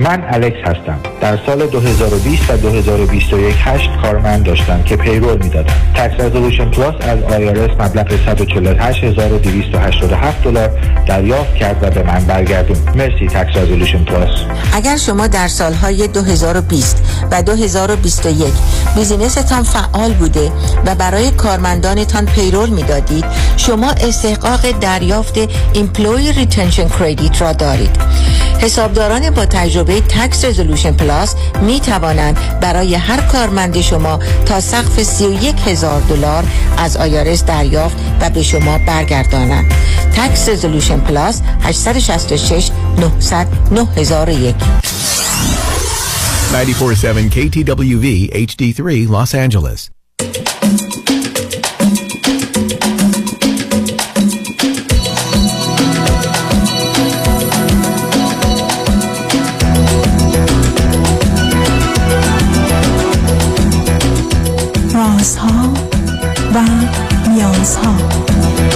من الکس هستم. در سال 2020 و 2021 هشت کارمند داشتم که payroll می‌دادم Tax Resolution Plus از IRS مبلغ 148287 دلار دریافت کرد و به من برگردون. مرسی Tax Resolution Plus اگر شما در سالهای 2020 و 2021 business تان فعال بوده و برای کارمندانتان payroll می‌دادید شما استحقاق دریافت Employee Retention Credit را دارید. حسابداران با تجربه Tax Resolution Plus می توانند برای هر کارمند شما تا سقف 31 هزار دلار از IRS دریافت و به شما برگردانند. Tax Resolution Plus 866 900 9001 947 KTWV HD3 Los Angeles. نیازها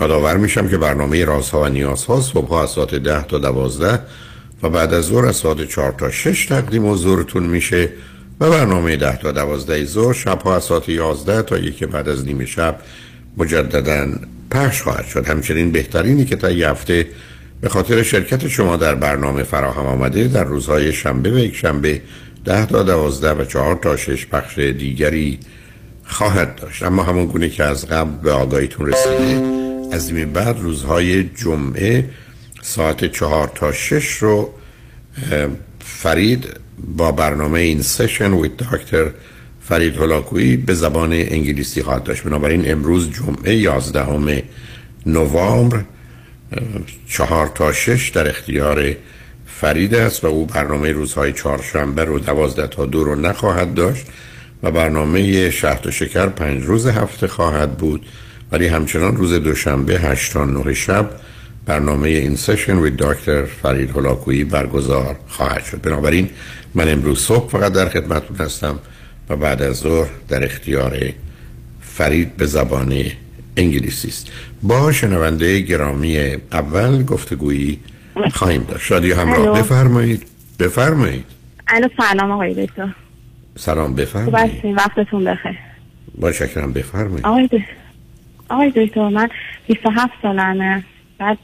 یادآور میشم که برنامه رازها و نیازها صبح از ساعت ده تا دوازده و بعد از ظهر از ساعت چهار تا شش تقدیم حضورتون میشه و برنامه ده تا دوازده ظهر شبها از ساعت یازده تا یکی بعد از نیمه شب مجددا پخش خواهد شد. همچنین بهترینی که تا یه هفته به خاطر شرکت شما در برنامه فراهم آمده در روزهای شنبه و یک شنبه ده تا دوازده و چهار تا شش پخش دیگری خواهد داشت. اما همون گونه که از قبل به آگاهیتون رسیده از این بعد روزهای جمعه ساعت چهار تا شش رو فرید با برنامه این سشن ویت دکتر فرید هلاکویی به زبان انگلیسی خواهد داشت. بنابراین امروز جمعه 11 نوامبر چهار تا شش در اختیار فرید است و او برنامه روزهای چهارشنبه رو دوازده تا دو رو نخواهد داشت و برنامه شهد و شکر پنج روز هفته خواهد بود. ولی همچنان روز دوشنبه 8 تا 9 شب برنامه این سشن وی دکتر فرید هلاکویی برگزار خواهد شد. بنابراین من امروز صبح فقط در خدمتتون هستم و بعد از ظهر در اختیار فرید به زبان انگلیسی است. با شنونده گرامی اول گفتگویی خواهیم داشت. شادی همراه. بفرمایید. بفرمایید. الو سلام آقای دکتر. سلام بفرمایید. وقتتون بخیر. با شکرم بفرمایید. آقای آقای دکتر من 27 سالمه. بعد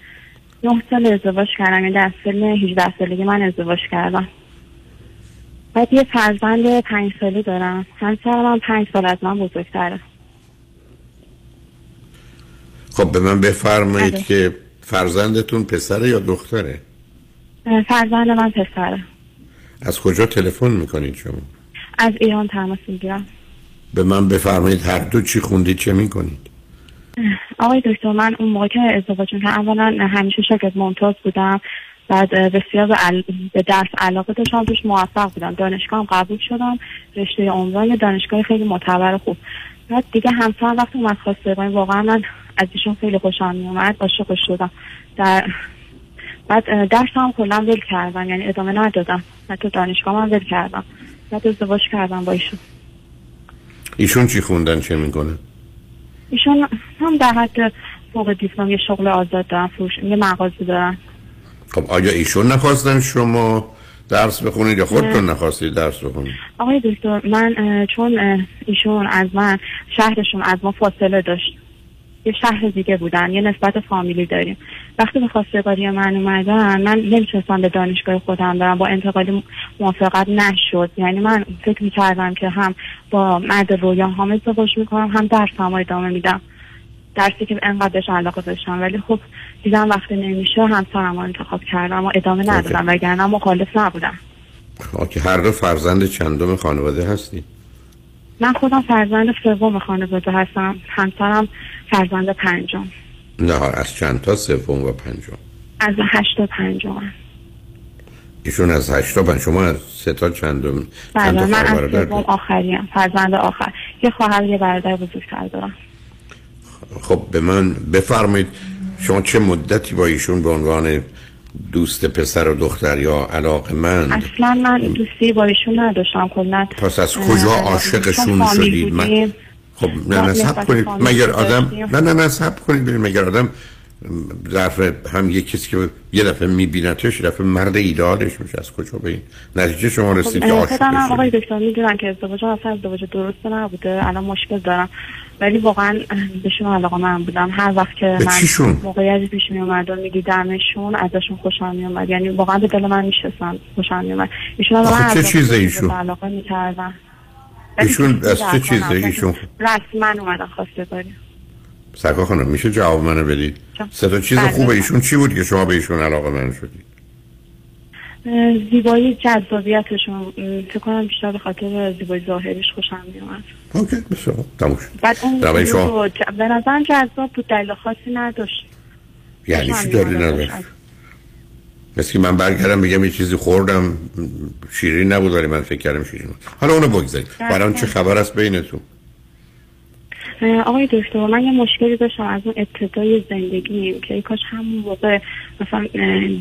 9 سال ازدواج کردم. یعنی در سن 18 سالگی من ازدواج کردم. بعد یه فرزند پنج سالی دارم. همسرم من پنج سال از من بزرگتره. خب به من بفرمایید بله. که فرزندتون پسره یا دختره؟ فرزند من پسره. از کجا تلفن می‌کنید شما؟ از ایران تماس می‌گیرم. به من بفرمایید هر دو چی خوندید چه می‌کنید؟ آقای دکتر من اون موقع که ازدواج که اولا همیشه شاگرد ممتاز بودم. بعد بسیار به, درس علاقه داشتم توش موفق بودم. دانشگاه هم قبول شدم رشته عمران دانشگاه خیلی معتبر خوب. بعد دیگه همسرم وقتی اومد خواسته واقعا من از ایشون خیلی خوشم میومد عاشقش شدم در بعد درس هم کلا ول کردم یعنی ادامه ندادم. حتی دانشگاه هم ول کردم. بعد ازدواج کردم با ایشون. ایشون چی خوندن چه می‌کنه ایشون هم در حد فوق دیپلم یه شغل آزاد دارن فروش یه مغازه دارن. خب آیا ایشون نخواستن شما درس بخونید یا خودتون نخواستید درس بخونید؟ آقای دکتر من چون ایشون از من شهرشون از ما فاصله داشت. یه شهر دیگه بودن یه نسبت فامیلی داریم. وقتی به خواستگاری من اومدن من نمی‌تونستم به دانشگاه خودم برم. با انتقالی موافقت نشد. یعنی من فکر می‌کردم که هم با مرد رویان هم ازدواج می‌کنم هم درس هم ادامه میدم. درسی که انقدر بهش علاقه داشتم. ولی خب دیدم وقتی نمیشه همسرم رو انتخاب کردم و ادامه ندادم وگرنه مخالف نبودم. که هر دو فرزند چندم خانواده هستید من خودم فرزند سوم خانواده هستم. همسرم فرزند پنجم. نه از چند تا؟ سوم و پنجم. از هشت و پنجم. ایشون از هشت تا پنج شما از سه تا چندم چند بله تا من خواهر از سوم؟ آخریم فرزند آخر. یه خواهر یه برادر بزرگتر دارم. خب به من بفرمایید شما چه مدتی با ایشون به عنوان دوست پسر و دختر یا علاقه من؟ اصلا من دوستی با ایشون نداشتم کلا پس از کجا عاشقشون شدید؟ من. خب نه ما نه سب نسبت کنید. مگر آدم. نه نه نه سب کنید ببین مگر آدم ظرف هم یه کسی که یه دفعه میبینتش یه دفعه مرد ایدالش میشه. از کجا به این نتیجه شما رسید که خب، اه، عاشق خودم هم آقای دکتر می‌دونم که ازدواج اصلا ازدواج درست نبوده. الان مشکل دارم. ولی واقعا بهشون علاقه من بودم. هر وقت که من؟ موقعیتی پیش می اومد و میدیدمشون ازشون خوشم می اومد یعنی واقعا به دل من میشستن خوشم می اومد ایشون هم چه چیزه ایشون؟ به علاقه می‌کردن. ایشون از چه چیزه ایشون؟ رسما اومدن خواستگاری سرکار خانم میشه جواب منو بدید سه تا چیز بله. خوبه ایشون چی بود که شما به ایشون علاقه من شدید زیبایی جذابیتشون فکر کنم بیشتر به خاطر زیبایی ظاهریش خوشم میومد اوکی بسیار. تموم شد بعد اون شما به نظرم جذاب بود دلیل خاصی نداشت یعنی چی داری نداشت. مثل که من برگردم بگم یه چیزی خوردم شیرین نبود ولی من فکر کردم شیرین بود حالا اونو بگذارید برام چه خبر است بینتون. آقای دکتر من یه مشکلی داشتم از اون ابتدای زندگی. که ای کاش همون موقع مثلا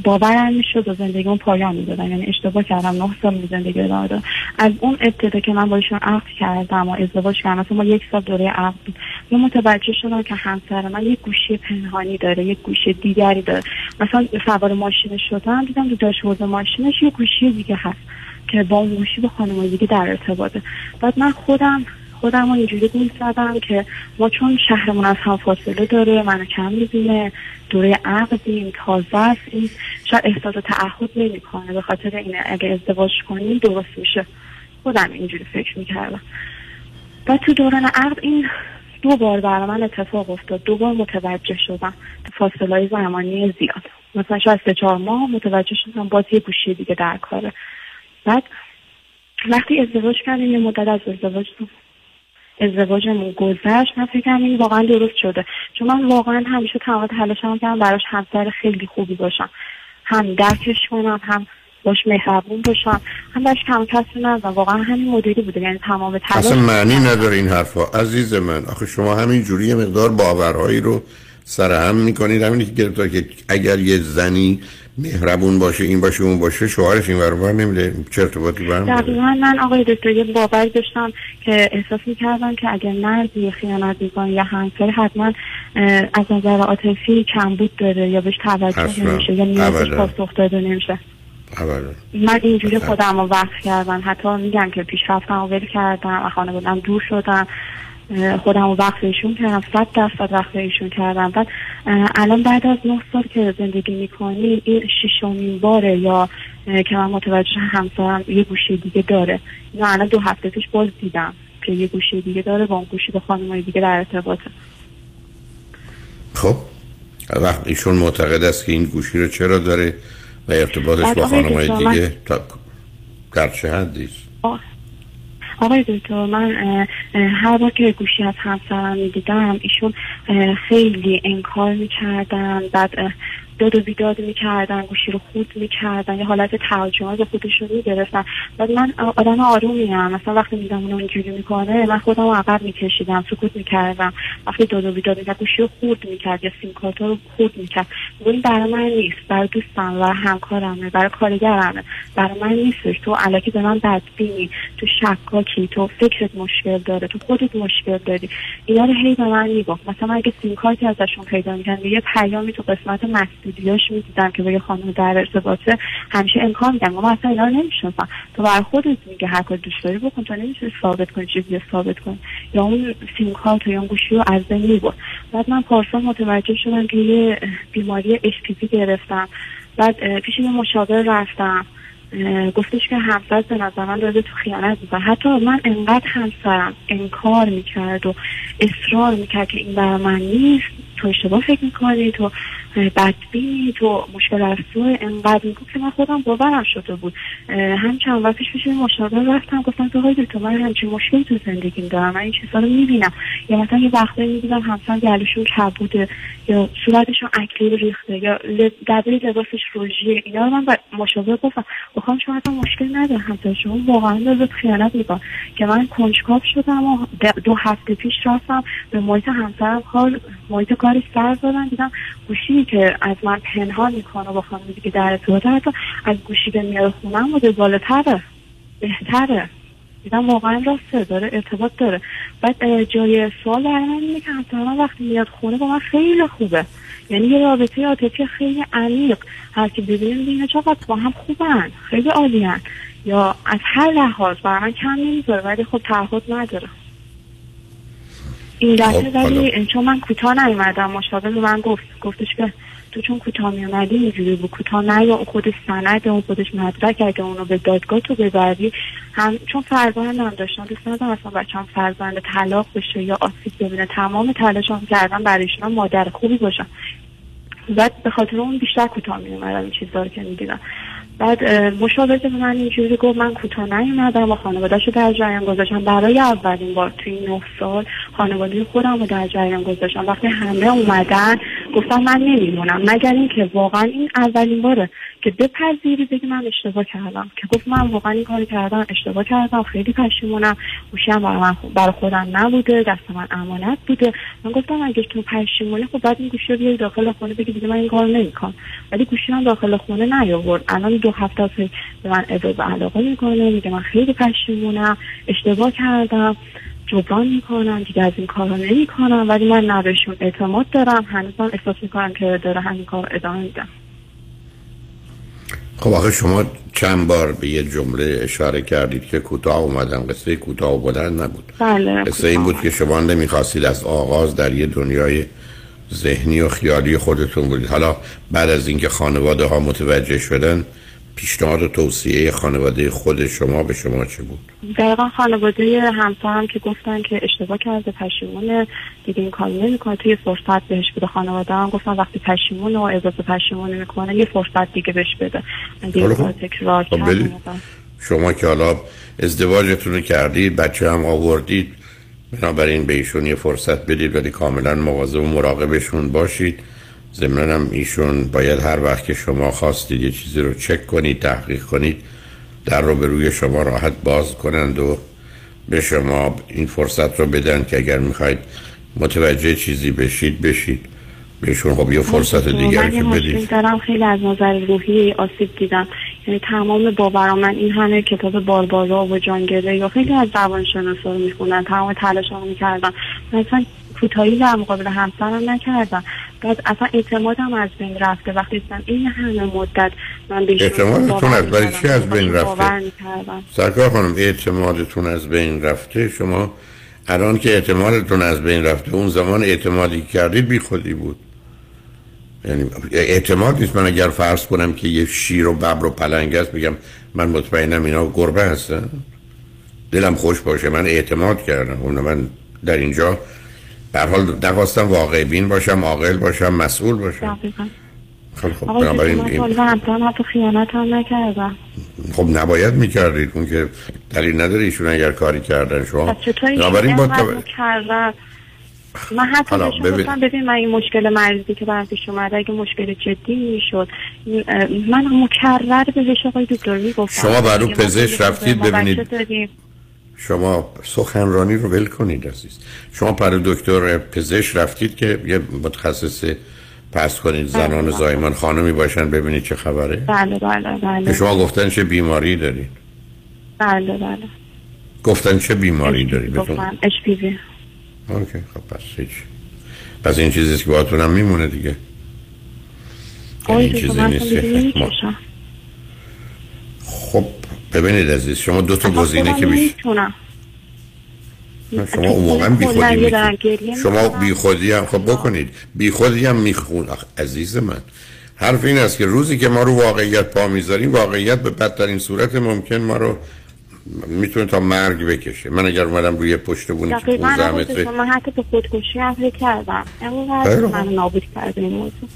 باورم می‌شد و زندگیمون پایان می‌دادم. یعنی اشتباه کردم نه سال زندگی ادامه دادم. از اون ابتدا که من با ایشون عقد کردم و ازدواج کردم مثلا ما یک سال دوره عقد من متوجه شدم که همسر من یک گوشی پنهانی داره یک گوشی دیگری داره. مثلا سوار ماشین شدم دیدم تو داشبورد ماشینش یه گوشی دیگه هست که با اون گوشی با خانواده دیگه در ارتباطه. بعد من خودم خودم رو اینجوری گول زدم که ما چون شهرمون از هم فاصله داره منو کم می‌بینه دوره عقدیم تازه است این شاید احساس تعهد نمی‌کنه. به خاطر اینه اگه ازدواج کنیم درست میشه. خودم اینجوری فکر می‌کردم. و تو دوران عقد این دو بار برای من اتفاق افتاد. دو بار متوجه شدم فاصله های زمانی زیاد. مثلا شاید سه چهار ماه متوجه شدم باز یه گوشی دیگه در کاره. بعد وقتی ازدواج کردیم یه مدت از ازدواج ازدواجمون گذشت من فکرم این واقعا درست شده. چون من واقعا همیشه تمام تلاشم کردم براش همسر خیلی خوبی باشم. هم درکش کنم هم باش مهربون باشم. هم باش کم کسی نزدم. واقعا همین مدلی بوده. یعنی تمام تلاش اصلا معنی نداره این حرفا. عزیز من آخه شما همین جوری مقدار باورهایی رو سرهم می‌کنید. همینی که گرفتار که اگر یه زنی مهربون باشه این باشه اون باشه شوهرش این ور نمیده چه ارتباطی برم دقیقا من آقای دکتر یه باوری داشتم که احساس می‌کردم که اگر مردی خیانت می‌کنه یا همسر حتما از نظر عاطفی کمبود داره یا بهش توجه. نمیشه یا نیازش. پاسخ داده نمیشه اولا من اینجوری. خودم رو وقت کردم حتی میگم که پیشرفتم رو ول کردم و خانوادم دور شدم خودم رو وقت ایشون کردم. صد درصد وقت ایشون کردم. بعد الان بعد از نه سال که زندگی می‌کنی این ششمین باره یا که من متوجه همسرم یه گوشی دیگه داره. اینو الان دو هفته پیش باز دیدم که یه گوشی دیگه داره با اون گوشی با خانمای دیگه در ارتباطه. خب وقت ایشون معتقد است که این گوشی رو چرا داره و ارتباطش با خانمای دیگه؟ تا در چه حدی؟ است؟ آقای دکتر من هر بار که گوشی از همسرم می‌دیدم ایشون خیلی انکار می‌کردن. بعد داد و بیداد می‌کردن گوشی رو خود می‌کردن یه حالت تهاجمی به خودشون می‌گرفتن. بعد من آدم آرومی ام مثلا وقتی میدم اونو اینجوری می‌کنه من خودم عقب میکشیدم سکوت می‌کردم. وقتی داد و بیداد می‌کرد گوشی رو خورد می‌کرد یا سیم کارت رو خورد می‌کرد. این برای من نیست. برای دوستم و همکارمه برای کارگرمه. برای من نیستش. تو الکی به من بدبینی. تو شکاکی. تو فکرت مشکل داره. تو خودت مشکل داری. اینا رو هی به من می‌گفت. مثلا اگه سیم کارتی ازشون پیدا می‌کنم یه پیامی تو قسمت مسیج ویدیوش می‌دیدم که با یه خانم در ارتباطه همیشه امکان میگم ما اصلا اینا رو نمی‌شناسم. تو بر خودت میگه هر کار دوست داری بکن تو نمی‌تونی ثابت کنی چیزی ثابت کنی. یا اون سیم کارت یا اون گوشی رو از بین می‌برد. بعد من پارسال متوجه شدم که یه بیماری اچ گرفتم. بعد پیش یه مشاور رفتم. گفتش که همسر به نظر من داره تو خیانت می‌کنه. حتی من انقدر همسرم انکار می‌کرد و اصرار می‌کرد که این بر من نیست. تو اشتباه فکر می‌کنی تو بدبینی تو مشکل از تو انقدر می‌گفت که من خودم باورم شده بود. هم چند وقتش پیش مشاور رفتم گفتم که های تو من همچین مشکلی تو زندگیم دارم من این چیزا رو می‌بینم. یا مثلا یه وقتی می‌بینم همسان گلوشون کبوده یا صورتشون اکلی ریخته یا دبیر لباسش روژیه اینا رو من با مشاور گفتم بخوام شما اصلا مشکل نداره همسان شما واقعا داره خیانت میکن که من کنجکاو شدم و دو هفته پیش رفتم به محیط همسرم کار محیط کاری سر زدم دیدم گوشی که از من پنهان می‌کنه با خانمی که در ارتباط. حتی از گوشی به میاره خونم بوده بالاتره بهتره. دیدم واقعا راسته داره ارتباط داره. بعد جای سوال برای من اینه که همسرم وقتی میاد خونه با من خیلی خوبه. یعنی یه رابطه عاطفی خیلی عمیق. هر کی ببینیم بینه چقدر با هم خوبن. خیلی عالیان یا از هر لحاظ. برای من کم نمی‌ذاره ولی خب تعهد نداره. این دفعه خب، ولی چون من کوتاه نیومدم مشاور به من گفت گفتش که تو چون کوتاه میومدی اینجوری بود. کوتاه نه اون خودش سند اون خودش مدرک اگه اونو به دادگاه تو ببری هم چون فرزند هم داشتم دوست ندارم اصلا بچه‌ام فرزند طلاق بشه یا آسیب ببینه. تمام تلاشم کردم برایشون مادر خوبی باشم. بعد به خاطر اون بیشتر کوتاه میومدم این چیزا رو که می‌دیدم. بعد مشاور به من اینجوری گفت من کوتاه نیومدم و خانواده رو در جریان گذاشتم. برای اولین بار توی این نه سال خانواده خودم رو در جریان گذاشتم. وقتی همه اومدن گفتم من نمیمونم. مگر اینکه واقعا این اولین باره که بپذیری بگی من اشتباه کردم. که گفت من واقعا این کاری کردم اشتباه کردم خیلی پشیمونم. گوشی هم برای, من برای خودم نبوده دست من امانت بوده. من گفتم اگه تو پشیمونی خب بعد این گوشی رو داخل خونه بگی دیگه من این کار نمی‌کنم. ولی گوشی هم داخل خونه نیاورد. الان دو هفته است به من ابراز علاقه می‌کنه میگه من خیلی پشیمونم اشتباه کردم جبران می‌کنم دیگه از این کارا نمی‌کنم. ولی من نه اعتماد دارم. هنوز احساس می‌کنم که داره همین کار ادامه میدم خب آخه شما چند بار به یه جمله اشاره کردید که کوتاه اومدم قصه کوتاه و بلند نبود. بله قصه این بود که شما نمی‌خواستید از آغاز در یه دنیای ذهنی و خیالی خودتون بودید. حالا بعد از اینکه خانواده ها متوجه شدن پیشنهاد و توصیه خانواده خود شما به شما چه بود؟ دقیقا خانواده همسرم که گفتن که اشتباه کرده پشیمونه دیگه این کار نمی‌کنه. توی فرصت بهش بده. خانواده هم گفتن وقتی پشیمون و اضافه پشیمون می‌کنه یه فرصت دیگه بهش بده. دیگه خب. تکرار خب شما که حالا ازدواجتون رو کردید بچه هم آوردید بنابراین به ایشون یه فرصت بدید ولی کاملا مواظب و مراقبشون باشید. ضمن هم ایشون باید هر وقت که شما خواستید یه چیزی رو چک کنید تحقیق کنید در رو به روی شما راحت باز کنند و به شما این فرصت رو بدن که اگر می‌خواید متوجه چیزی بشید بشید. بهشون خب یه فرصت دیگر که بدید. دارم خیلی از نظر روحی آسیب دیدم. یعنی تمام باوران من این همه کتاب باربارا و جانگره یا خیلی از زبان شناسا رو می‌خونن تمام تلاش رو می‌کردم مثلا کوتاهی در مقابل همسرم نکردم. بعد اصلا اعتمادم از بین رفته. وقتی دیدم این همه مدت من به اعتمادتون از برای چی از بین رفته؟ سرکار خانم اعتمادتون از بین رفته؟ شما الان که اعتمادتون از بین رفته اون زمان اعتمادی کردید بی خودی بود. یعنی اعتماد نیست. من اگر فرض کنم که یه شیر و ببر و پلنگ است بگم من مطمئنم اینا گربه هستن. دلم خوش باشه. من اعتماد کردم. اون من در اینجا در حال نخواستم واقع بین باشم عاقل باشم مسئول باشم. خیلی خب بنابراین این خیانت هم نکردم. خب نباید می‌کردید. اون که دلیل نداره ایشون اگر کاری کردن شما. بنابراین با من حتی ببین. ببین من این مشکل مریضی که برام پیش اومده اگه مشکل جدی می‌شد من مکرر بهش آقای دکتر می‌گفتم. شما برای پزشک رفتید ببینید. شما سخنرانی رو ول کنید عزیز. شما پر دکتر پزشک رفتید که یه متخصص پس کنید زنان بله. زایمان خانمی باشن ببینید چه خبره. بله بله بله شما گفتن چه بیماری دارید. بله بله. گفتن چه بیماری دارید؟ گفتن HPV OK خب پس هیچ. پس این چیزی که باهاتون هم میمونه دیگه. آقای این چیزی نیست. خب ببینید عزیز شما دو تا گزینه که بیش شما اون موقع بی خودی شما. بی خودی هم خب بکنید. بی خودی هم میخون. عزیز من حرف این است که روزی که ما رو واقعیت پا می‌ذاریم واقعیت به بدترین صورت ممکن ما رو می‌تونه تا مرگ بکشه. من اگر اومدم روی پشت بونی که دقیقاً 15 آقای متره دکتر، من حتی به خودکشی هم کردم. اینقدر. من نابود کرده این موضوع.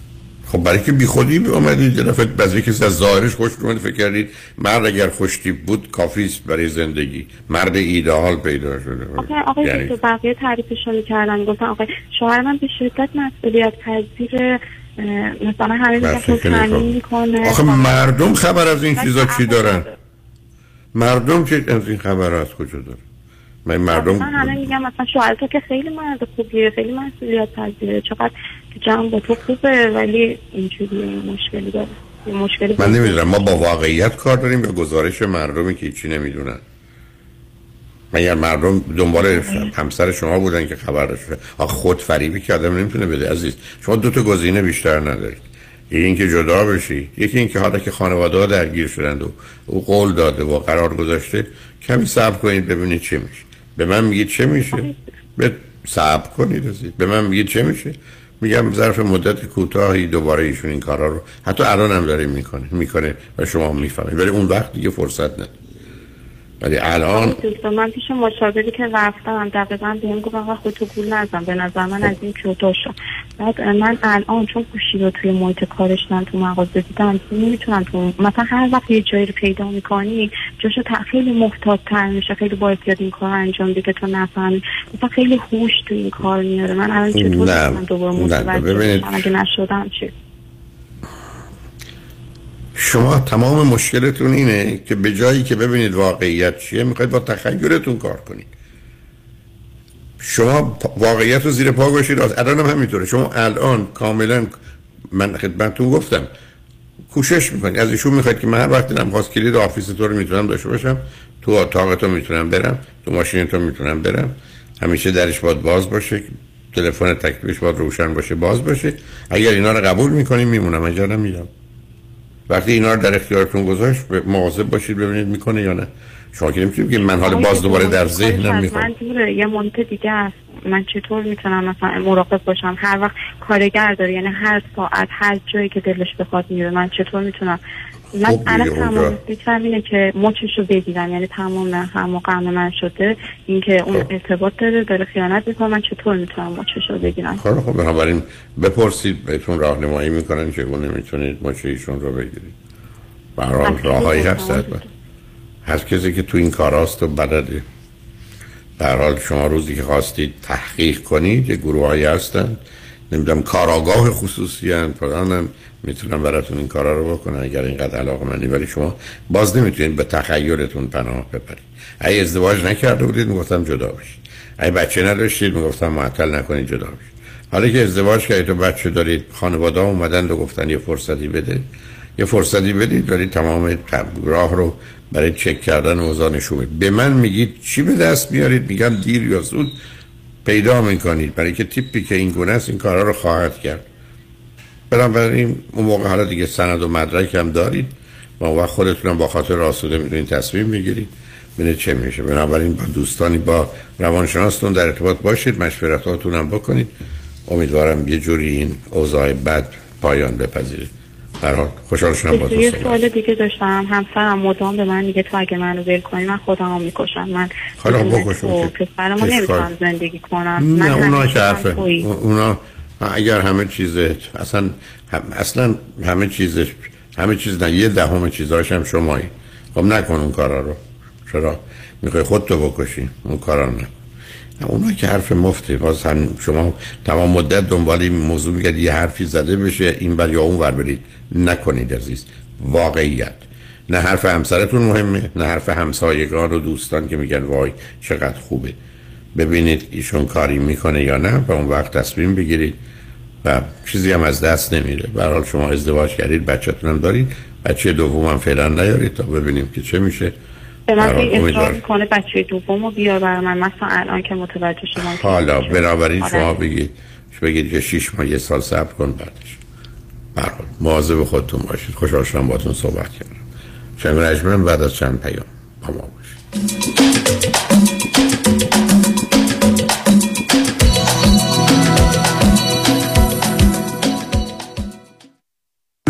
خب برای که بی خودی اومدید یه دفعه بعضی کسی از ظاهرش خوش اومد فکر کردید مرد اگر خوشتیپ بود کافی است برای زندگی. مرد ایدئال پیدا شده آقای آقای یعنی دکتر بقیه تعریفش رو می‌کردن. گفتن آقای شوهر من به شدت مسئولیت پذیر مثلا همه تو می‌کنه. آخه مردم خبر از این چیزا چی دارن. مردم چه از این خبر از کجا دارن؟ من من همه مردم میگم مثلا شوهر تو که خیلی مرد خوبیه خیلی مسئولیت پذیره. چقدر جمع با تو خوبه ولی اینجوری مشکلی داره. مشکلی من نمی‌دونم ما با واقعیت کار داریم یا گزارش مردمی که هیچی نمی‌دونن؟ مگر مردم دنبال همسر شما بودن که خبر داشته خود فریبی که آدم نمی‌تونه بده عزیز. شما دو تا گزینه بیشتر ندارید. یکی اینکه جدا بشی یکی اینکه حالا که خانواده ها درگیر شدند و او قول داده و قرار گذاشته کمی صبر کنید ببینید چه میشه. به من میگید چه میشه؟ به صبر کنید عزیز. به من میگید چه میشه؟ میگم ظرف مدت کوتاهی دوباره ایشون این کارا رو حتی الان هم داره می‌کنه می‌کنه و شما می‌فهمید. ولی اون وقت دیگه فرصت نداره. ولی الان من پیش مشاوری که رفتم دقیقا به این گفت آقا خودتو گول نزن به نظر من از این جدا شد بعد من الان چون گوشی رو توی محیط کارش من تو مغازه دیدم نمی‌تونم تو مثلا هر وقت یه جایی رو پیدا می‌کنی جاشو تا خیلی محتاط تر میشه خیلی باید بیاد این کار انجام بدی که تو نفهمی مثلا خیلی هوش تو این کار میاره من الان چطور. می‌تونم دوباره. متوجه. بشم اگه نشدم چی شما تمام مشکلتون اینه که به جایی که ببینید واقعیت چیه می‌خواید با تخیلتون کار کنید. شما واقعیت رو زیر پا گذاشتید الان هم همینطوره. شما الان کاملا من خدمتتون گفتم کوشش می‌کنید. از ایشون می‌خواید که من هر وقت دلم خواست کلید office تو رو می‌تونم داشته باشم تو اتاق تو می‌تونم برم تو ماشین تو می‌تونم برم. همیشه درش باید باز باشه تلفن تکلیفش باید روشن باشه باز باشه. اگر اینا رو قبول می‌کنیم میمونم. اگر نمیرم وقتی اینا رو در اختیارتون گذاشت مواظب باشید ببینید می‌کنه یا نه. شما که نمی‌تونید که من حالا باز دوباره در ذهنم من می‌کنم دوره یه محیط دیگه است. من چطور می‌تونم مثلا مراقب باشم؟ هر وقت کارگر داره یعنی هر ساعت هر جایی که دلش بخواد میره من چطور می‌تونم من خب الان دیگه تمام فکرم اینه که مچش رو بگیرم. یعنی تمام هم قرن من شده اینکه اون خب. ارتباط داره داره خیانت می‌کنه. من چطور می‌تونم مچش رو بگیرم؟ خب خب بنابراین بپرسید بهتون راهنمایی می‌کنن چگونه می‌تونید مچه ایشون رو بگیرید. به هر حال خب، راههایی هست. هر کسی که تو این کاراست و بلده. به هر حال شما روزی که خواستید تحقیق کنید یه گروه هایی هستن. نمی‌دونم کاراگاه خصوصی فلان می‌تونن براتون این کارا رو بکنن اگر اینقدر علاقه مندی ولی شما باز نمی‌تونید به تخیلتون پناه ببرید. اگه ازدواج نکرده بودید می‌گفتم جدا بشید. اگه بچه نداشتید می‌گفتم معطل نکنید جدا بشید. حالا که ازدواج کردید و بچه دارید خانواده اومدن و گفتن یه فرصتی بده. یه فرصتی بدید ولی تمام راه رو برای چک کردن اوضاع نشون به من میگید چی به دست میارید میگم دیر یا زود پیدا می‌کنید. برای که تیپی که این گونه است این کارا رو خواهد کرد. بنابراین اون موقع حالا دیگه سند و مدرک هم دارید. و اون وقت خودتونم با خاطر آسوده می‌تونید تصمیم بگیرید ببینید چه میشه. بنابراین با دوستانی با روانشناستون در ارتباط باشید مشورتاتون هم بکنید. امیدوارم یه جوری این اوضاع بد پایان بپذیرید حال خوشحال شدم با یه سوال دیگه داشتم. همسرم مدام به من میگه تو اگه منو ول کنی من خودم رو می‌کشم. من حالا بکشم که- نمی‌تونم زندگی کنم. من نه اونا همیشه که حرفه. اونا اگر همه چیز اصلا هم اصلا همه چیزش همه چیز نه یه دهم چیزاش هم شمایی. خب نکن اون کارا رو. چرا؟ می‌خوای خودتو بکشی. اون کارا رو نه، اونا که حرف مفته. باز هم شما تمام مدت دنبال این موضوع میگه یه حرفی زده بشه این بر یا اون ور برید. نکنید عزیز. واقعیت. نه حرف همسرتون مهمه نه حرف همسایگان و دوستان که میگن وای چقدر خوبه. ببینید ایشون کاری می‌کنه یا نه و اون وقت تصمیم بگیرید و چیزی هم از دست نمیره. به هر حال شما ازدواج کردید بچه‌تون هم دارید. بچه دوم هم فعلا نیارید تا ببینیم که چه میشه. به من اصرار. می‌کنه بچه دوم رو بیار برای من. مثلا الان که متوجه که حالا بنابراین. شما بگید. بگید که شیش ماه یه سال صبر کن بعدش. برحال مواظب خودتون باشید. خوشحال شدم باتون صحبت کردم. شنوندگان ارجمند بعد از چند پیام با ما باشید.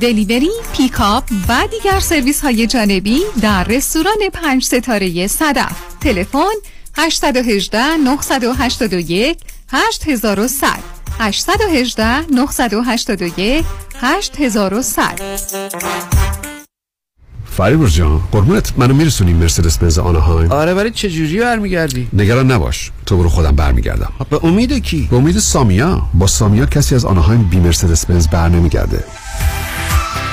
دلیوری، پیکاپ و دیگر سرویس های جانبی در رستوران پنج ستاره صدف. تلفن 818 981 8100 818 981 8100 فریبرز جان قربونت منو میرسونی مرسدس بنز آنهایم آره ولی چه جوری برمیگردی؟ نگران نباش تو برو خودم برمیگردم. به امید کی؟ به امید سامیا. با سامیا کسی از آنهایم بی مرسدس بنز بر نمیگرده.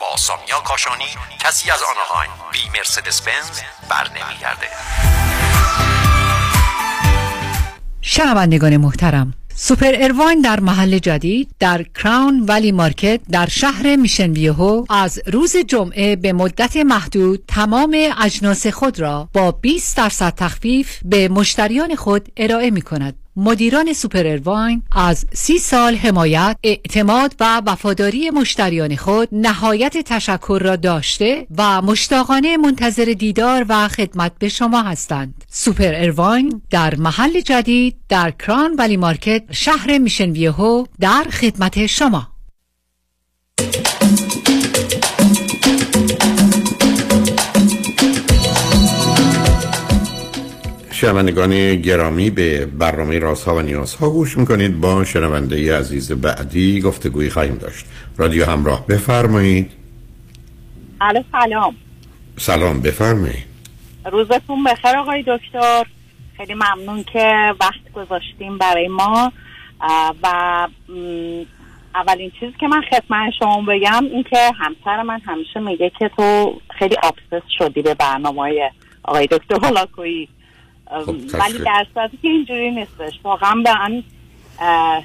با سامیا کاشانی کسی از آنهایم بی مرسدس بنز بر نمیگرده شنوندگان محترم سوپر ارواین در محل جدید در کراون ولی مارکت در شهر میشن ویهو از روز جمعه به مدت محدود تمام اجناس خود را با 20 درصد تخفیف به مشتریان خود ارائه می کند. مدیران سوپر ارواین از سی سال حمایت، اعتماد و وفاداری مشتریان خود نهایت تشکر را داشته و مشتاقانه منتظر دیدار و خدمت به شما هستند. سوپر ارواین در محل جدید در Crown Valley Market شهر میشن ویهو در خدمت شما. شنوندگان گرامی به برنامه رازها و نیازها گوش می‌کنید. با شنونده عزیز بعدی گفتگوی خواهیم داشت. رادیو همراه بفرمایید. الو سلام. سلام بفرمایید. روزتون بخیر آقای دکتر. خیلی ممنون که وقت گذاشتیم برای ما. و اولین چیزی که من خدمت شما بگم این که همسر من همیشه میگه که تو خیلی آبسس شدی به برنامه آقای دکتر هولاکویی. اه، خب، ولی. در صورتی که اینجوری نیستش. واقعا به اه،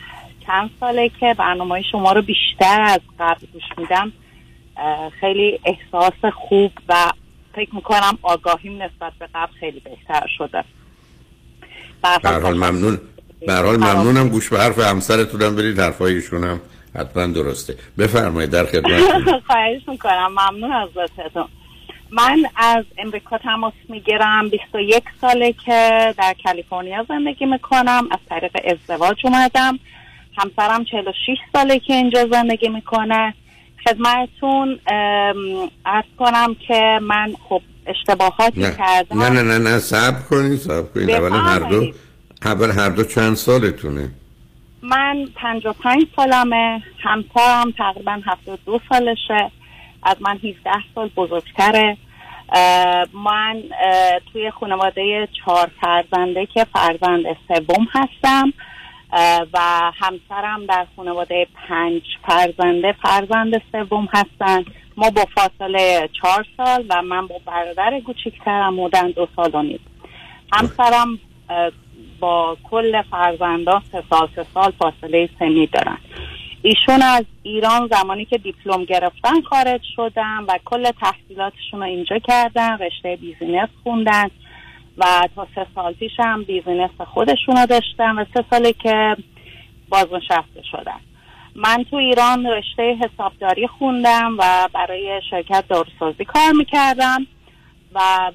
چند ساله که برنامه شما رو بیشتر از قبل گوش میدم خیلی احساس خوب و فکر می‌کنم آگاهیم نسبت به قبل خیلی بهتر شده. به به هر حال ممنون. به هر حال ممنونم. گوش به حرف همسرتونم برید. حرفایشون هم حتما درسته. بفرمایید در خدمتتون. خواهش می‌کنم. ممنون از لطفتون. من از امریکا تماس می‌گیرم. 21 ساله که در کالیفرنیا زندگی می‌کنم. از طریق ازدواج اومدم. همسرم 46 ساله که اینجا زندگی می‌کنه. خدمتتون عرض کنم که من خب اشتباهاتی نه. کردم. نه نه نه نه صبر کنید صبر کنید. اولا هر دو. اول هر دو چند سالتونه؟ من 55 سالمه. همسرم تقریبا 72 سالشه. از من 17 سال بزرگتره. من توی خانواده چهار فرزنده که فرزند سوم هستم و همسرم در خانواده پنج فرزنده فرزند سوم هستن. ما با فاصله چهار سال و من با برادر کوچیکترم بودن دو سال و نیم. همسرم با کل فرزندان سه سال سه سال فاصله سنی دارن. ایشون از ایران زمانی که دیپلم گرفتن خارج شدن و کل تحصیلاتشون رو اینجا کردن رشته business خوندن و تا سه سال پیش هم business خودشون رو داشتن و سه ساله که بازنشسته شدن. من تو ایران رشته حسابداری خوندم و برای شرکت داروسازی کار می‌کردم و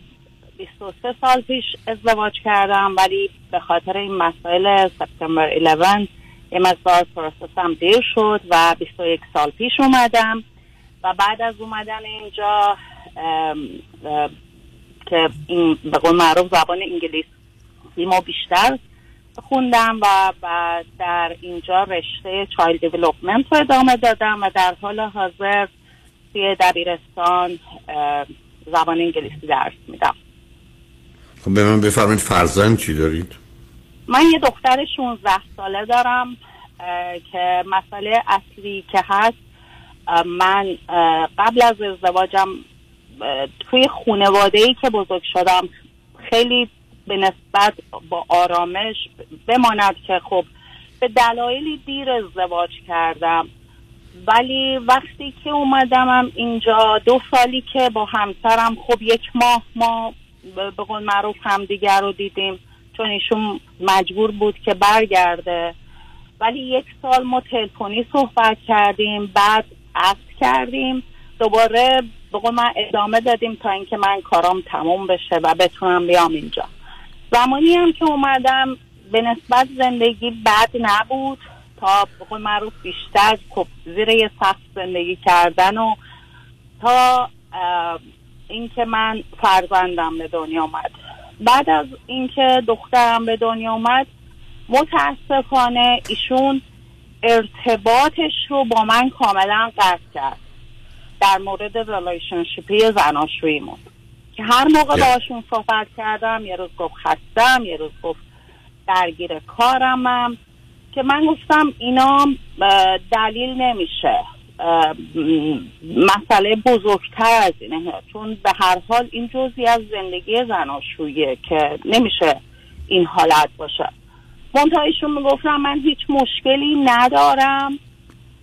23 سال پیش ازدواج کردم ولی به خاطر این مسائل سپتامبر 11 یه مقدار process م دیر شد و 21 سال پیش اومدم و بعد از اومدن اینجا ام، که این به قول معروف زبان انگلیسی ما بیشتر خوندم و, و در اینجا رشته child development رو ادامه دادم و در حال حاضر توی دبیرستان زبان انگلیسی درس میدم. خب به من بفرمایید فرزند چی دارید؟ من یه دختر 16 ساله دارم که مسئله اصلی که هست من قبل از ازدواجم توی خونواده ای که بزرگ شدم خیلی به نسبت با آرامش بماند که خب به دلایلی دیر ازدواج کردم. ولی وقتی که اومدمم اینجا دو سالی که با همسرم خب یک ماه ما به قول معروف همدیگر رو دیدیم. چون ایشون مجبور بود که برگرده. ولی یک سال ما تلفنی صحبت کردیم بعد عقد کردیم. دوباره به قول من ادامه دادیم تا اینکه من کارام تموم بشه و بتونم بیام اینجا. زمانی هم که اومدم به نسبت زندگی بد نبود. تا به قول معروف بیشتر زیر یه سقف زندگی کردن و تا اینکه من فرزندم به دنیا آمد بعد از اینکه دخترم به دنیا آمد متاسفانه ایشون ارتباطش رو با من کاملا قطع کرد. در مورد relationship ی زناشوییمون. که هر موقع. باشون صحبت کردم یه روز گفت خستم یه روز گفت درگیر کارمم. که من گفتم اینا دلیل نمیشه. مسئله بزرگتر از اینه. چون به هر حال این جزی از زندگی زناشوییه که نمیشه این حالت باشه. منتها ایشون می‌گفتم من هیچ مشکلی ندارم.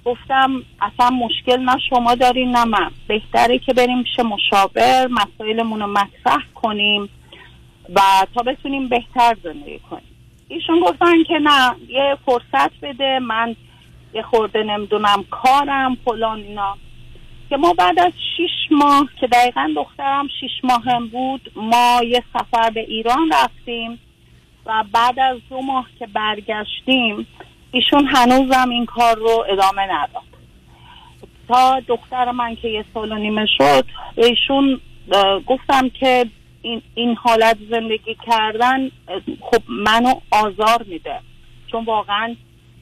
گفتم اصلا مشکل نه شما دارین نه من. بهتره که بریم پیش مشاور مسائلمون رو مطرح کنیم و تا بتونیم بهتر زندگی کنیم. ایشون گفتن که نه یه فرصت بده من یه خورده نمی‌دونم کارم فلان اینا. که ما بعد از شیش ماه که دقیقا دخترم شیش ماهم بود ما یه سفر به ایران رفتیم و بعد از دو ماه که برگشتیم ایشون هنوزم این کار رو ادامه نداد. تا دختر من که یه سال و نیمه شد ایشون گفتم که این, این حالت زندگی کردن خب منو آزار میده. چون واقعا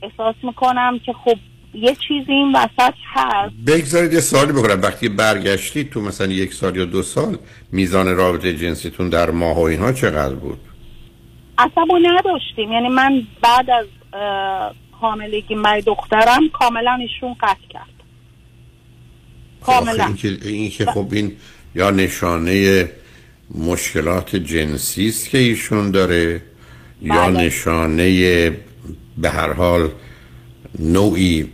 احساس می‌کنم که خب یه چیزی این وسط هست. بگذارید یه سوالی بکنم وقتی برگشتید تو مثلا یک سال یا دو سال میزان رابطه جنسیتون در ماه و اینها چقدر بود؟ عصبو نداشتیم. یعنی من بعد از حاملگی برای دخترم کاملا ایشون قطع کرد. کاملا. این که, این که خب این یا نشانه مشکلات جنسی است که ایشون داره یا بله. نشانه به هر حال نوعی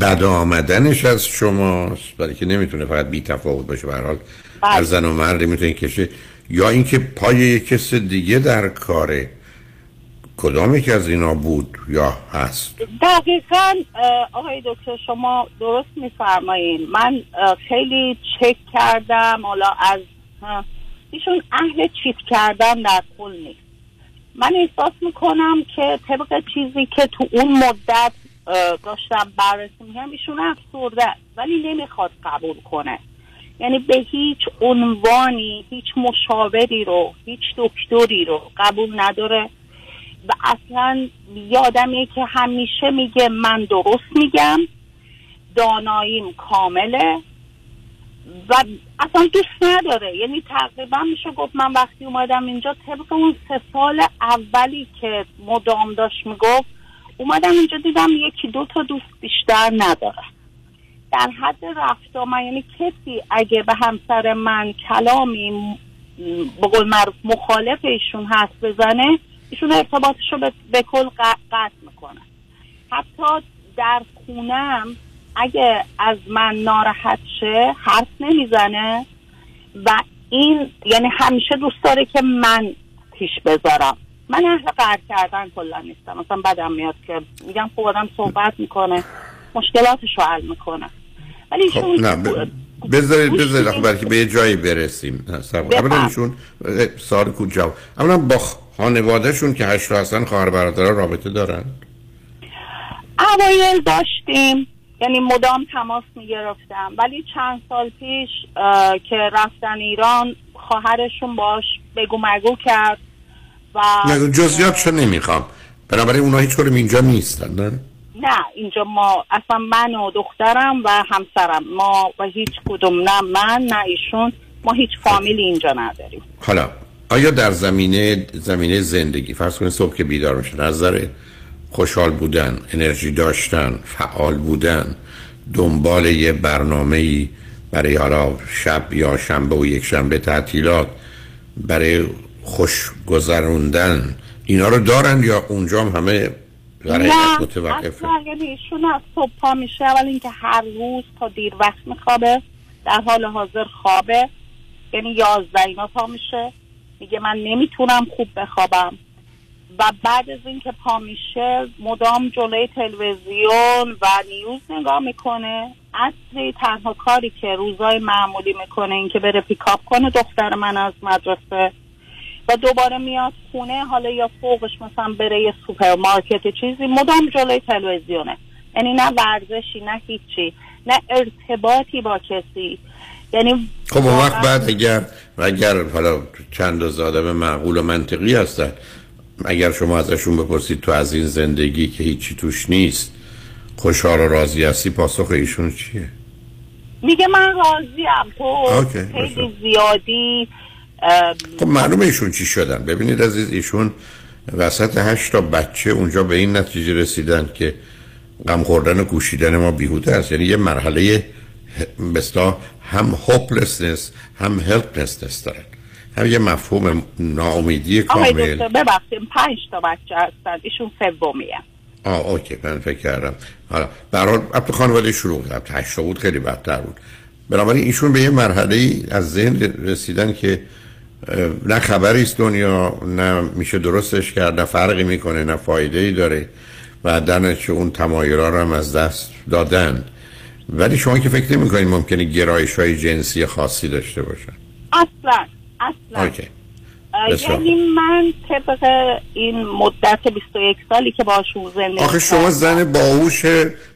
بد آمدنش از شماست برای که نمی‌تونه فقط بی تفاوت باشه به هر حال بله. هر زن و مردی می‌تونه کشه. یا اینکه پای یک کس دیگه در کاره کدام یک از اینا بود یا هست؟ دقیقا آقای دکتر شما درست میفرمایین. من خیلی چک کردم حالا از ایشون اهل چیت کردن در پول نیست. من احساس می‌کنم که طبق چیزی که تو اون مدت داشتم بررسی می‌کنم ایشون افسرده ولی نمی‌خواد قبول کنه. یعنی به هیچ عنوانی هیچ مشاوری رو هیچ دکتری رو قبول نداره و اصلا یه آدمیه که همیشه میگه من درست میگم داناییم کامله. و اصلا دوست نداره. یعنی تقریبا میشه گفت من وقتی اومدم اینجا طبق اون سه سال اولی که مدام داشت می‌گفت اومدم اینجا دیدم یکی دو تا دوست بیشتر نداره. در حد رفت من یعنی کسی اگه به همسر من کلامی به قول معروف مخالف ایشون حرف بزنه ایشون ارتباطش رو به, به کل قطع می‌کنه. حتی در خونم اگه از من ناراحت شه حرف نمی‌زنه و این یعنی همیشه دوست داره که من پیش بذارم. من اهل قهر کردن کلا نیستم. مثلا بدم میاد که میگم خب آدم صحبت می‌کنه مشکلاتش رو حل می‌کنه. ولی خب ایشون نه ب- بذارید بذارید برای که به یه جایی برسیم. اولا ایشون سوال کو جواب اولا با خانوادهشون که هشت هستن خواهر برادرها رابطه دارن؟ اوایل داشتیم. یعنی مدام تماس می‌گرفتم. ولی چند سال پیش که رفتن ایران خواهرشون باش بگو مگو کرد و نه جزئیاتشو نمی‌خوام. بنابراین اونا هیچ اینجا نیستن نه؟ نه اینجا ما اصلا من و دخترم و همسرم. ما و هیچ کدوم نه من نه ایشون. ما هیچ فامیلی اینجا نداریم. حالا آیا در زمینه زمینه زندگی فرض کنید صبح که بیدار میشن از نظر خوشحال بودن انرژی داشتن فعال بودن دنبال یه برنامه برای حالا شب یا شنبه و یک شنبه تعطیلات برای خوش گذروندن. اینا رو دارن یا اونجا هم همه برای متوقفه اصلا یعنی ایشون از صبح پا میشه. اول اینکه هر روز تا دیر وقت میخوابه در حال حاضر خوابه. یعنی یازده اینا پا میشه. میگه من نمی‌تونم خوب بخوابم. و بعد از اینکه پا میشه مدام جلوی تلویزیون و نیوز نگاه می‌کنه. اصلی تنها کاری که روزای معمولی می‌کنه اینکه بره پیکاپ کنه دختر من از مدرسه. و دوباره میاد خونه حالا یا فوقش مثلا بره یه سوپرمارکت چیزی مدام جلوی تلویزیونه. یعنی نه ورزشی نه هیچی نه ارتباطی با کسی. یعنی خب اون وقت بعد اگر اگر حالا چند روز آدم معقول و منطقی هستن اگر شما ازشون بپرسید تو از این زندگی که هیچی توش نیست خوشحال و راضی هستی پاسخ ایشون چیه؟ میگه من راضیم. تو okay، خیلی زیادی خب معلومه ایشون چی شدن. ببینید عزیز ایشون وسط هشت تا بچه اونجا به این نتیجه رسیدن که غم خوردن و کوشیدن ما بیهوده است. یعنی یه مرحله بستا هم هوپلسنس هم هلپلسنس دارن هم یه مفهوم ناامیدی آقای کامل دکتر ببخشید پنج تا بچه هستن ایشون سومیه. آه اوکی من فکر کردم. حالا برحال اب خانواده شروع کرد هشتا بود خیلی بدتر بود. بنابراین ایشون به یه مرحله ای از ذهن رسیدن که نه خبری است دنیا نه میشه درستش کرد نه فرقی می‌کنه نه فایده ای داره و نتیجه اون تمایل‌ها رو هم از دست دادن. ولی شما که فکر نمی‌کنید ممکنه گرایش های جنسی خاصی داشته باشن؟ اصلا. اصلا. اوکی. یعنی من طبق این مدت 21 سالی که باشون زندگی آخه شما زن باهوش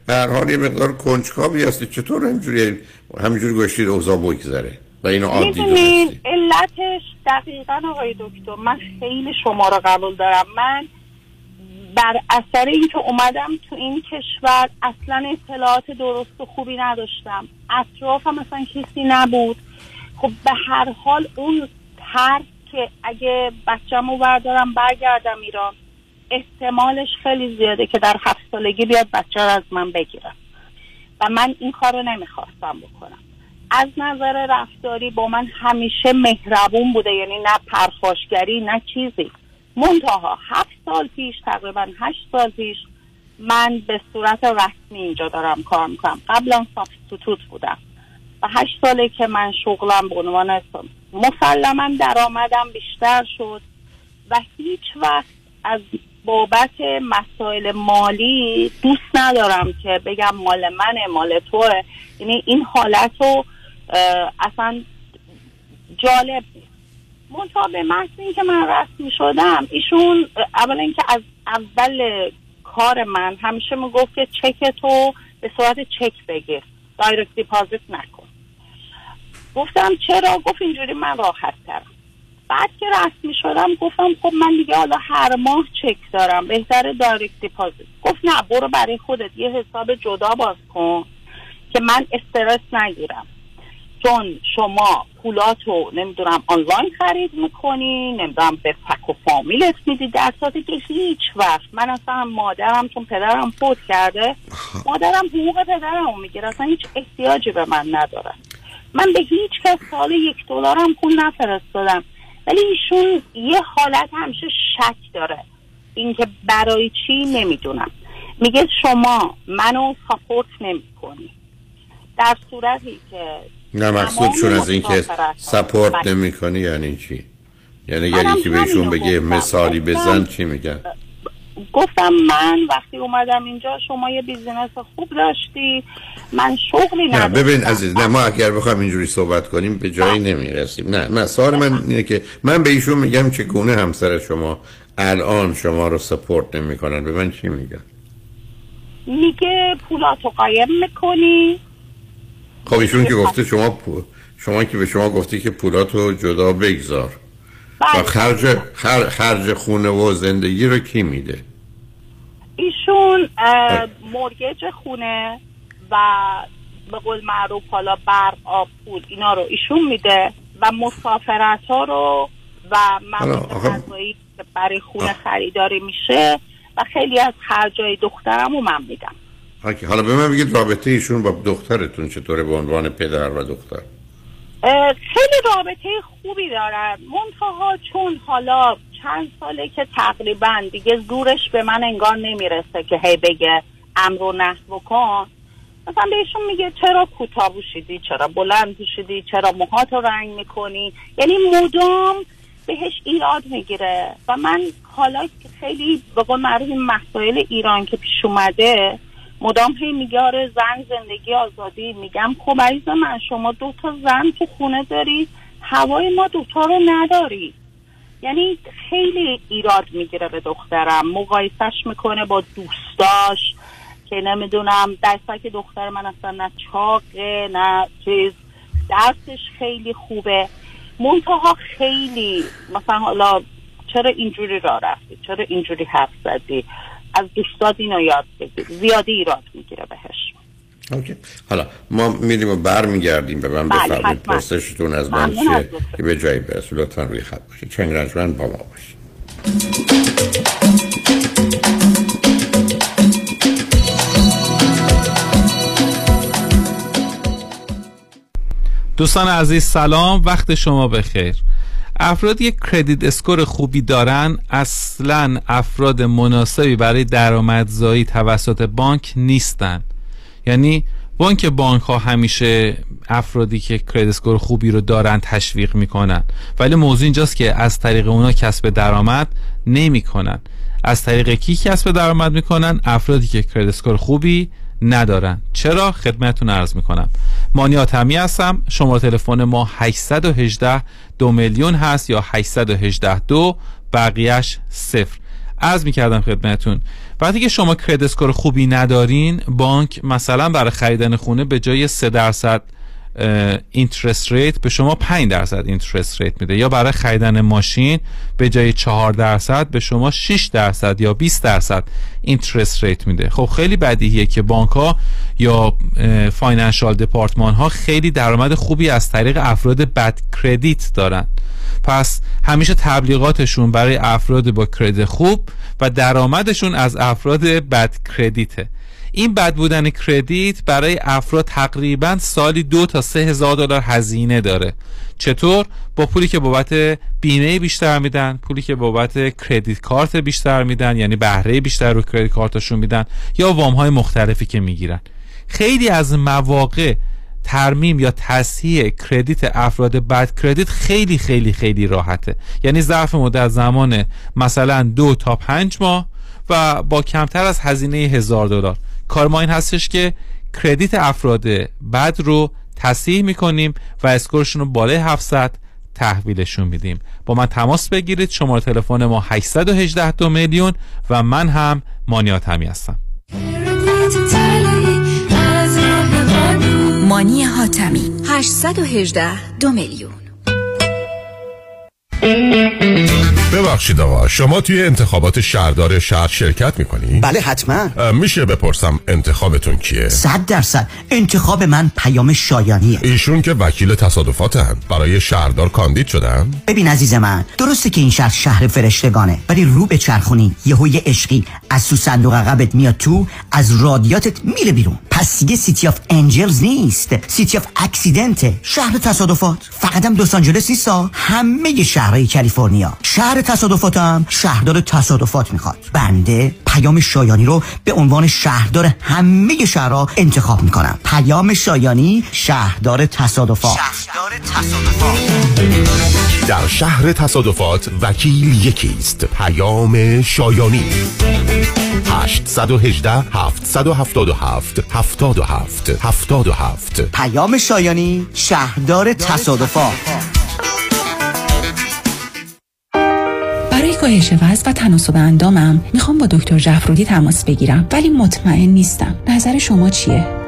به هر حال یه مقدار کنجکاوی هستی چطور همینجوری همینجوری گوشتید اوضاع بگذره و اینو عادی می‌دونید علتش دقیقا آقای دکتر من خیلی شما رو قبول دارم. من بر اثر اینکه اومدم تو این کشور اصلا اطلاعات درست و خوبی نداشتم. اطرافم مثلا کسی نبود. خب به هر حال اون ترس که اگه بچه‌مو بردارم برگردم ایران احتمالش خیلی زیاده که در هفت سالگی بیاد بچه رو از من بگیرم و من این کار رو نمی‌خواستم بکنم. از نظر رفتاری با من همیشه مهربون بوده یعنی نه پرخاشگری نه چیزی. منتها هفت سال پیش تقریبا هشت سال پیش من به صورت رسمی اینجا دارم کار می‌کنم. قبلا سابستیتوت بودم. و هشت ساله که من شغلم به عنوان مسلما درآمدم بیشتر شد و هیچ وقت از بابت مسائل مالی دوست ندارم که بگم مال منه مال توه. یعنی این حالت رو اصلا جالب نیست. به محض اینکه من رسمی شدم ایشون اولا اینکه از اول کار من همیشه می‌گفت که چک تو به صورت چک بگیر دایرکت دیپازیت نکن. گفتم چرا؟ گفت اینجوری من راحت ترم. بعد که رسمی شدم گفتم خب من دیگه حالا هر ماه چک دارم. بهتر دایرکت دیپازیت گفت نه برو برای خودت. یه حساب جدا باز کن که من استرس نگیرم. چون شما پولاتو نمی‌دونم آنلاین خرید می‌کنی نمی‌دونم به فک و فامیلت میدی. در صورتی که هیچ وقت. من اصلا مادرم چون پدرم فوت کرده مادرم حقوق پدرم می‌گیره. اصلا هیچ احتیاجی به من نداره. من به هیچ کس سال یک دلارم پول نفرستادم. ولی ایشون یه حالت همیشه شک داره. اینکه برای چی نمی‌دونم. میگه شما منو ساپورت نمی کنی در صورتی که نه مقصودشون از اینکه سپورت نمی کنی یعنی چی؟ یعنی اگر یکی بهشون بگه مثالی بزن چی میگن؟ گفتم من وقتی اومدم اینجا شما یه بیزینس خوب داشتی. من شغلی نه ببین عزیز نه ما اگر بخوام اینجوری صحبت کنیم به جایی نمی‌رسیم. نه نه سوال من اینه که من به ایشون میگم چگونه همسر شما الان شما رو سپورت نمی‌کنن. به من چی میگن؟ میگه پولاتو قایم می‌کنی. خب ایشون که گفته شما پول شما که به شما گفتی که پولاتو جدا بگذار. و خرج خرج خونه و زندگی رو کی میده؟ ایشون مرگج خونه و به قول معروف حالا برق آب پول اینا رو ایشون میده و مسافرت ها رو و مواد غذایی که برای خونه خریداری میشه و خیلی از خرجای دخترم رو من میدم. حالا به من بگید رابطه ایشون با دخترتون چطوره به عنوان پدر و دختر؟ خیلی رابطه خوبی دارن. منتها چون حالا چند ساله که تقریبا دیگه زورش به من انگار نمی‌رسه که هی بگه امر نه بکن. مثلا بهشون میگه چرا کوتاه پوشیدی؟ چرا بلند پوشیدی؟ چرا موهاتو رنگ می‌کنی؟ یعنی مدام بهش ایراد می‌گیره. و من حالا خیلی به قول مسائل ایران که پیش اومده مدام هی میگه آره زن زندگی آزادی. میگم خب عزیز من شما دو تا زن تو خونه داری هوای ما دوتا رو نداری. یعنی خیلی ایراد می‌گیره به دخترم. مقایسش می‌کنه با دوستاش که نمی‌دونم که دختر من اصلا نه چاقه نه چیز. درسش خیلی خوبه. منتها خیلی مثلا حالا چرا اینجوری را رفتی؟ چرا اینجوری حرف زدی؟ از دوستات اینو یاد بگیر. زیادی ایراد می‌گیره بهش. okay. حالا ما میریم و بر میگردیم به من بله، بفرمید پرسشتون از من چیه؟ که به جایی برسه. لطفا روی خط باشید. شنوندگان ارجمند با ما باشید. دوستان عزیز سلام. وقت شما بخیر. افراد یک credit score خوبی دارن اصلا افراد مناسبی برای درآمدزایی توسط بانک نیستن. یعنی بانک بانک ها همیشه افرادی که credit score خوبی رو دارن تشویق می‌کنن. ولی موضوع اینجاست که از طریق اونا کسب درآمد نمی‌کنن. از طریق کی کسب درآمد می‌کنن؟ افرادی که credit score خوبی ندارن. چرا؟ خدمتتون عرض می‌کنم. مانیات همی هستم. شماره تلفن ما 818 دو میلیون هست یا 818 دو بقیهش صفر. عرض می‌کردم خدمتون وقتی که شما credit score خوبی ندارین بانک مثلا برای خریدن خونه به جای 3 درصد interest rate به شما 5 درصد interest rate میده. یا برای خریدن ماشین به جای 4 درصد به شما 6 درصد یا 20 درصد interest rate میده. خب خیلی بدیهیه که بانک ها یا financial department ها خیلی درآمد خوبی از طریق افراد بد credit دارن. پس همیشه تبلیغاتشون برای افراد با کردیت خوب و درآمدشون از افراد بد کردیته این بد بودن کردیت برای افراد تقریبا سالی دو تا سه هزار دلار هزینه داره. چطور؟ با پولی که بابت بیمه بیشتر میدن پولی که بابت کردیت کارت بیشتر میدن یعنی بهره بیشتر رو کردیت کارتشون میدن یا وام های مختلفی که می‌گیرن. خیلی از مواقع ترمیم یا تصحیح کردیت افراد بد کردیت خیلی خیلی خیلی راحته. یعنی ظرف مدت زمان مثلا دو تا پنج ماه و با کمتر از هزینه هزار دلار. کار ما این هستش که کردیت افراد بد رو تصحیح می‌کنیم و اسکورشون رو بالای 700 تحویلشون میدیم. با من تماس بگیرید. شماره تلفن ما 818 دو میلیون و من هم مانیات همی هستم. مانی حاتمی 818 دو میلیون. ببخشید آقا شما توی انتخابات شهردار شهر شرکت می‌کنی؟ بله حتما. میشه بپرسم انتخابتون کیه؟ صد درصد. انتخاب من پیام شایانیه. ایشون که وکیل تصادفاتن برای شهردار کاندید شدن؟ ببین عزیز من درسته که این شهر شهر فرشتگانه ولی رو به چرخونی. یهو یه عشقی از تو صندوق عقبت میاد تو از رادیاتت میره بیرون. پس دیگه City of Angels نیست. City of Accident ه شهر تصادفات. فقط هم لس آنجلس نیستا همه شهرهای کالیفرنیا. شهر تصادفاتم شهردار تصادفات می‌خواد. بنده پیام شایانی رو به عنوان شهردار همه شهرها انتخاب می‌کنم. پیام شایانی شهردار تصادفات. شهردار تصادفات. در شهر تصادفات وکیل یکیست. پیام شایانی. 818 777 77 77 پیام شایانی شهردار تصادفات. کاهش وزن و تناسب اندامم. می‌خوام با دکتر جعفرودی تماس بگیرم ولی مطمئن نیستم. نظر شما چیه؟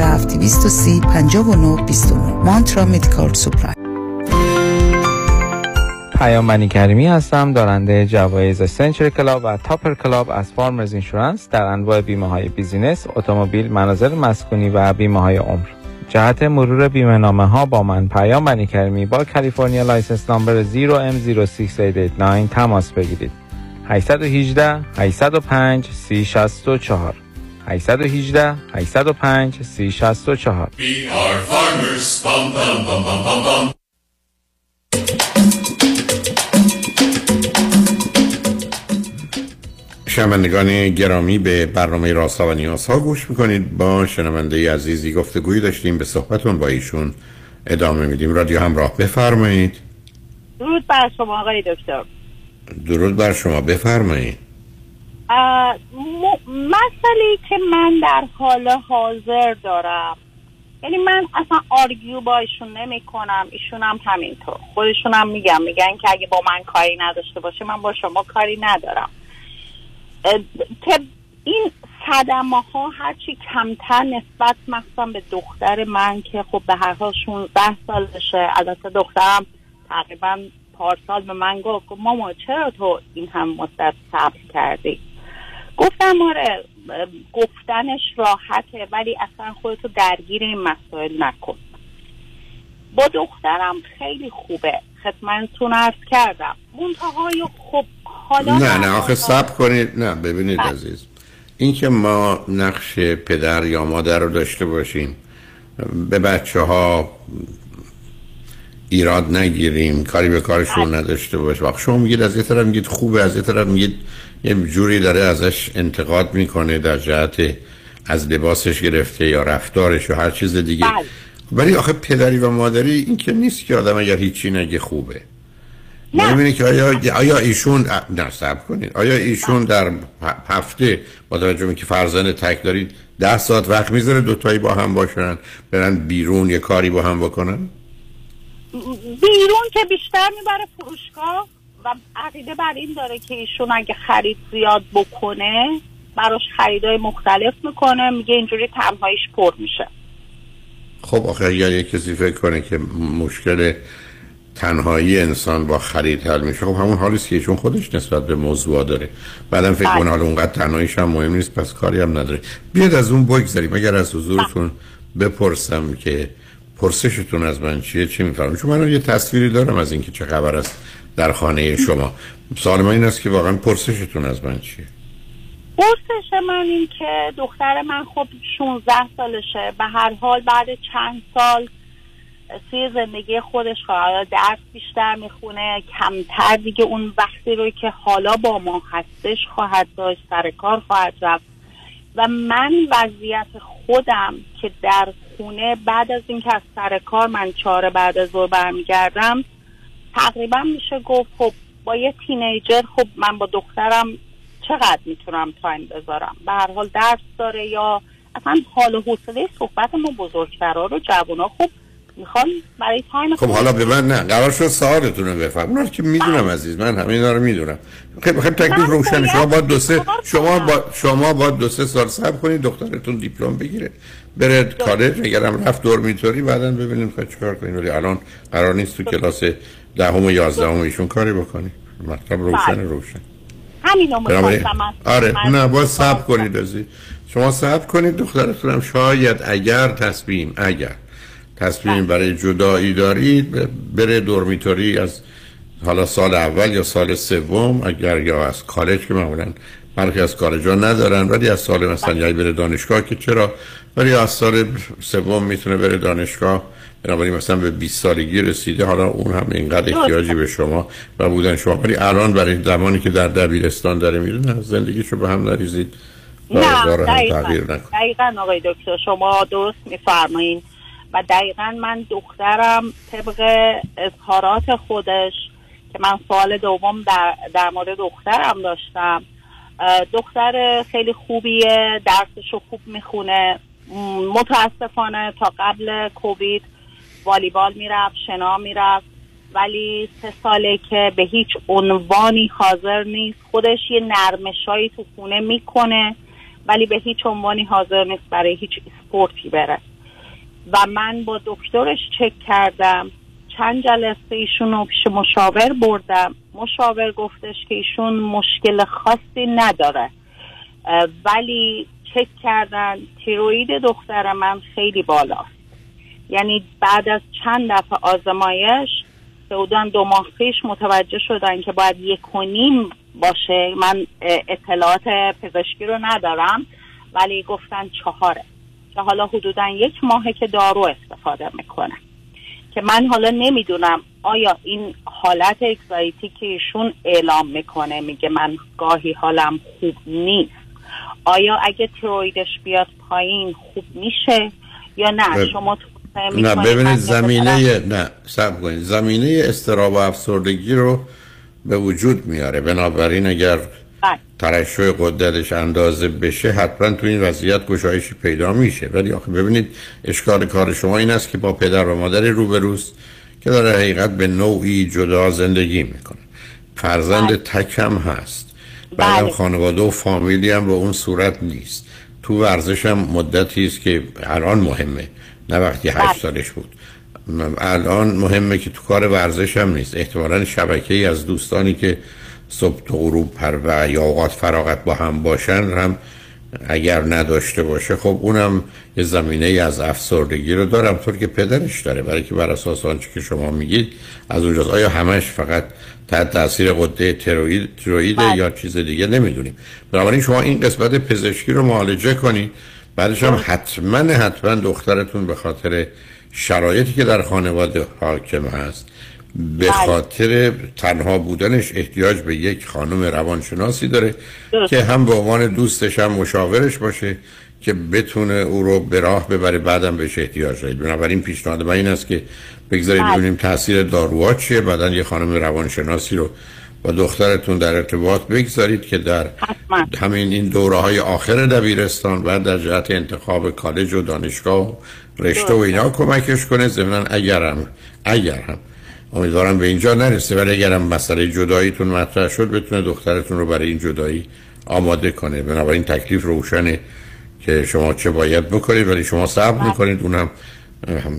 230 59 29 Mantra Medical Supply پیام منی کریمی هستم دارنده جوایز Century Club و Topper Club از Farmers Insurance در انواع بیمه های business، اتومبیل، منازل مسکونی و بیمه های عمر. جهت مرور بیمه نامه ها با من پیام منی کریمی با California license number 0M06889 تماس بگیرید. 818 805 3064 818 805 3064 We are farmers. Bum, bum, bum, bum, bum, bum. شنوندگان گرامی به برنامه راسا و نیازها گوش می‌کنید. با شنونده عزیزی گفتگویی داشتیم. به صحبتون با ایشون ادامه میدیم. رادیو همراه بفرمایید. درود بر شما آقای دکتر. درود بر شما. بفرمایید. مسئله که من در حال حاضر دارم. یعنی من اصلا آرگیو با ایشون نمی کنم ایشون هم همینطور. خودشون هم میگم میگن که اگه با من کاری نداشته باشه من با شما کاری ندارم. که این صدمه ها هرچی کمتر نسبت مخصوصا به دختر من که خب به هر حال 16 سالشه. البته دخترم تقریبا پارسال به من گفت ماما چرا تو این هم مدت صبر کردی؟ گفتم آره گفتنش راحته ولی اصلا خودتو درگیر این مسائل نکن. با دخترم خیلی خوبه خدمتتون عرض کردم. منتهای خب حالا نه نه آخه سب کنید. نه ببینید بله. عزیز این که ما نقش پدر یا مادر رو داشته باشیم به بچه ها ایراد نگیریم کاری به کارشون نداشته باشه وقت شما میگید از یه طرف میگید خوبه از یه طرف میگید یه جوری داره ازش انتقاد می‌کنه در جهت از لباسش گرفته یا رفتارش یا هر چیز دیگه. بله. ولی آخه پدری و مادری این که نیست که آدم اگر هیچی نگه خوبه. مهم اینه که آیا آیا ایشون نه صبر کنید آیا ایشون در هفته با توجه که فرزند تک دارید ده ساعت وقت می‌ذاره دوتایی با هم باشن برن بیرون یه کاری با هم بکنن؟ بیرون که بیشتر می‌بره فروشگاه. و عقیده بر این داره که ایشون اگه خرید زیاد بکنه براش خریدای مختلف می‌کنه میگه اینجوری تنهاییش پر میشه. خب آخه اگر یه کسی فکر کنه که مشکل تنهایی انسان با خرید حل میشه خب همون حالیست که ایشون خودش نسبت به موضوع داره. بعدم فکر بله. کنه حالا اونقدر تنهاییش هم مهم نیست پس کاری هم نداره. بیاد از اون بگذاریم اگر از حضورتون بپرسم که پرسشتون از من چیه چی میفرم چون من یه تصویری دارم از اینکه چه خبر است. در خانه شما. سوال من این است که واقعا پرسشتون از من چیه؟ پرسش من این که دختر من خب 16 سالشه. به هر حال بعد چند سال توی زندگی خودش خواهد درس بیشتر می‌خونه. کمتر دیگه اون وقتی رو که حالا با ما هستش خواهد داشت. سر کار خواهد رفت. و من وضعیت خودم که در خونه بعد از اینکه از سر کار من چهار بعد از ظهر برمیگردم تقریبا میشه گفت خب با یه teenager خب من با دخترم چقدر می‌تونم time بذارم؟ به هر حال درس داره یا اصلا حال و حوصله صحبت ما بزرگترا رو جوونا خب می‌خوان برای time خب حالا به من نه. قرار شد سوالتون رو بفهم. اونا که می‌دونم عزیز. من همه اینا رو می‌دونم. خیلی خیلی تکلیف روشن شما با دو سه شما با شما با دو سه سال صبر کنید دخترتون دیپلم بگیره. بره کالج اگرم رفت دورمیتوری بعدا ببینیم چیکار کنید ولی الان قرار نیست تو کلاس دهم و یازدهم ایشون کاری بکنی. مطلب روشن بله. روشن. همین آره نه باید صبر کنید عزیز شما صبر کنید دخترتون هم شاید اگر تصمیم اگر تصمیم برای جدایی دارید بره دورمیتوری از حالا سال اول یا سال سوم اگر یا از کالج که معمولا برخی از کالج ها ندارن ولی از سال مثلا یا بره دانشگاه که چرا؟ ولی از سال سوم می‌تونه بره دانشگاه. بنابراین مثلا به 20 سالگی رسیده حالا اون هم اینقدر احتیاجی به شما و بودن شما. ولی الان برای زمانی که در دبیرستان داره میره نه زندگیشو به هم نریزید. نه دقیقا, دقیقا آقای دکتر شما درست میفرمایین. و دقیقا من دخترم طبق اظهارات خودش که من سوال دوم در, در مورد دخترم داشتم دختر خیلی خوبیه درسش رو خوب می‌خونه متاسفانه تا قبل کووید والیبال می‌رفت شنا می‌رفت. ولی سه ساله که به هیچ عنوانی حاضر نیست خودش یه نرمشایی تو خونه می‌کنه ولی به هیچ عنوانی حاضر نیست برای هیچ اسپورتی بره. و من با دکترش چک کردم. چند جلسه ایشون رو پیش مشاور بردم. مشاور گفتش که ایشون مشکل خاصی نداره. ولی چک کردن تیروید دختر من خیلی بالاست. یعنی بعد از چند دفعه آزمایش حدودا دو ماه پیش متوجه شدن که باید یک و نیم باشه. من اطلاعات پزشکی رو ندارم ولی گفتن چهاره. که حالا حدودا یک ماهه که دارو استفاده می‌کنه. که من حالا نمی‌دونم آیا این حالت اکزایتی که ایشون اعلام می‌کنه میگه من گاهی حالم خوب نیست. آیا اگه تیرویدش بیاد پایین خوب میشه یا نه؟ بب- شما توصیه نه ببینید زمینه نه سب کنید. زمینه استراب و افسردگی رو به وجود میاره. بنابراین اگر بله. ترشح قدرتش اندازه بشه حتما تو این وضعیت گشایشی پیدا میشه. ولی آخه ببینید اشکال کار شما این است که با پدر و مادر روبروست که در حقیقت به نوعی جدا زندگی می‌کنه. فرزند تک هم هست. بعدم بله. خانواده و فامیلی هم به اون صورت نیست. تو ورزش هم مدتی است که الان مهمه. نه وقتی هشت سالش بود. الان مهمه که تو کار ورزش هم نیست. احتمالا شبکه ای از دوستانی که صبح تا غروب پر و یا اوقات فراغت با هم باشن هم اگر نداشته باشه خب اونم یه زمینه ای از افسردگی رو دارم. طور که پدرش داره. برای که بر اساس آنچه که شما میگید از اونجاست. آیا همش فقط تحت تاثیر قده تروید ترویده یا چیز دیگه؟ نمی‌دونیم. بنابراین شما این قسمت پزشکی رو معالجه کنید بعدش هم حتما حتما دخترتون به خاطر شرایطی که در خانواده حاکم هست به خاطر تنها بودنش احتیاج به یک خانم روانشناسی داره که هم به عنوان دوستش هم مشاورش باشه که بتونه او رو به راه ببره بعدم بهش احتیاج داره. بنابراین پیشنهاد من این است که بگذارید ببینیم تاثیر داروها چیه بعدا یه خانم روانشناسی رو با دخترتون در ارتباط بگذارید که در همین این دوره های آخر دبیرستان و در جهت انتخاب کالج و دانشگاه و رشته و اینا کمکش کنه. ضمن اگرم اگر هم امیدوارم به اینجا نرسه. ولی اگرم مسئله جداییتون مطرح شد بتونه دخترتون رو برای این جدایی آماده کنه. بنابراین تکلیف روشنه که شما چه باید بکنید. ولی شما صبر می‌کنید. اونم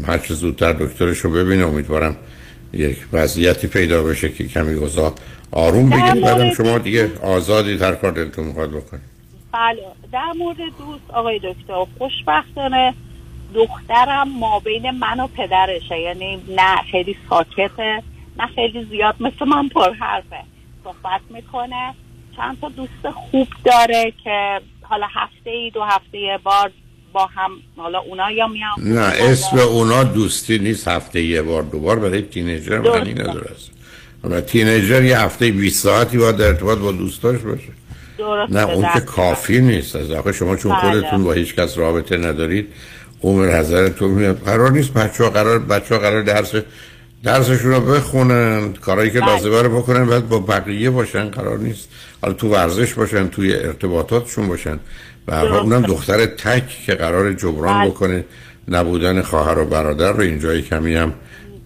هر چه زودتر دکترش رو ببینه. امیدوارم یک وضعیتی پیدا بشه که کمی گذار آروم بگید بعدم شما دیگه آزادی تر کار دلتون می‌خواد بکنید. بله در مورد دوست آقای دکتر خوشبختانه دخترم ما بین من و پدرشه یعنی نه خیلی ساکته نه خیلی زیاد مثل من پر حرفه صحبت می‌کنه چند تا دوست خوب داره که حالا هفته ای دو هفته یه بار با هم حالا اونا یا میان. نه اسم اونا دوستی نیست هفته یه بار دو بار برای تینیجر معنی نداره است تینیجر یه هفته 20 ساعتی باید در ارتباط با دوستاش باشه. نه اون که کافی نیست. از آخه شما چون بله. خودتون با هیچ کس رابطه ندارید عمر نظرتون میاد. قرار نیست بچه ها قرار بچه ها قرار درس درسشون رو بخونن. کارهایی که لازمه رو بکنن بعد با بقیه باشن قرار نیست. حالا تو ورزش باشن توی ارتباطاتشون باشن. و اونم دختر تک که قرار جبران بله. بکنه نبودن خواهر و برادر رو. اینجای کمی هم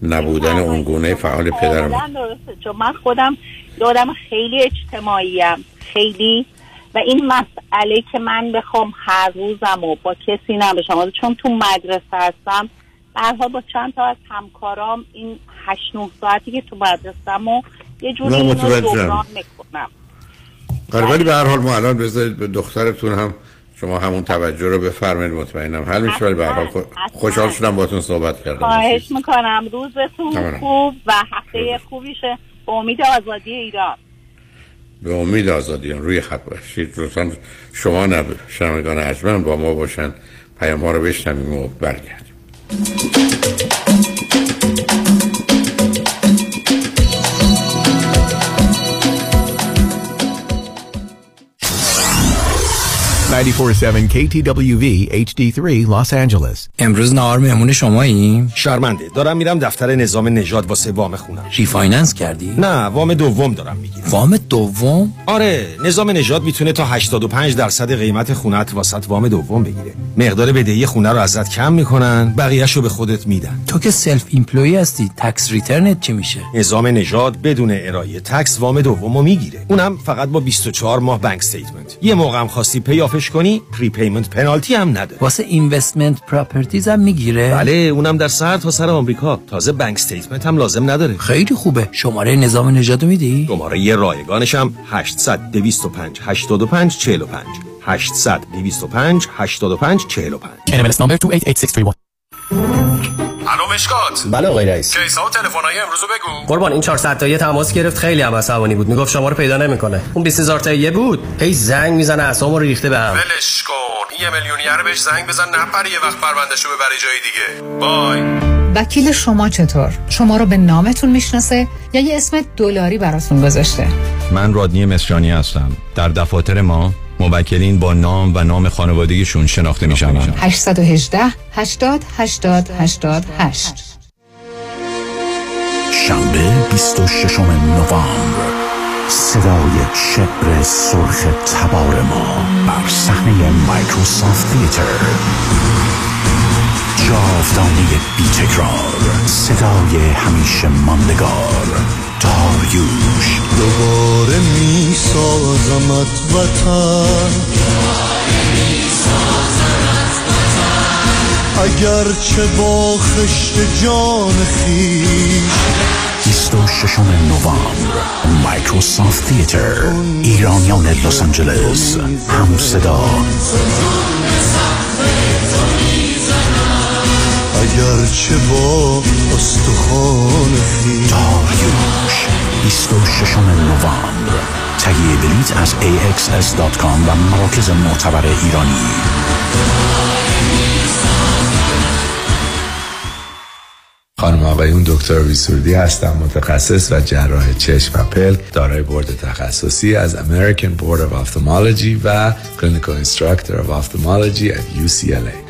نبودن اون گونه فعال پدرم. درسته چون من خودم آدم خیلی اجتماعیم خیلی. و این مسئله که من بخوام هر روزم و با کسی نباشم چون تو مدرسه هستم برها با چند تا از همکارام این هشت نه ساعتی که تو مدرسم و یه جوری اینو. جبران می‌کنم. آره ولی به هر حال ما الان بذارید به دخترتون هم شما همون توجه رو بفرمایید مطمئنم. حل میشه ولی به حال خوشحال شدم باهاتون صحبت کردم خواهش می‌کنم. روزتون. خوب و هفته خوبی شه. به امید آزادی ایران. به امید آزادی روی خط باشید لطفا شما نه شنوندگان ارجمند با ما باشن. پیام ها رو بشنویم و برگردیم. KTWV HD3 Los Angeles. امروز نهار مهمون شماییم. شرمنده. دارم میرم دفتر نظام نژاد واسه وام خونم. refinance کردی؟ نه وام دوم دارم می‌گیرم. وام دوم؟ آره نظام نژاد می‌تونه تا 85 درصد قیمت خونت واست وام دوم بگیره. مقدار بدهی خونه رو ازت کم می‌کنن بقیهش رو به خودت میدن. تو که self-employed هستی tax return ت چی میشه؟ نظام نژاد بدون ارائه tax وام دوم رو می‌گیره. اونم فقط با 24 ماه bank statement یه موقع هم خواستی pay off ش کنی prepayment penalty هم نداره واسه investment properties هم می‌گیره. بله اونم در سر تا سر آمریکا. تازه bank statement هم لازم نداره. خیلی خوبه. شماره نظام نژاد میدی؟ شماره یه رایگانش هم 800 225 85 45 800 225 85 45 NMLS number 288631 مشکات بله آقای رئیس. کیسا و تلفن‌های امروز رو بگو. قربان این 400 تایی تماس گرفت خیلی هم عصبانی بود. می‌گفت شما رو پیدا نمی‌کنه. اون 20000 تایی بود. هی زنگ می‌زنه اعصابمو ریخته بهم ولش کن. یه میلیونیر بهش زنگ بزن نپره یه وقت پروندهش رو ببره جای دیگه. بای وکیل شما چطور؟ شما رو به نامتون می‌شناسه یا یه اسم دلاری براتون گذاشته؟ من رادنی مصریانی هستم. در دفاتر ما موکلین با نام و نام خانوادگیشون شناخته میشن 818 80 80 88 شنبه 26 نوامبر. صدای شعر سرخ تبار ما بر صحنه مایکروسافت تیتر. جاودانه بی تکرار صدای همیشه ماندگار. داریوش. دوباره می سازمت وطن. اگر چه با خشت جان خیش. 26 نوامبر مایکروسافت تیتر ایرانیان لس آنجلس هم صدا. اگرچه با استخوان خیلی داریوش. 26 نوامبر. تهیه بلیت از axs.com و مراکز معتبر ایرانی. خانم آقایون دکتر وی سرودی هستم متخصص و جراح چشم و پلک دارای بورد تخصصی از American Board of Ophthalmology و Clinical Instructor of Ophthalmology at UCLA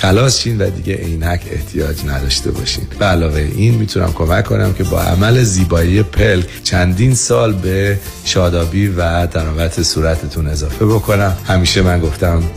خلاص شین و دیگه عینک احتیاج نداشته باشین. به علاوه این می‌تونم کمک کنم که با عمل زیبایی پلک چندین سال به شادابی و طراوت صورتتون اضافه بکنم. همیشه من گفتم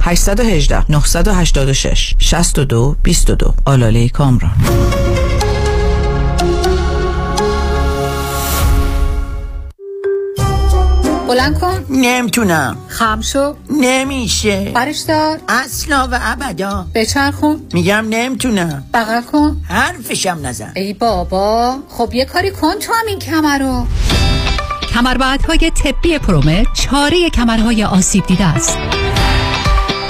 818 986 62 22 آلاله کامران. بلند کن. نمی‌تونم. خم شو. نمیشه. برش دار. اصلا و ابدا. بچرخون. میگم نمی‌تونم. بغل کن. حرفشم نزن. ای بابا. خب یه کاری کن تو هم این کمر رو. کمربندهای طبی پرومت چاره کمرهای آسیب دیده است.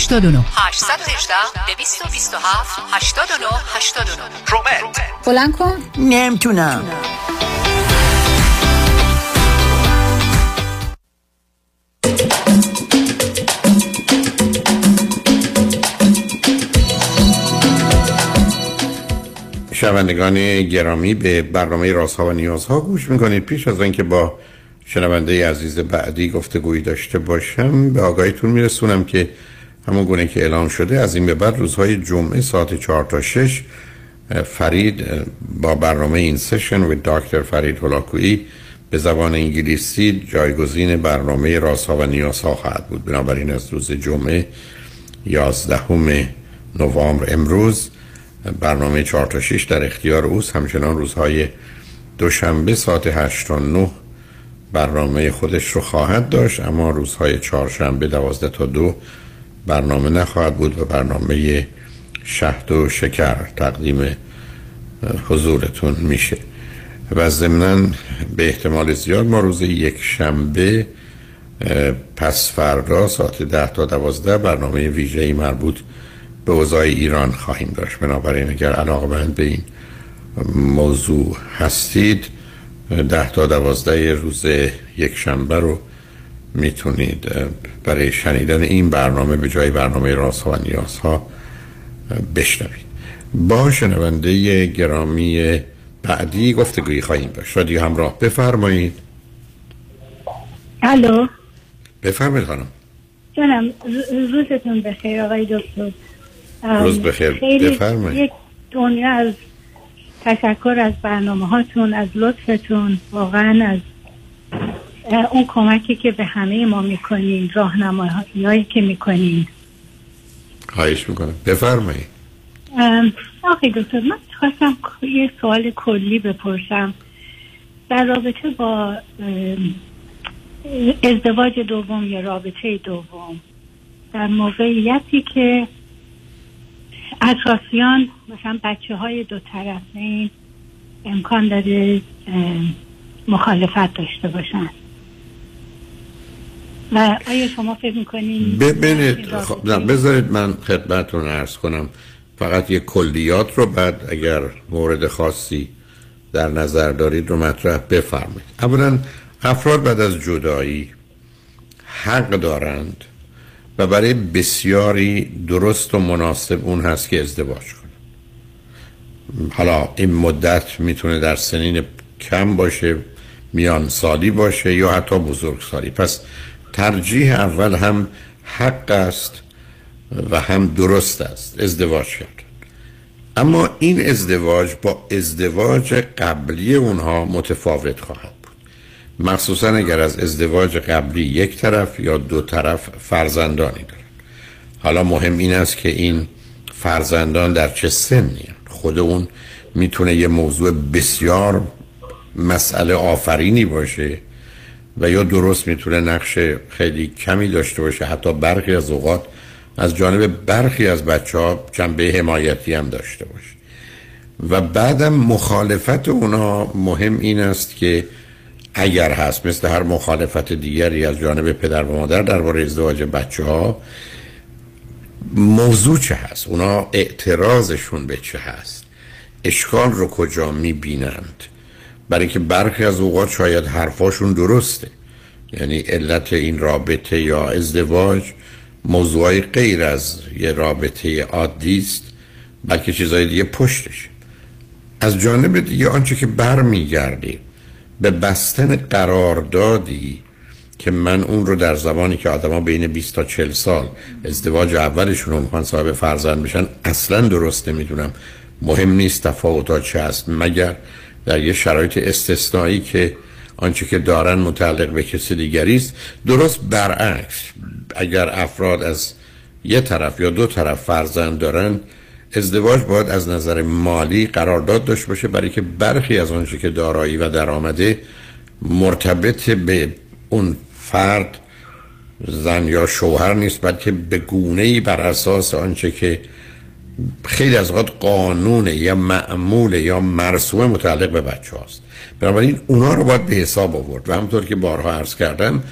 89 818 227 89 89 پرومت بلند کن. نمی‌تونم. شنوندگان گرامی به برنامه رازها و نیازها گوش می‌کنید. پیش از اینکه با شنونده عزیز بعدی گفتگویی داشته باشم به آگاهیتون میرسونم که همون گونه که اعلام شده از این به بعد روزهای جمعه ساعت 4 تا 6 فرید با برنامه این سشن و دکتر فرید هلاکویی به زبان انگلیسی جایگزین برنامه رازها و نیازها خواهد بود. بنابراین از روز جمعه 11 نوامبر امروز برنامه 4 تا 6 در اختیار اوست. همچنان روزهای دوشنبه ساعت 8 تا 9 برنامه خودش رو خواهد داشت اما روزهای چهارشنبه 12 تا 2 برنامه نخواهد بود و برنامه شهد و شکر تقدیم حضورتون میشه. و ضمنا به احتمال زیاد ما روز یک شنبه پس فردا ساعت ده تا دوازده برنامه ویژه‌ای مربوط به اوضاع ایران خواهیم داشت. بنابراین اگر علاقه به این موضوع هستید ده تا دوازده روز یک شنبه رو می‌تونید برای شنیدن این برنامه به جای برنامه رازها و نیازها بشنوید. با شنونده گرامی بعدی گفتگویی خواهیم داشت. رادیو همراه. بفرمایید. الو. بفرمایید خانم. جانم روزتون بخیر آقای دکتر. روز بخیر. بفرمایید. یک دنیا از تشکر از برنامه هاتون از لطفتون واقعا از اون کمکی که به همه ما می‌کنین راهنمایی که می‌کنین. خواهش می‌کنم. بفرمایید. آقای دکتر من خواستم یه سوال کلی بپرسم. در رابطه با ازدواج دوم یا رابطه دوم در موقعیتی که اطرافیان مثلا بچه های دو طرفین امکان داره مخالفت داشته باشن. و آیا شما فکر می‌کنین ببینید خب بذارید من خدمتتون عرض کنم. فقط یه کلیات رو بعد اگر مورد خاصی در نظر دارید رو مطرح بفرمایید. اولا افراد بعد از جدایی حق دارند و برای بسیاری درست و مناسب اون هست که ازدواج کنه حالا این مدت می‌تونه در سنین کم باشه میان سالی باشه یا حتی بزرگ سالی پس ترجیح اول هم حق است و هم درست است ازدواج کرد. اما این ازدواج با ازدواج قبلی اونها متفاوت خواهد بود. مخصوصا اگر از ازدواج قبلی یک طرف یا دو طرف فرزندانی دارن حالا مهم این است که این فرزندان در چه سنی. خود اون می‌تونه یه موضوع بسیار مسئله آفرینی باشه و یا درست می‌تونه نقش خیلی کمی داشته باشه حتی برخی از اوقات از جانب برخی از بچه ها جنبه حمایتی هم داشته باشه. و بعدم مخالفت اونا مهم این است که اگر هست مثل هر مخالفت دیگری از جانب پدر و مادر درباره ازدواج بچه ها موضوع چه هست؟ اونا اعتراضشون به چه هست؟ اشکال رو کجا می‌بینند؟ برای که برخی از اوقات شاید حرفاشون درسته. یعنی علت این رابطه یا ازدواج موضوعی غیر از یه رابطه عادی است بلکه چیزهای دیگه پشتش. از جانب دیگه آنچه که برمیگرده به بستن قراردادی که من اون رو در زمانی که آدما بین 20 تا 40 سال ازدواج اولشون رو می‌خوان صاحب فرزند بشن اصلا درست نمی‌دونم. مهم نیست تفاوتات چه هست مگر در یه شرایط استثنایی که آنچه که دارن متعلق به کسی دیگری است. درست برعکس اگر افراد از یه طرف یا دو طرف فرزند دارن ازدواج باید از نظر مالی قرارداد داشته باشه برای که برخی از آنچه که دارایی و درآمده مرتبط به اون فرد زن یا شوهر نیست بلکه به گونه ای بر اساس آنچه که خیلی از اوقات قانون یا معمول یا مرسوم متعلق به بچه هاست. بنابراین اونا رو باید به حساب آورد و همطور که بارها عرض کردم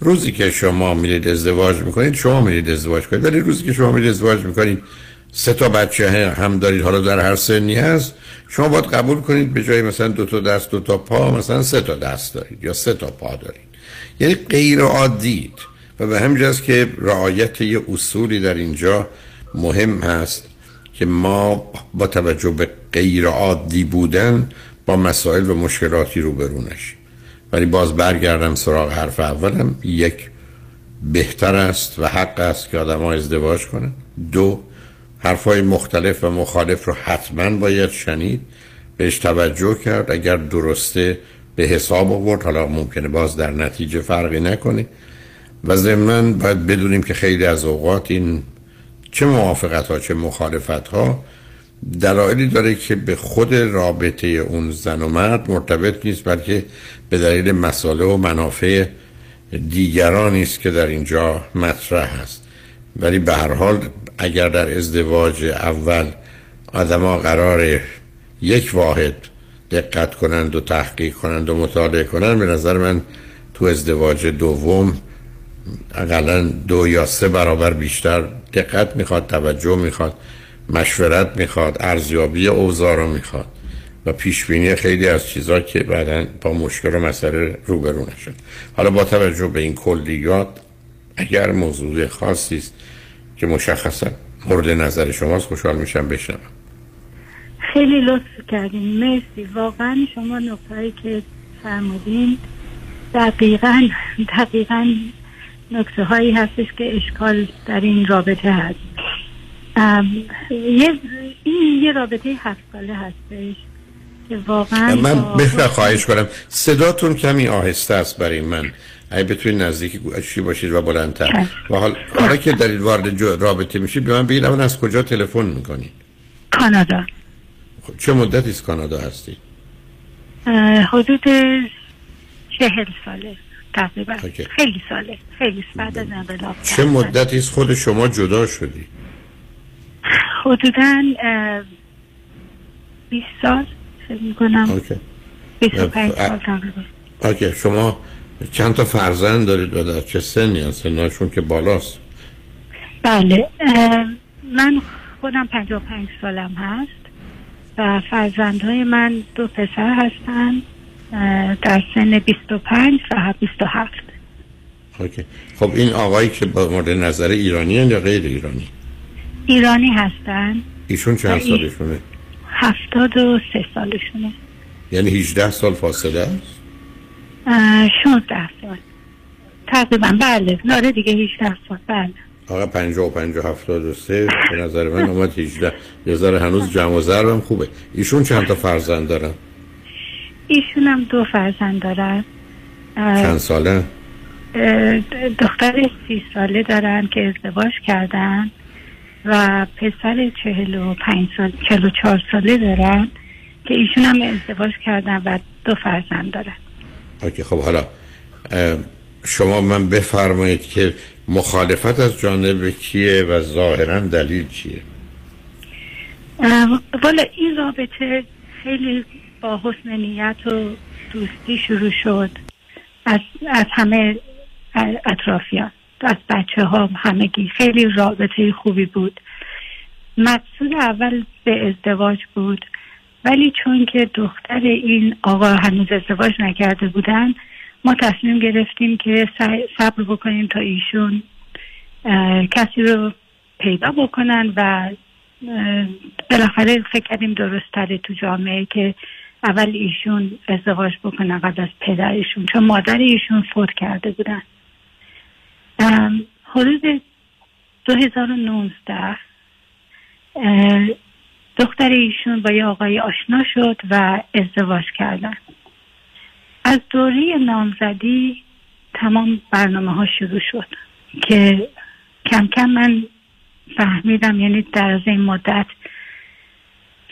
روزی که شما میرید ازدواج می‌کنید شما میرید ازدواج کنید. ولی روزی که شما میرید ازدواج می‌کنید سه تا بچه هم دارید حالا در هر سنی هست شما باید قبول کنید به جای مثلا دو تا دست دو تا پا مثلا سه تا دست دارید یا سه تا پا دارید. یعنی غیر عادید و به همین جاست که رعایت یه اصولی در اینجا مهم هست. که ما با توجه به غیر عادی بودن با مسائل و مشکلاتی روبرو نشیم. ولی باز برگردم سراغ حرف اولم. یک بهتر است و حق است که آدم ها ازدواج کنن. دو حرفای مختلف و مخالف رو حتما باید شنید. بهش توجه کرد. اگر درسته به حساب آورد. حالا ممکنه باز در نتیجه فرقی نکنه. و ضمنا باید بدونیم که خیلی از اوقات این چه موافقت ها چه مخالفت ها دلایلی داره که به خود رابطه اون زن و مرد مرتبط نیست بلکه به دلیل مسائل و منافع دیگرانی است که در اینجا مطرح هست ولی به هر حال اگر در ازدواج اول آدما قرار یک واحد دقت کنند و تحقیق کنند و مطالعه کنند به نظر من تو ازدواج دوم اقلا دو یا سه برابر بیشتر دقت می‌خواد توجه می‌خواد مشورت می‌خواد ارزیابی اوضاع رو می‌خواد. و پیش بینی خیلی از چیزها که بعدا با مشکل و مسئله روبرو نشد. حالا با توجه به این کلیات اگر موضوع خاصی است که مشخصا مورد نظر شماست خوشحال میشم بشنوم. خیلی لطف کردین. مرسی. واقعا شما نکتهایی که فرمودین دقیقا دقیقا نکته هایی هستش که اشکال در این رابطه هست. یه این یه رابطه هفت ساله هستش واقعا من بهتر خواهش کنم. صداتون کمی آهسته است برای من. اگه بتونید نزدیک گوشی باشید و بلندتر. و حال حالا که دارید وارد جو- رابطه میشید به من بگید اول از کجا تلفن می‌کنید؟ کانادا. خب چه مدتی از کانادا هستید؟ حدود چهل ساله. تقریبا اوکی. خیلی ساله. خیلی بعد از انقلاب چه مدتی از خود شما جدا شدی؟ حدودا اه، 20 سال فکر می‌کنم. اوکی. 25 اه، سال تقریبا. اوکی. شما چند تا فرزند دارید و در چه سنی هست سنشون که بالاست. بله. من خودم 55 سالم هست و فرزندهای من دو پسر هستن. اه، در سن 25 و 27 اوکی. خب این آقایی که با مورد نظر ایرانی یا غیر ایرانی؟ ایرانی هستن. ایشون چند سالشونه؟ 73 سالشونه. یعنی 18 سال فاصله است؟ اه، 16 سال. تقریبا بله. داره دیگه 18 سال. بله. آقا 50 و 50 73 به نظر من اومد 18 یه هنوز جمع و ضربم خوبه. ایشون چند تا فرزند دارن؟ ایشون هم دو فرزند دارن. چند ساله؟ دختر سی ساله دارن که ازدواج کردن و پسر چهل و پنج سال چهل و چهار ساله دارن که ایشون هم ازدواج کردن و دو فرزند دارن. اوکی خب حالا شما من بفرمایید که مخالفت از جانب کیه و ظاهرا دلیل چیه؟ والا این رابطه خیلی با حسن نیت و دوستی شروع شد. از, از همه اطرافیان. از بچه ها همگی. خیلی رابطه خوبی بود. مقصود اول به ازدواج بود. ولی چون که دختر این آقا هنوز ازدواج نکرده بودن ما تصمیم گرفتیم که صبر بکنیم تا ایشون کسی رو پیدا بکنن و بالاخره فکر کردیم درست تره تو جامعه که اول ایشون ازدواج بکنن قبل از پدرشون چون مادر ایشون فوت کرده بودن. حدود 2019 اه، دختر ایشون با یه آقای آشنا شد و ازدواج کردن. از دوره نامزدی تمام برنامه ها شروع شد که کم کم من فهمیدم یعنی در از این مدت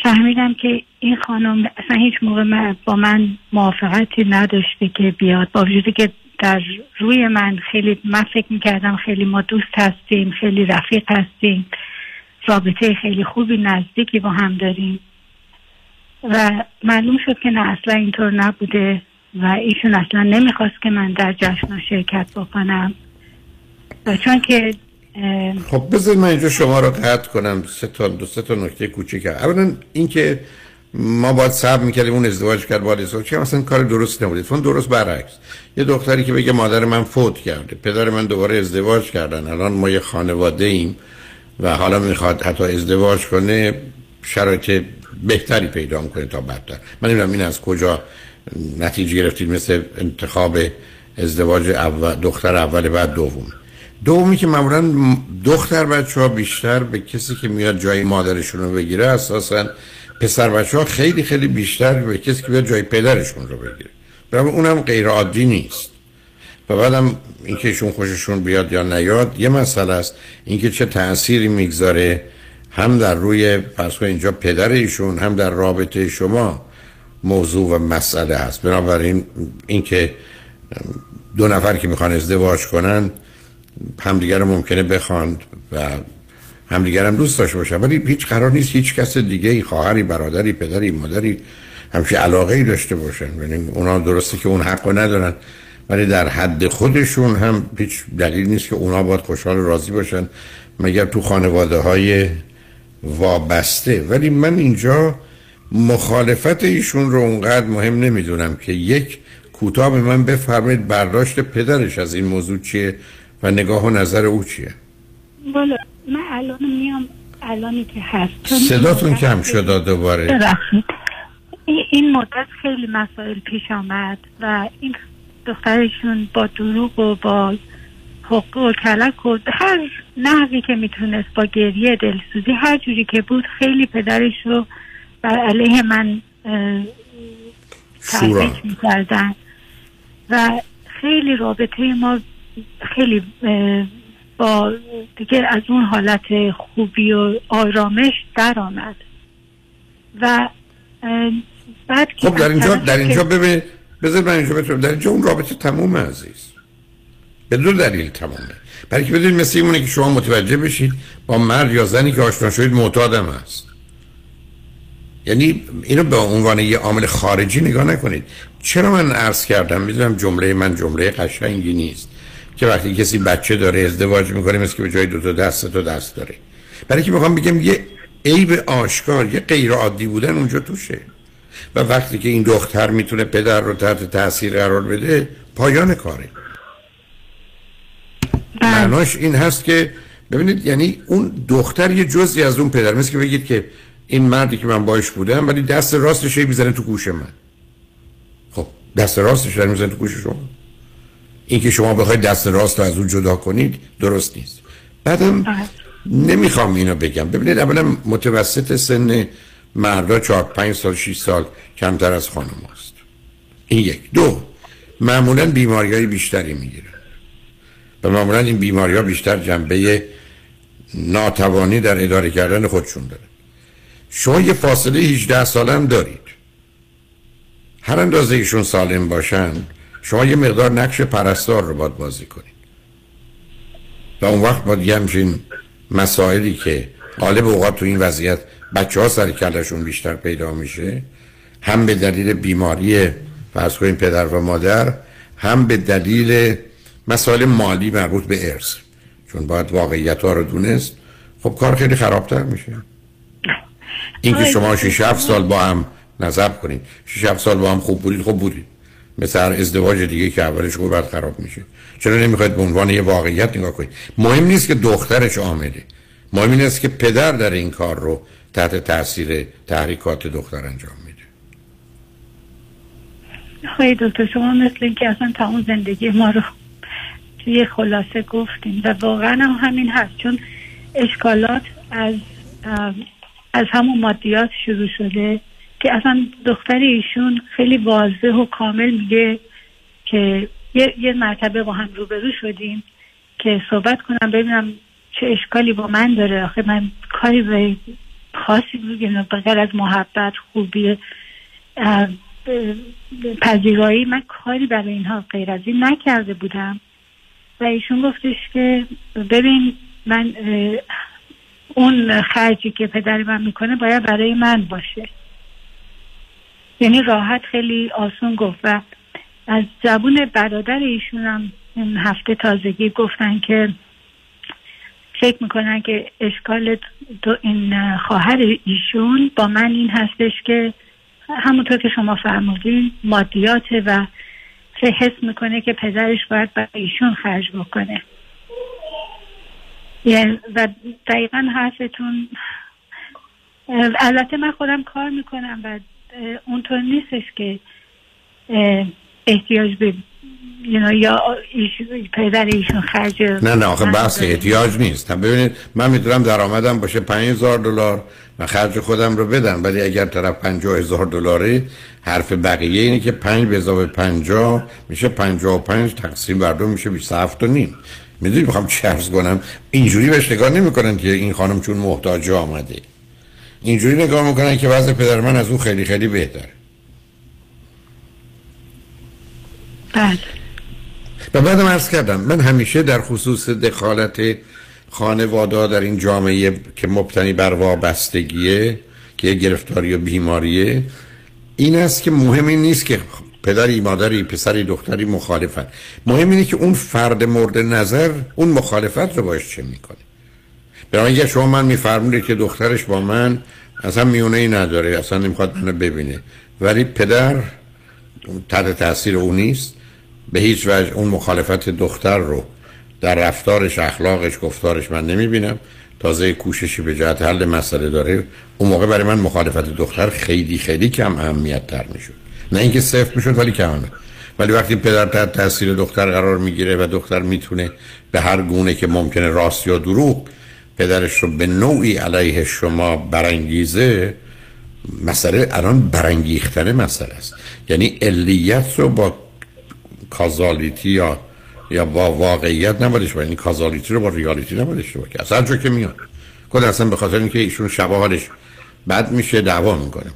فهمیدم که این خانم اصلا هیچ موقع من با من موافقتی نداشته که بیاد. با وجودی که در روی من خیلی من فکر می‌کردم خیلی ما دوست هستیم خیلی رفیق هستیم. رابطه خیلی خوبی نزدیکی با هم داریم. و معلوم شد که نه اصلا اینطور نبوده و ایشون اصلا نمی‌خواست که من در جشن شرکت بکنم. و چون که خب بذارید من اینجا شما رو قطع کنم سه تا دو سه تا نکته کوچیک. اولا اینکه ما باید صبر می‌کردیم اون ازدواج کرد باید ازدواج کرد مثلا کار درست نبوده چون درست برعکس. یه دختری که بگه مادر من فوت کرده پدر من دوباره ازدواج کردن الان ما یه خانواده ایم و حالا می‌خواد حتی ازدواج کنه شرایط بهتری پیدا کنه تا بدتر. من نمی‌دونم این از کجا نتیجه گرفتید مثل انتخاب ازدواج اول دختر اول بعد دوم. دومی که معمولا دختر بچه ها بیشتر به کسی که میاد جای مادرشون رو بگیره اساسا پسر بچه ها خیلی خیلی بیشتر به کسی که بیاد جای پدرشون رو بگیره. برای اونم غیر عادی نیست. و بعدم اینکه ایشون خوششون بیاد یا نیاد یه مسئله است. اینکه چه تأثیری می‌گذاره هم در روی پس اینجا پدر ایشون هم در رابطه شما موضوع و مسئله هست. بنابراین اینکه دو نفر که می‌خوان ازدواج کنن همدیگر ممکنه بخواند و همدیگر هم دوست داشته باشن. ولی هیچ قرار نیست هیچ کس دیگه ای خواهری برادری پدری مادری همچی علاقه ای داشته باشن. یعنی اونا درسته که اون حق رو ندارن ولی در حد خودشون هم هیچ دلیل نیست که اونا باید خوشحال و راضی باشن مگر تو خانواده های وابسته. ولی من اینجا مخالفت ایشون رو اونقدر مهم نمی‌دونم که یک کوتاه به من بفرمایید برداشت پدرش از این موضوع چیه. و نگاه و نظر او چیه؟ والا من الان میام الانی که هست. صداتون کم شد دوباره ببخشید. این- مدت خیلی مسائل پیش آمد و این دخترشون با دروغ و با حقوق و کلک و هر نحوی که می‌تونست با گریه دلسوزی هر جوری که بود خیلی پدرش رو بر علیه من. تبریک می‌کردن. و خیلی رابطه ما خیلی با دیگه از اون حالت خوبی و آرامش در آمد و بعد که خب در اینجا در اینجا ببینید بذار من اینجا بهتون در اینجا اون رابطه تموم عزیز. به دو دلیل تمومه. برای که بدونید مثل اینه که شما متوجه بشید با مرد یا زنی که آشنا شدید معتادم هست. یعنی اینو به عنوان یه عامل خارجی نگاه نکنید. چرا من عرض کردم؟ می‌دونم جمله من جمله قشنگی نیست. که وقتی کسی بچه داره ازدواج می‌کنه مثل که به جای دو تا دست تا دست داره. برای که می‌خوام بگم یه عیب آشکار یه غیر عادی بودن اونجا توشه. و وقتی که این دختر می‌تونه پدر رو تحت تاثیر قرار بده پایان کاره. معناش این هست که ببینید یعنی اون دختر یه جزی از اون پدر. مثل که بگید که این مردی که من باش بودم ولی دست راستش می‌زنه تو گوش من. خب دست راستش می‌زنه تو گوش شما. این که شما بخواید دست راست رو از اون جدا کنید درست نیست. بعدم نمی‌خوام اینو بگم. ببینید اولا متوسط سن مردا 4 5 سال 6 سال کمتر از خانم هست این یک. دو معمولا بیماری های بیشتری می‌گیرن. و معمولا این بیماری ها بیشتر جنبه ناتوانی در اداره کردن خودشون داره. شما یه فاصله 18 ساله هم دارید. هر اندازه ایشون سالم باشن شما یه مقدار نقش پرستار رو باید بازی کنید. و اون وقت باید یه همچین مسائلی که غالب اوقات تو این وضعیت بچه ها سر کلشون بیشتر پیدا میشه هم به دلیل بیماری فرض کنیم پدر و مادر هم به دلیل مسائل مالی مربوط به ارث. چون باید واقعیت ها رو دونست خب کار خیلی خرابتر میشه. اینکه شما 6 7 سال با هم نظر کنید. 6 7 سال با هم خوب بودید خوب بودید. مثل هر ازدواج دیگه که اولش خوب بعد خراب میشه. چرا نمی‌خواید به عنوان یه واقعیت نگاه کنید؟ مهم نیست که دخترش عامله مهم این است که پدر در این کار رو تحت تاثیر تحریکات دختر انجام میده. خیلی دکتر شما مثل اینکه اصلا تمام زندگی ما رو توی خلاصه گفتیم و واقعا هم همین هست. چون اشکالات از از همون مادیات شروع شده. که اصلا دختر ایشون خیلی واضح و کامل میگه که یه, یه مرتبه با هم روبرو شدیم که صحبت کنم ببینم چه اشکالی با من داره. آخه من کاری به خاصی بگم بغیر از محبت خوبی پذیرایی من کاری برای اینها غیر از این نکرده بودم. و ایشون گفتش که ببین من اون خرجی که پدر من می‌کنه باید برای من باشه. یعنی راحت خیلی آسون گفت و از زبون برادر ایشون هم این هفته تازگی گفتن که فکر می‌کنن که اشکال دو این خواهر ایشون با من این هستش که همونطور که شما فرمودین مادیاته و حس می‌کنه که پدرش باید برای ایشون خرج بکنه. و دقیقا حرفتون البته من خودم کار می‌کنم و اونطور نیستش که احتیاج به یا ایش- پدر ایشون خرج نه نه آخه بحث. احتیاج نیست. ببینید من می‌تونم درآمدم باشه 5000 دلار و خرج خودم رو بدم ولی اگر طرف 50000 دلاره حرف بقیه اینه که 5 به اضافه 50 میشه 55 تقسیم بر دو میشه 27 و نیم. می‌دونی می‌خوام چه عرض کنم؟ اینجوری بهش نگاه نمی‌کنن که این خانم چون محتاج آمده. اینجوری نگاه می‌کنن که وضع پدر من از اون خیلی خیلی بهتره بله. و بعدم عرض کردم من همیشه در خصوص دخالت خانواده در این جامعه که مبتنی بر وابستگیه که گرفتاری و بیماریه این است که مهم این نیست که پدری مادری پسری دختری مخالفن. مهم اینه که اون فرد مورد نظر اون مخالفت رو باش چه می‌کنه. برای اگر شما من که دخترش با من اصلا میونه ای نداره اصلا نمی‌خواد منو ببینه. ولی پدر تحت تاثیر او نیست. به هیچ وجه اون مخالفت دختر رو در رفتارش اخلاقش گفتارش من نمی‌بینم. تازه کوششی به جهت حل مسئله داره. اون موقع برای من مخالفت دختر خیلی خیلی کم اهمیت تر می‌شد. نه اینکه صفر می‌شد ولی کم. ولی وقتی پدر تحت تاثیر دختر قرار می‌گیره و دختر می‌تونه به هر گونه که ممکنه راست یا دروغ پدرش رو به نوعی علیه شما برانگیزه مسئله الان برانگیختن مسئله است. یعنی علیت رو با کازالیتی یا یا با واقعیت نباید یعنی کازالیتی رو با ریالیتی نباید اشتباه کرد. اصلا که میاد. خود اصلا به خاطر اینکه ایشون شبه حالش بد میشه دعوا می‌کنه.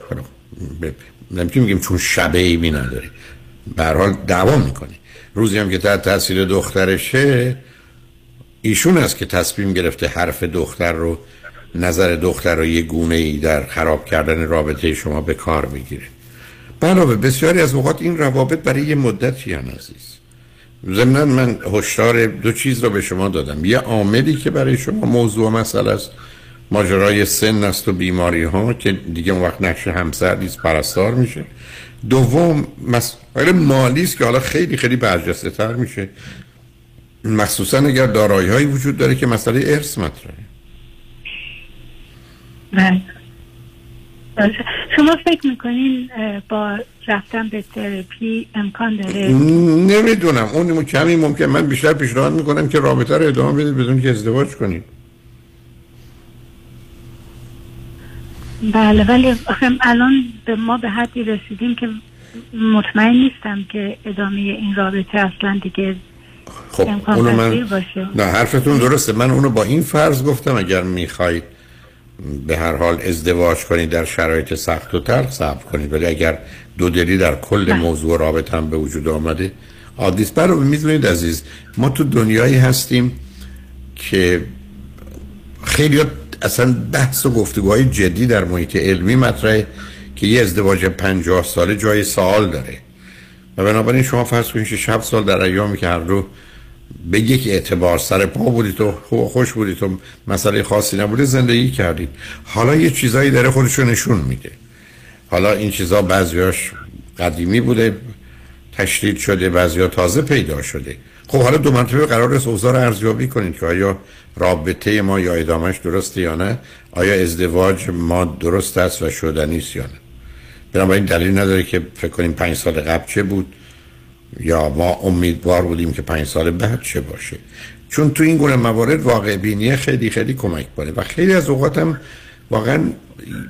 نمی‌تونیم بگیم چون شبه ای می نداری به حال دعوا می‌کنی روزی هم که تحت تاثیر دخترشه ایشون است که تصمیم گرفته حرف دختر رو نظر دختر رو یه گونه ای در خراب کردن رابطه شما به کار می‌گیره علاوه بسیاری از اوقات این روابط برای یه مدتی هم عزیز. ضمنا من هشدار دو چیز رو به شما دادم. یه عاملی که برای شما موضوع مسئله است ماجرای سن است و بیماری ها که دیگه اون وقت نقش همسر نیست پرستار میشه. دوم مسئله مالی است که حالا خیلی خیلی برجسته تر میشه. مخصوصا اگر دارایی هایی وجود داره که مسئله ارث مطرحه. بله. شما فکر می‌کنین با رفتن به ترپی امکان داره؟ نمی‌دونم. اون کمی ممکن من بیشتر پیشنهاد می‌کنم که رابطه رو ادامه بدید بدون که ازدواج کنید. بله ولی الان به ما به حدی رسیدیم که مطمئن نیستم که ادامه این رابطه اصلا دیگه خب اونو من باشه. نه حرفتون درسته من اونو با این فرض گفتم اگر می‌خواید به هر حال ازدواج کنید در شرایط سخت و تر صبر کنید ولی اگر دو دلی در کل بله. موضوع رابطه هم به وجود آمده عادیس برای می‌دونید عزیز ما تو دنیایی هستیم که خیلی اصلا بحث و گفتگوهای جدی در محیط علمی مطرحه که یه ازدواج پنجاه ساله جای سوال داره و بنابراین شما فرض کنید 6 سال در ایامی که هر رو به یک اعتبار سر پا بودید و خوش بودید و مسئله خاصی نبوده زندگی کردید. حالا یه چیزایی داره خودشو نشون میده. حالا این چیزا بعضیاش قدیمی بوده تشدید شده بعضیا تازه پیدا شده. خب حالا دو مرتبه قرار است اوضاع رو ارزیابی کنید که آیا رابطه ما یا ادامش درسته یا نه؟ آیا ازدواج ما درست است و شدنی است یا نه؟ بنابراین دلیل نداره که فکر کنیم پنج سال قبل چه بود یا ما امیدوار بودیم که پنج سال بعد چه باشه. چون تو این گونه موارد واقع بینی خیلی خیلی کمک کنه و خیلی از اوقات هم واقعا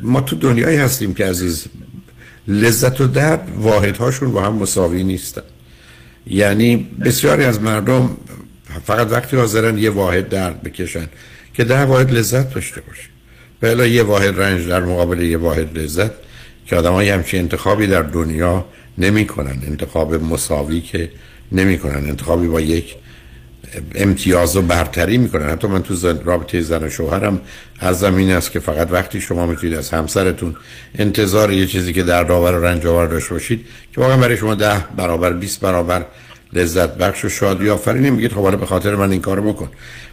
ما تو دنیایی هستیم که عزیز لذت و درد واحدهاشون با هم مساوی نیستن. یعنی بسیاری از مردم فقط وقتی حاضرن یه واحد درد بکشن که ده واحد لذت داشته باشه. بلا یه واحد رنج در مقابل یه واحد لذت. که آدم های همچین انتخابی در دنیا نمی کنن انتخاب مساوی که نمی کنن انتخابی با یک امتیاز و برتری می‌کنن. حتی من تو زن رابطه زن و شوهرم از زمین است که فقط وقتی شما می‌تونید از همسرتون انتظار یه چیزی که در داور و رنج آور داشته باشید که واقعا برای شما ده برابر 20 برابر لذت بخش و شادی آفرینی میگید خب به خاطر من این کارو بکن.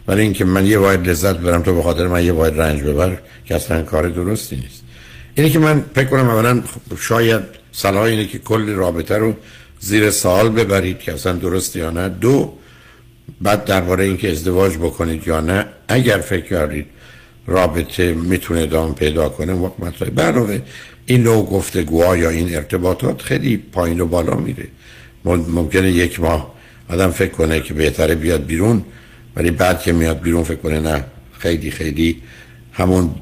ولی اینکه من یه واحد لذت برم تو به خاطر من یه واحد رنج ببر که اصلا کار درستی نیست. اینه که من فکر کنم اولا شاید صلاح اینه که کل رابطه رو زیر سوال ببرید که اصلا درست یا نه. دو بعد درباره اینکه ازدواج بکنید یا نه اگر فکر کردید رابطه می‌تونه ادامه پیدا کنه وقت مطلب. برای این نوع گفتگوها یا این ارتباطات خیلی پایین و بالا میره. ممکنه یک ماه آدم فکر کنه که بهتره بیاد بیرون ولی بعد که میاد بیرون فکر کنه نه خیلی خیلی همون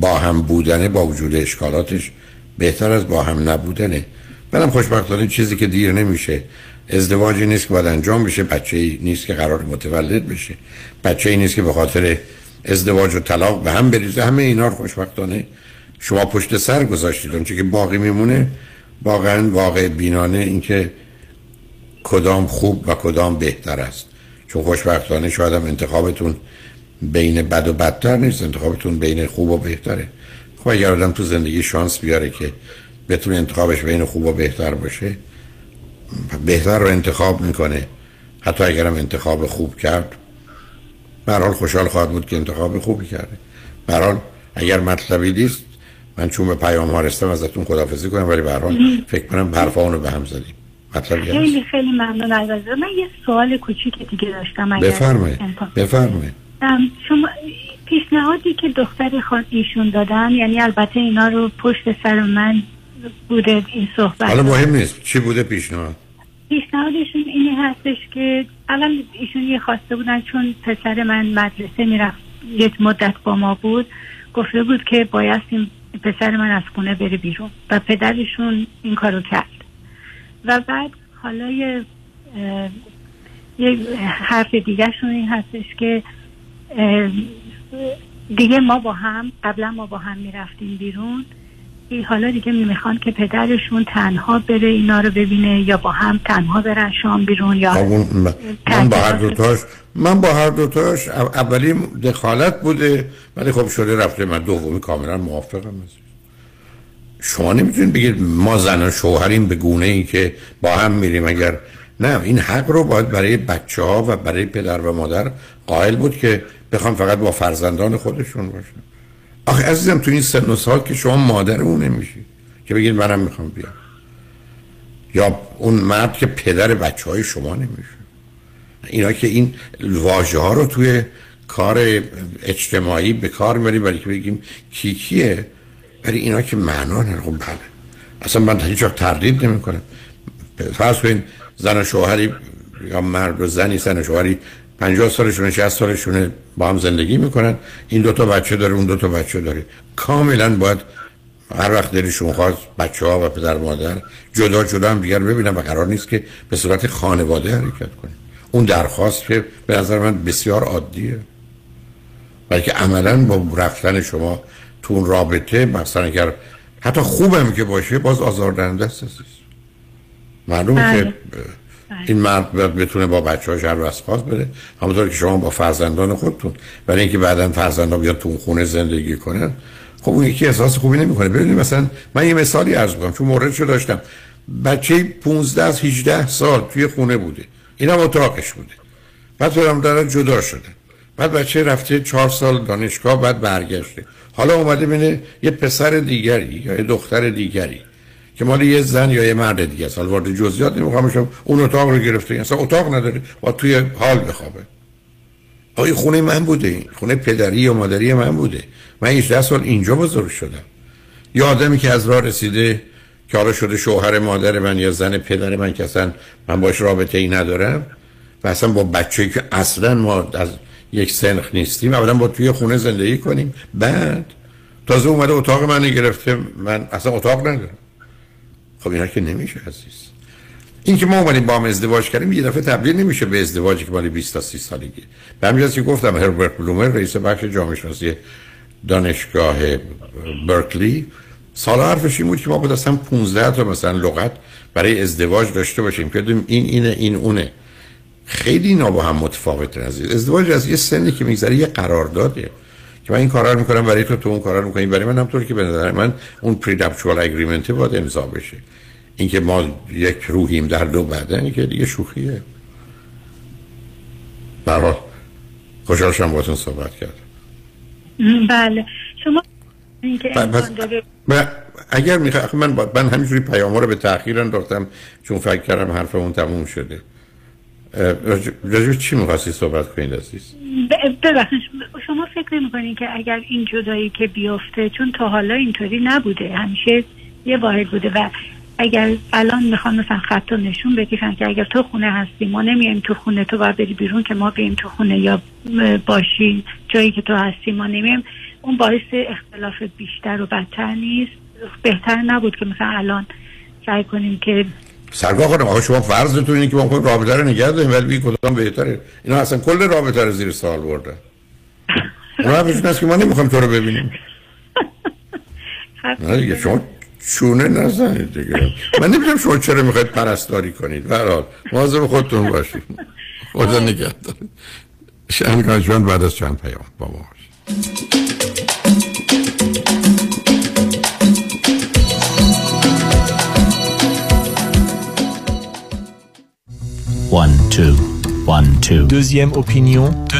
با هم بودنه با وجود اشکالاتش بهتر از با هم نبودنه. منم خوشبختانه چیزی که دیر نمیشه. ازدواجی نیست که باید انجام بشه بچه ای نیست که قرار متولد بشه. بچه ای نیست که به خاطر ازدواج و طلاق به هم بریزه. همه اینا رو خوشبختانه شما پشت سر گذاشتید. اون که باقی میمونه واقعا واقع بینانه اینکه کدام خوب و کدام بهتر است. چون خوشبختانه شاید هم انتخابتون بین بد و بدتر نیست انتخابتون بین خوب و بهتره. خب اگر آدم تو زندگی شانس بیاره که بتونه انتخابش بین خوب و بهتر باشه بهتر رو انتخاب می‌کنه. حتی اگرم انتخاب خوب کرد برحال خوشحال خواهد بود که انتخاب خوبی کرده. برحال اگر مطلبی نیست من چون به پیام ها رستم ازتون خدافزی کنم ولی برحال فکر کنم حرفا به هم زدیم. مطلبی خیلی خیلی ممنون از من یه سوال کوچیک دیگه داشتم بفرمایید. بفرمایید. شما پیشنهادی که دختر خان ایشون دادن یعنی البته اینا رو پشت سر من بوده این صحبت. حالا مهم نیست. چی بوده پیشنهاد؟ پیشنهادشون اینه هستش که اول ایشون یه خواسته بودن چون پسر من مدرسه می‌رفت یک مدت با ما بود گفته بود که بایستیم پسر من از خونه بره بیرون و پدرشون این کارو کرد. و بعد حالا یه حرف دیگرشون این هستش که دیگه ما با هم قبلا ما با هم می‌رفتیم بیرون. ای حالا دیگه می‌خوان که پدرشون تنها بره اینا رو ببینه یا با هم تنها برن شام بیرون یا من- من با هر دوتاش من با هر دوتاش او- اولی دخالت بوده ولی خب شده رفته من دومی کاملا موافقم شما نمی‌تونید بگید ما زن و شوهریم به گونه ای که با هم میریم اگر نه این حق رو باید برای بچه ها و برای پدر و مادر قائل بود که بخوام فقط با فرزندان خودشون باشن آخه عزیزم تو این سن و سال که شما مادر اون نمیشی که بگید منم می‌خوام بیام. یا اون مرد که پدر بچه های شما نمیشه. اینا که این واژه ها رو توی کار اجتماعی به کار می‌بریم برای که بگیم کی کیه ولی اینا که معنا نداره. خب بله. اصلا من هیچ تردید نمی کنم فرض کنین زن و شوهری یا مرد و زنی زن و شوهری 50 سالشونه 60 سالشونه با هم زندگی می‌کنن. این دوتا بچه داره اون دوتا بچه داره. کاملا باید هر وقت دلشون خواست بچه ها و پدر مادر جدا جدا هم دیگر ببینن و قرار نیست که به صورت خانواده حرکت کنیم اون درخواست که به نظر من بسیار عادیه. بلکه عملا با رفتن شما تو اون رابطه مثلا اگر حتی خوبم که باشه باز آزاردهنده است. معلومه بله. که این مرد باید بتونه با بچه هاش هر خواست بره. همونطور که شما با فرزندان خودتون برای اینکه بعدا فرزندان بیاد تو خونه زندگی کنن خب اون یکی احساس خوبی نمی‌کنه. ببینید مثلا من یه مثالی عرض کنم چون موردشو داشتم. بچه 15 از 18 سال توی خونه بوده. اینا اتاقش بوده. بعد پدرم جدا شده. بعد بچه رفته چهار سال دانشگاه بعد برگشته. حالا اومده بینه یه پسر دیگری یا یه دختر دیگری که مال یه زن یا یه مرد دیگه است. حالا وارد جزئیات نمی‌خوام اون اتاق رو گرفته. اصلا اتاق نداره. و توی حال بخوابه. آقا خونه من بوده. این خونه پدری یا مادری من بوده. من 18 سال اینجا بزرگ شدم. یه آدمی که از راه رسیده که حالا شده شوهر مادر من یا زن پدر من که اصلا من باش رابطه ای ندارم و اصلا با بچه که اصلا ما از یک سنخ نیستیم اولا با توی خونه زندگی کنیم. بعد تازه اومده اتاق من گرفته. من اصلا اتاق ندارم. خب اینا که نمیشه عزیز. این که ما اومدیم با هم ازدواج کردیم یه دفعه تبدیل نمیشه به ازدواجی که مال 20 تا 30 سالگی. به همین که گفتم هربرت بلومر رئیس بخش جامعه شناسی دانشگاه برکلی سال حرفش این بود که ما باید اصلا 15 تا مثلا لغت برای ازدواج داشته باشیم. که این اینه این اونه. خیلی اینا با هم متفاوت عزیز. ازدواج از یه سنی که میگذره یه قرارداده. که من این کارا رو می‌کنم برای تو تو اون کارا رو می‌کنی. برای من همطور که به نظر من اون پریدپچوال اگریمنت باید امضا بشه. اینکه ما یک روحیم در دو بدنی که دیگه شوخیه. برای خوشحال شدم باهاتون صحبت کردم. بله. شما اگر می‌خوای من با... من همینجوری پیام رو به تاخیر انداختم چون فکر کردم حرفمون تموم شده. به چی می‌خواستی صحبت کنید عزیز؟ ببخشید شما فکر نمی که اگر این جدایی که بیفته چون تا حالا اینطوری نبوده همیشه یه واحد بوده و اگر الان می‌خوان مثلا خط نشون بکشن که اگر تو خونه هستی ما نمیایم تو خونه تو باید بری بیرون که ما بریم تو خونه یا باشی جایی که تو هستی ما نمیم اون باعث اختلاف بیشتر و بدتر نیست. بهتر نبود که مثلا الان سعی کنیم که سرگاه خانم آقا شما فرضتون اینه که ما می‌خوایم رابطه رو نگه داریم ولی بگی کدام بهتره. اینا اصلا کل رابطه رو زیر سوال بردن. حرفشون هست که ما نمی‌خوایم تو رو ببینیم نه دیگه شما چونه نزنید دیگه من نمی‌دونم شما چرا می‌خواید پرستاری کنید به هر حال مواظب خودتون باشید خدا نگهدار شنگاه جان بعد از چند پیام با ما باشید. One, two, one, two. Deuxième opinion.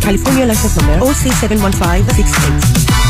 California license number OC71568.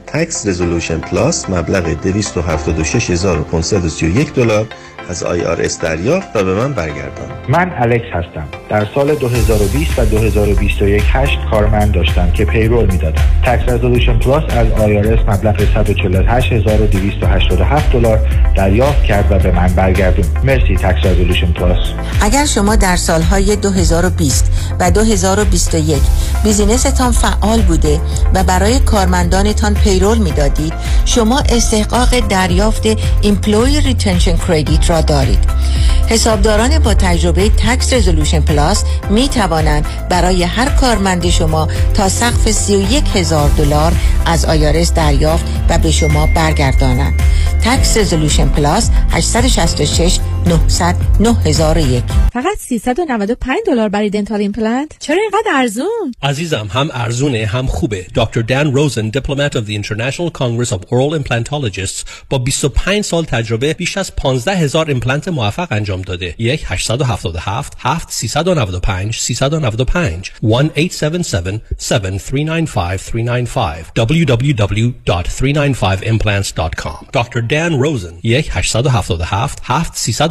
Tax Resolution Plus مبلغ 276531 دلار از IRS دریافت و به من برگردان. من الکس هستم. در سال 2020 و 2021 هشت کارمند داشتم که payroll می‌دادم. Tax Resolution Plus از IRS مبلغ 148287 دلار دریافت کرد و به من برگردون. مرسی Tax Resolution Plus اگر شما در سالهای 2020 و 2021 business تان فعال بوده و برای کارمندانتان payroll می‌دادید شما استحقاق دریافت Employee Retention Credit را دارید. حسابداران با تجربه Tax Resolution Plus می توانند برای هر کارمند شما تا سقف 31 هزار دلار از IRS دریافت و به شما برگردانند. Tax Resolution Plus 866 900 9001 فقط 395 دلار برای dental implant؟ چرا اینقدر ارزون؟ عزیزم هم ارزونه هم خوبه. دکتر دان روزن Diplomate of the International Congress of Oral Implantologists با 25 سال تجربه بیش از 15 هزار ایمپلنت موفق انجام داده. یک 877 7 395 395 1 877 7395 395 www.395implants.com دکتر دان روزن یک 877 7 395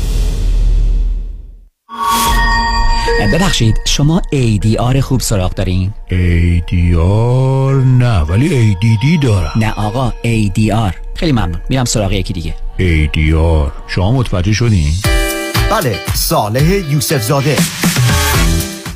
ببخشید شما ADR خوب سراغ دارین؟ ADR نه ولی ADD دارم. نه آقا ADR خیلی ممنون میرم سراغ یکی دیگه. ADR شما متوجه شدین؟ بله صالح یوسف زاده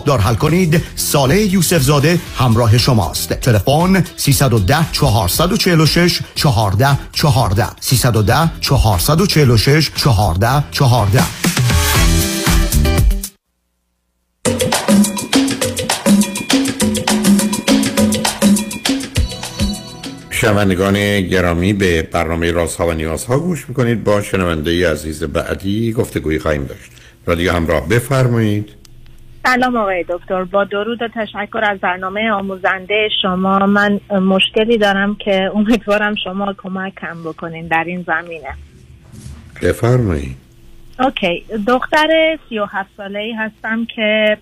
حسابدار حل کنید. صالح یوسف زاده همراه شماست. تلفن 310 446 14 14 310 446 14 14 6 شنوندگان گرامی به برنامه رازها و نیازها گوش می‌کنید. با شنونده عزیز بعدی گفتگویی خواهیم داشت. رادیو همراه بفرمایید. سلام آقای دکتر. با درود و تشکر از برنامه آموزنده شما. من مشکلی دارم که امیدوارم شما کمکم بکنین در این زمینه. بفرمایید. اوکی. دختر 37 ساله ای هستم که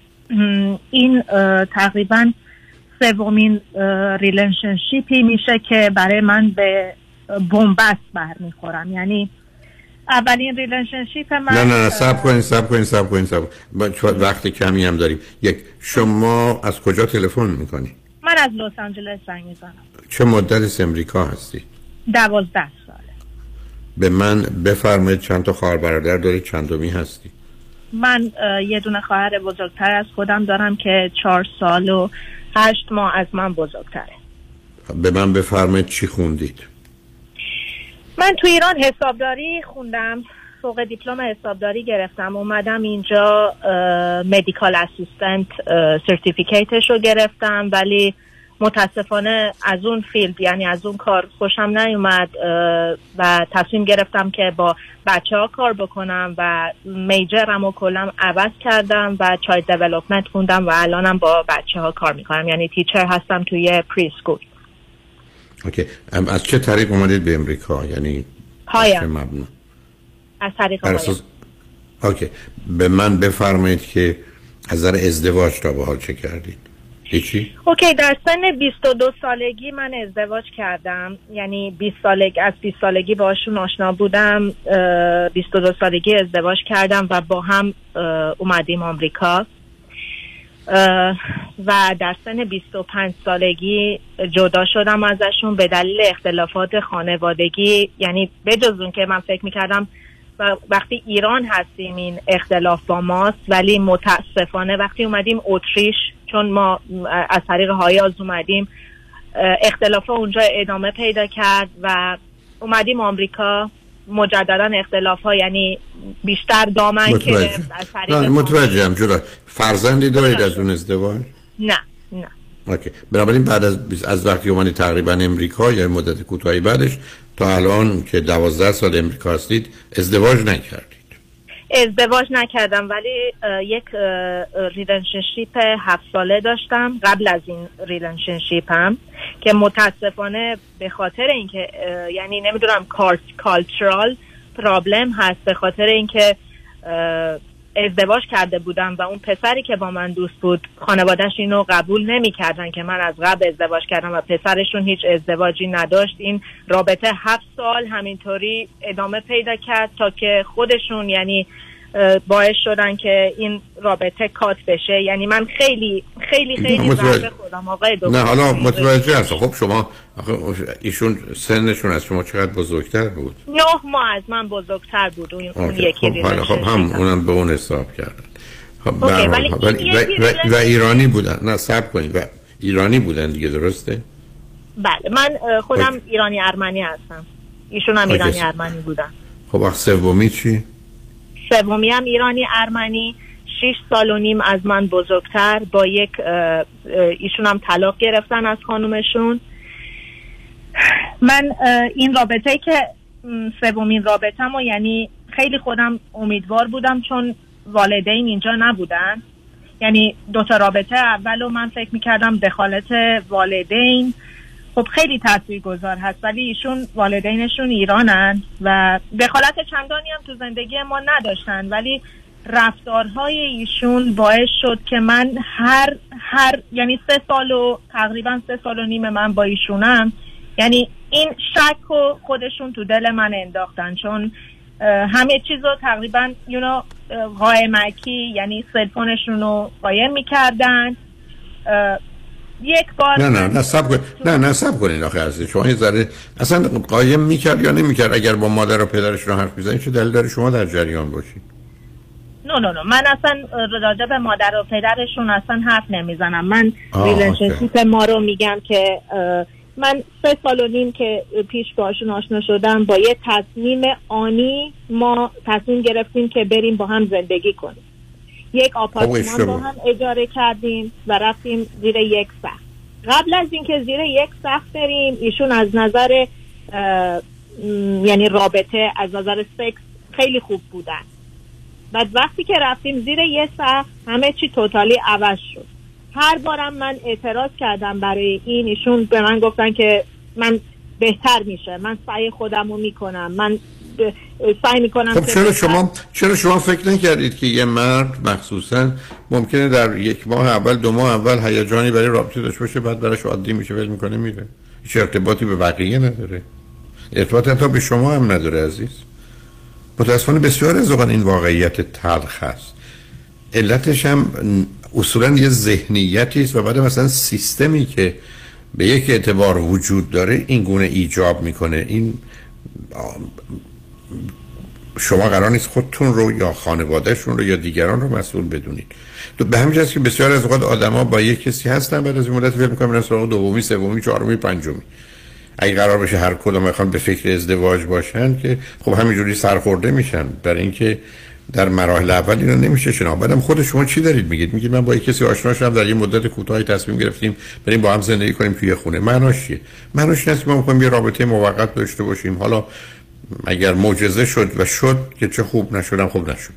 این تقریبا سومین relationship ی میشه که برای من به بنبست برمیخورم. یعنی اولین relationship من نه نه نه صبر کنید صبر کنید صبر کنید صبر وقت کمی هم داریم. یک شما از کجا تلفن می‌کنی؟ من از لس آنجلس زنگ می‌زنم. چه مدت از امریکا هستی؟ دوازده ساله. به من بفرمایید چند تا خواهر برادر داری چندمی هستی؟ من یه دونه خواهر بزرگتر از خودم دارم که چهار سال و هشت ماه از من بزرگتره. به من بفرمایید چی خوندید؟ من تو ایران حسابداری خوندم فوق دیپلم حسابداری گرفتم. اومدم اینجا medical assistant certificate ش رو گرفتم. ولی متاسفانه از اون field یعنی از اون کار خوشم نیومد و تصمیم گرفتم که با بچه ها کار بکنم و major م و کلا عوض کردم و child development خوندم و الانم با بچه ها کار می‌کنم. یعنی teacher هستم توی preschool OK. از چه طریق اومدید به امریکا؟ یعنی پایم مبنا؟ از طریق. اساس OK. به من بفرمایید که از نظر ازدواج تا به حال چه کردید؟ هیچی؟ OK در سن 22 سالگی من ازدواج کردم. یعنی 20 سالگی از 20 سالگی باشون آشنا بودم اه، 22 سالگی ازدواج کردم و با هم اومدیم آمریکا. اه، و در سن 25 سالگی جدا شدم ازشون به دلیل اختلافات خانوادگی. یعنی بجز اون که من فکر می‌کردم وقتی ایران هستیم این اختلاف با ماست ولی متاسفانه وقتی اومدیم اتریش چون ما از طریق هایاز اومدیم اختلاف اونجا ادامه پیدا کرد و اومدیم آمریکا. مجددا اختلاف ها یعنی بیشتر دامنه متوجه. گرفت از طریق نه متوجهم فرزندی دارید از اون ازدواج؟ نه نه. okay. بنابراین بعد از از وقتی اومدید تقریبا امریکا یا مدت کوتاهی بعدش تا الان که دوازده سال امریکا هستید ازدواج نکردید ازدواج نکردم ولی یک relationship هفت ساله داشتم قبل از این relationship هم که متاسفانه به خاطر اینکه یعنی نمی‌دونم کالچرال پرابلم هست به خاطر اینکه ازدواج کرده بودم و اون پسری که با من دوست بود خانوادهش اینو قبول نمی‌کردن که من از قبل ازدواج کردم و پسرشون هیچ ازدواجی نداشت. این رابطه هفت سال همینطوری ادامه پیدا کرد تا که خودشون یعنی باعث شدن که این رابطه کات بشه. یعنی من خیلی خیلی خیلی متوجه. خودم آقای دکتر. نه حالا متوجه هستم. خب شما ایشون سنشون از شما چقدر بزرگتر بود؟ نه ماه از من بزرگتر بود. اون, اون. یکی خب حالا خب هم اونم به اون حساب کردن. خب ولی این و, و, و ایرانی بودن. نه سب کنید. و ایرانی بودن دیگه درسته؟ بله من خودم. ایرانی ارمنی هستم. ایشون هم. ایرانی ارمنی بودن. خب سومی چی؟ سومی هم ایرانی ارمنی. شش سال و نیم از من بزرگتر با یک ایشون هم طلاق گرفتن از خانومشون. من این رابطه که سومین رابطم و یعنی خیلی خودم امیدوار بودم چون والدین اینجا نبودن. یعنی دوتا رابطه اول و من فکر می‌کردم دخالت والدین. خب خیلی تاثیر گذار هست ولی ایشون والدینشون ایرانن و دخالت چندانی هم تو زندگی ما نداشتن. ولی رفتارهای ایشون باعث شد که من هر هر یعنی سه سال و تقریبا سه سال و نیم من با ایشونم یعنی این شک و خودشون تو دل من انداختن. چون همه چیز رو تقریبا اه، قائمکی یعنی سلفونشون رو قایم می‌کردن. یک بار نه نه نه سب کن. نه نه سب کنید آخه عزیز. شما یه ذره اصلا قایم می‌کرد یا نمی‌کرد؟ اگر با مادر و پدرش رو حرف می‌زنید چه دلیل داره شما در جریان باشید نه نه نه من اصلا راجع به مادر و پدرشون اصلا حرف نمی‌زنم. من آه، ریلشنشیپ ما رو میگم که من سه سال و نیم که پیش باشون آشنا شدم با یه تصمیم آنی ما تصمیم گرفتیم که بریم با هم زندگی کنیم. یک آپارتمان. با هم اجاره کردیم و رفتیم زیر یک سقف. قبل از اینکه زیر یک سقف بریم ایشون از نظر یعنی رابطه از نظر سکس خیلی خوب بودن. بعد وقتی که رفتیم زیر یه سقف همه چی توتالی عوض شد. هر بارم من اعتراض کردم برای این ایشون به من گفتن که من بهتر میشه من سعی خودم رو می‌کنم من سعی می‌کنم خب چرا شما چرا شما فکر نکردید که یه مرد مخصوصا ممکنه در یک ماه اول دو ماه اول هیجانی برای رابطه داشته باشه بعد براش عادی میشه ول می‌کنه میره. هیچ ارتباطی به بقیه نداره. ارتباط حتی به شما هم نداره عزیز. متاسفانه بسیار از اوقات این واقعیت تلخ هست علتش هم اصولا یه ذهنیتی است و بعد مثلا سیستمی که به یک اعتبار وجود داره این گونه ایجاب می‌کنه. این شما قرار نیست خودتون رو یا خانوادهشون رو یا دیگران رو مسئول بدونید. تو به همین که بسیار از اوقات آدما با یک کسی هستن بعد از این مدت فکر می‌کنن سراغ دومی سومی چهارمی پنجمی. اگه قرار بشه هر کدوم می‌خوان به فکر ازدواج باشن که خب همینجوری سرخورده میشن. برای اینکه در مراحل اول اینو نمیشه شناخت. بعدم خود شما چی دارید میگید؟ میگید من با یک کسی آشنا شدم در یه مدت کوتاهی تصمیم گرفتیم بریم با هم زندگی کنیم توی خونه. معناش چیه؟ معناش که ما یه رابطه موقت داشته باشیم. حالا اگر معجزه شد و شد که چه خوب نشدم خوب نشد.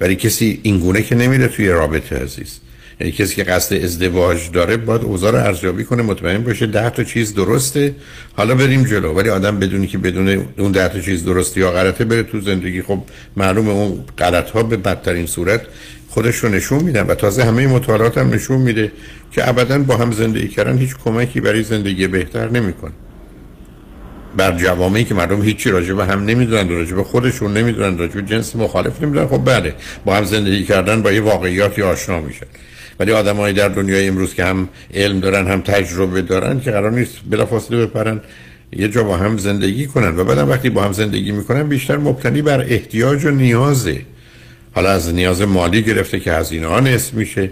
ولی کسی اینگونه که نمیره توی رابطه عزیز. یعنی کسی که قصد ازدواج داره باید اوضاع رو ارزیابی کنه مطمئن باشه ده تا چیز درسته. حالا بریم جلو. ولی آدم بدونی که بدون اون ده تا چیز درسته یا غلطه بره تو زندگی. خب معلومه اون غلط ها به بدترین صورت خودش رو نشون میدن و تازه همه مطالعات هم نشون میده که ابدا با هم زندگی کردن هیچ کمکی برای زندگی بهتر نمی‌کنه. بر جوامعی که مردم هیچی راجع به هم نمی‌دونن راجع به خودشون نمی‌دونن راجع به جنس مخالف نمی‌دونن. خب بله با هم زندگی کردن با یه واقعیاتی آشنا میشن. ولی آدمایی در دنیای امروز که هم علم دارن هم تجربه دارن که قرار نیست بلافاصله بپرن یه جا با هم زندگی کنن. و بعدم وقتی با هم زندگی می‌کنن بیشتر مبتنی بر احتیاج و نیازه. حالا از نیاز مالی گرفته که هزینه ها نصف میشه.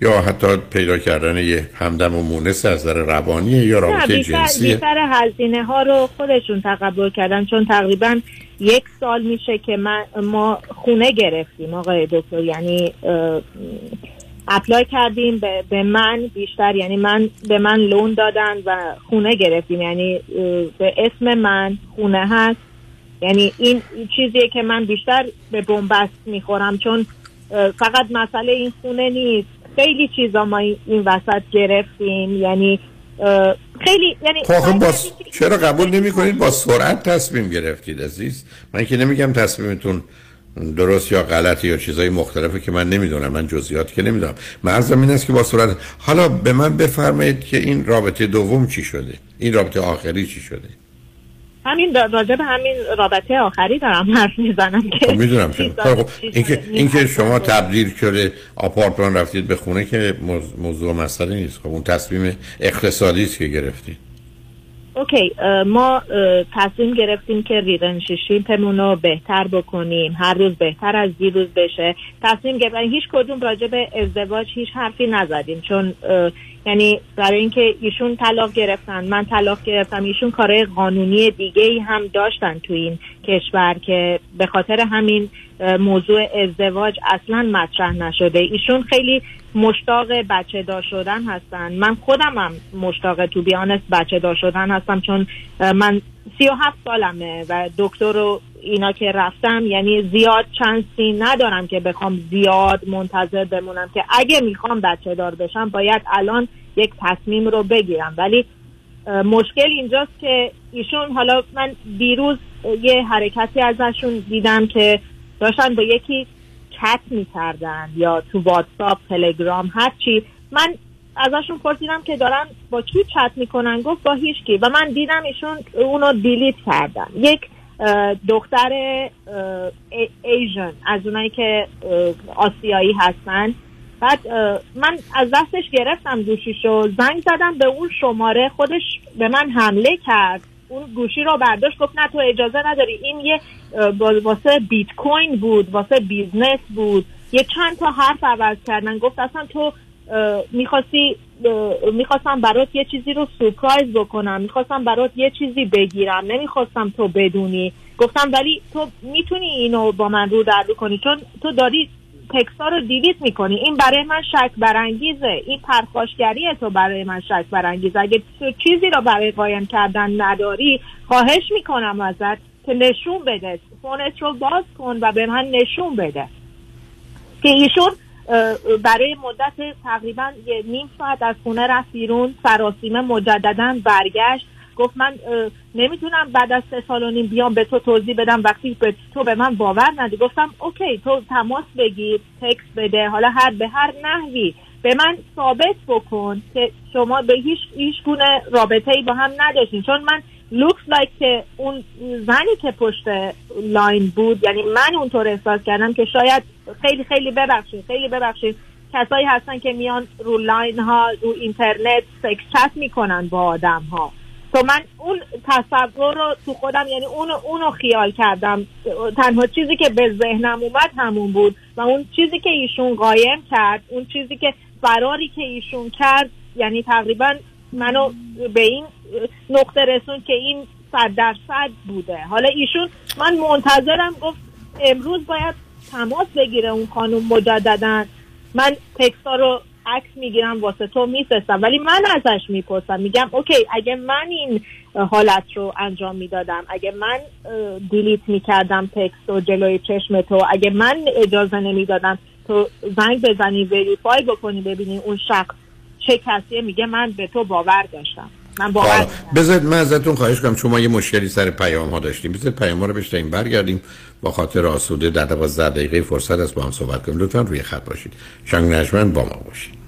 یا حتی پیدا کردن یه همدم و مونس از نظر روانیه یا رابطه جنسیه بیشتر هزینه ها رو خودشون تقبل کردن چون تقریبا یک سال میشه که من ما خونه گرفتیم آقای دکتر. یعنی اپلای کردیم به, به من بیشتر یعنی من به من لون دادن و خونه گرفتیم. یعنی به اسم من خونه هست. یعنی این چیزیه که من بیشتر به بنبست می‌خورم چون فقط مسئله این خونه نیست. خیلی چیزا ما این وسط گرفتیم. یعنی خیلی یعنی خب آخه با چرا قبول نمی کنید با سرعت تصمیم گرفتید عزیز. من که نمیگم تصمیمتون درست یا غلط یا چیزای مختلفه که من نمی‌دونم. من جزئیاتی که نمی‌دونم. مرزم این است که با سرعت حالا به من بفرمایید که این رابطه دوم چی شده؟ این رابطه آخری چی شده؟ همین را- راجع به همین رابطه آخری دارم حرف می‌زنم که خب می‌دونم خب اینکه اینکه شما تبدیل شده آپارتمان رفتید به خونه که موضوع- مسئله نیست. خب اون تصمیم اقتصادی است که گرفتید. اوکی ما تصمیم گرفتیم که ریلنشیپمون رو بهتر بکنیم. هر روز بهتر از دیروز بشه. تصمیم گرفتیم هیچ کدوم راجع به ازدواج هیچ حرفی نزدیم. چون یعنی برای اینکه ایشون طلاق گرفتن من طلاق گرفتم. ایشون کارهای قانونی دیگه ای هم داشتن تو این کشور که به خاطر همین موضوع ازدواج اصلا مطرح نشده. ایشون خیلی مشتاق بچه دار شدن هستن. من خودم هم مشتاق تو بیانست بچه دار شدن هستم چون من سی و هفت سالمه و دکتر رو اینا که رفتم یعنی زیاد چانسی ندارم که بخوام زیاد منتظر بمونم که اگه می‌خوام بچه دار بشم باید الان یک تصمیم رو بگیرم. ولی مشکل اینجاست که ایشون حالا من دیروز یه حرکتی ازشون دیدم که داشتن با یکی چت می‌کردن یا تو واتساپ تلگرام هرچی من ازشون پرسیدم که دارن با کی چت می‌کنن؟ گفت با هیچ کی. و من دیدم ایشون اونو delete کردن. یک دختر Asian از اونایی که آسیایی هستن. بعد من از دستش گرفتم گوشیشو زنگ زدم به اون شماره خودش به من حمله کرد. اون گوشی رو برداشت گفت نه تو اجازه نداری. این یه واسه بیت کوین بود واسه business بود. یه چند تا حرف عوض کردن. گفت اصلا تو می‌خواستی می‌خواستم برات یه چیزی رو سورپرایز بکنم می‌خواستم برات یه چیزی بگیرم نمی‌خواستم تو بدونی. گفتم ولی تو می‌تونی اینو با من رو در کنی چون تو داری تکست ها رو دیلیت می‌کنی. این برای من شک برانگیزه. این پرخاشگری تو برای من شک برانگیزه. اگه تو چیزی رو برای قایم کردن نداری خواهش می‌کنم ازت که نشون بده. فونت رو باز کن و به من نشون بده. که ایشون برای مدت تقریبا یه نیم ساعت از خونه رفت بیرون سراسیمه مجددا برگشت. گفت من نمی‌تونم بعد از سه سال و نیم بیام به تو توضیح بدم. وقتی به تو به من باور ندی. گفتم اوکی تو تماس بگیر تکس بده. حالا هر به هر نحوی. به من ثابت بکن که شما به هیچ هیچ گونه رابطه ای با هم نداشتین. چون من looks like که اون زنی که پشت line بود یعنی من اونطور احساس کردم که شاید خیلی خیلی ببخشید خیلی ببخشید. کسایی هستن که میان رو line ها رو اینترنت سکس می‌کنن با آدم ها تو من اون تصور رو تو خودم یعنی اونو اونو خیال کردم. تنها چیزی که به ذهنم اومد همون بود. و اون چیزی که ایشون قایم کرد اون چیزی که فراری که ایشون کرد یعنی تقریبا منو به این نقطه رسون که این صد درصد بوده. حالا ایشون من منتظرم گفت امروز باید تماس بگیره اون خانم مجددا. من تکستا رو عکس می‌گیرم واسه تو میفرستم. ولی من ازش می‌پرسم. میگم اوکی اگه من این حالت رو انجام می‌دادم اگه من دیلیت می‌کردم تکست و جلوی چشم تو اگه من اجازه نمی‌دادم تو زنگ بزنی وریفای بکنی ببینی اون شخص چه کسیه میگه من به تو باور داشتم. من حالا بذارید من ازتون خواهش کنم چون ما یه مشکلی سر پیام ها داشتیم. بذارید پیام ها رو بشنیم برگردیم. با خاطر آسوده در 12 دقیقه فرصت است با هم صحبت کنیم. لطفا روی خط باشید. شنگ نجمن با ما باشید.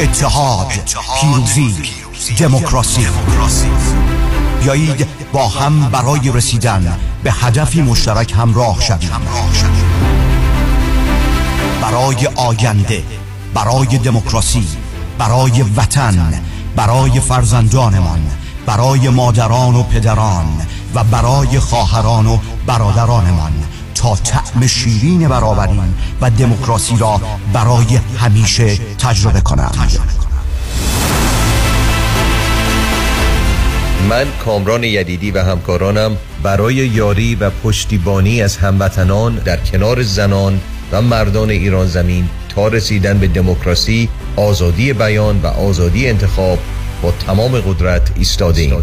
اتحاد پیروزی دموکراسی. بیایید با هم برای رسیدن به هدفی مشترک همراه شویم. برای آینده برای دموکراسی برای وطن برای فرزندانمان برای مادران و پدران و برای خواهران و برادرانمان تا طعم شیرین برابری و دموکراسی را برای همیشه تجربه کنند. من کامران یدیدی و همکارانم برای یاری و پشتیبانی از هموطنان در کنار زنان و مردان ایران زمین تا رسیدن به دموکراسی، آزادی بیان و آزادی انتخاب با تمام قدرت ایستاده ایم.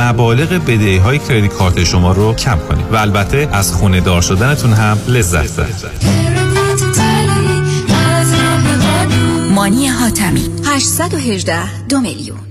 مبالغ بدهی های کردیت کارت شما رو کم کنیم و البته از خونه دار شدنتون هم لذت ببرید. مانی حاتمی 818 دو میلیون.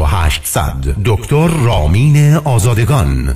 4800 دکتر رامین آزادگان.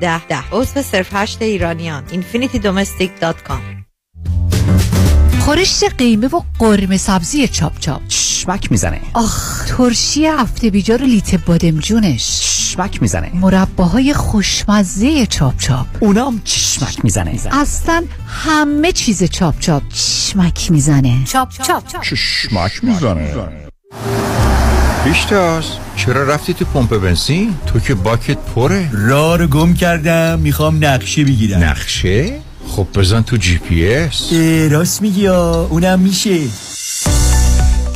10 ده عضو صرف هشت ایرانیان. Infinitydomestic.com خورشت قیمه و قرمه سبزی چاپ چاپ. چشمک می‌زنه. آخ ترشی هفته بیجار لیت بادمجونش. چشمک می‌زنه. مرباهای خوشمزه چاپ چاپ. اونام چشمک می‌زنه. اصلا همه چیز چاپ چاپ. چشمک می‌زنه. چاپ چاپ چشمک می‌زنه. پیشتاز چرا رفتی تو پمپ بنزین؟ تو که باکت پره. راه رو گم کردم می‌خوام نقشه بگیرم. نقشه؟ خب بزن تو جی پی اس. راست میگی اونم میشه.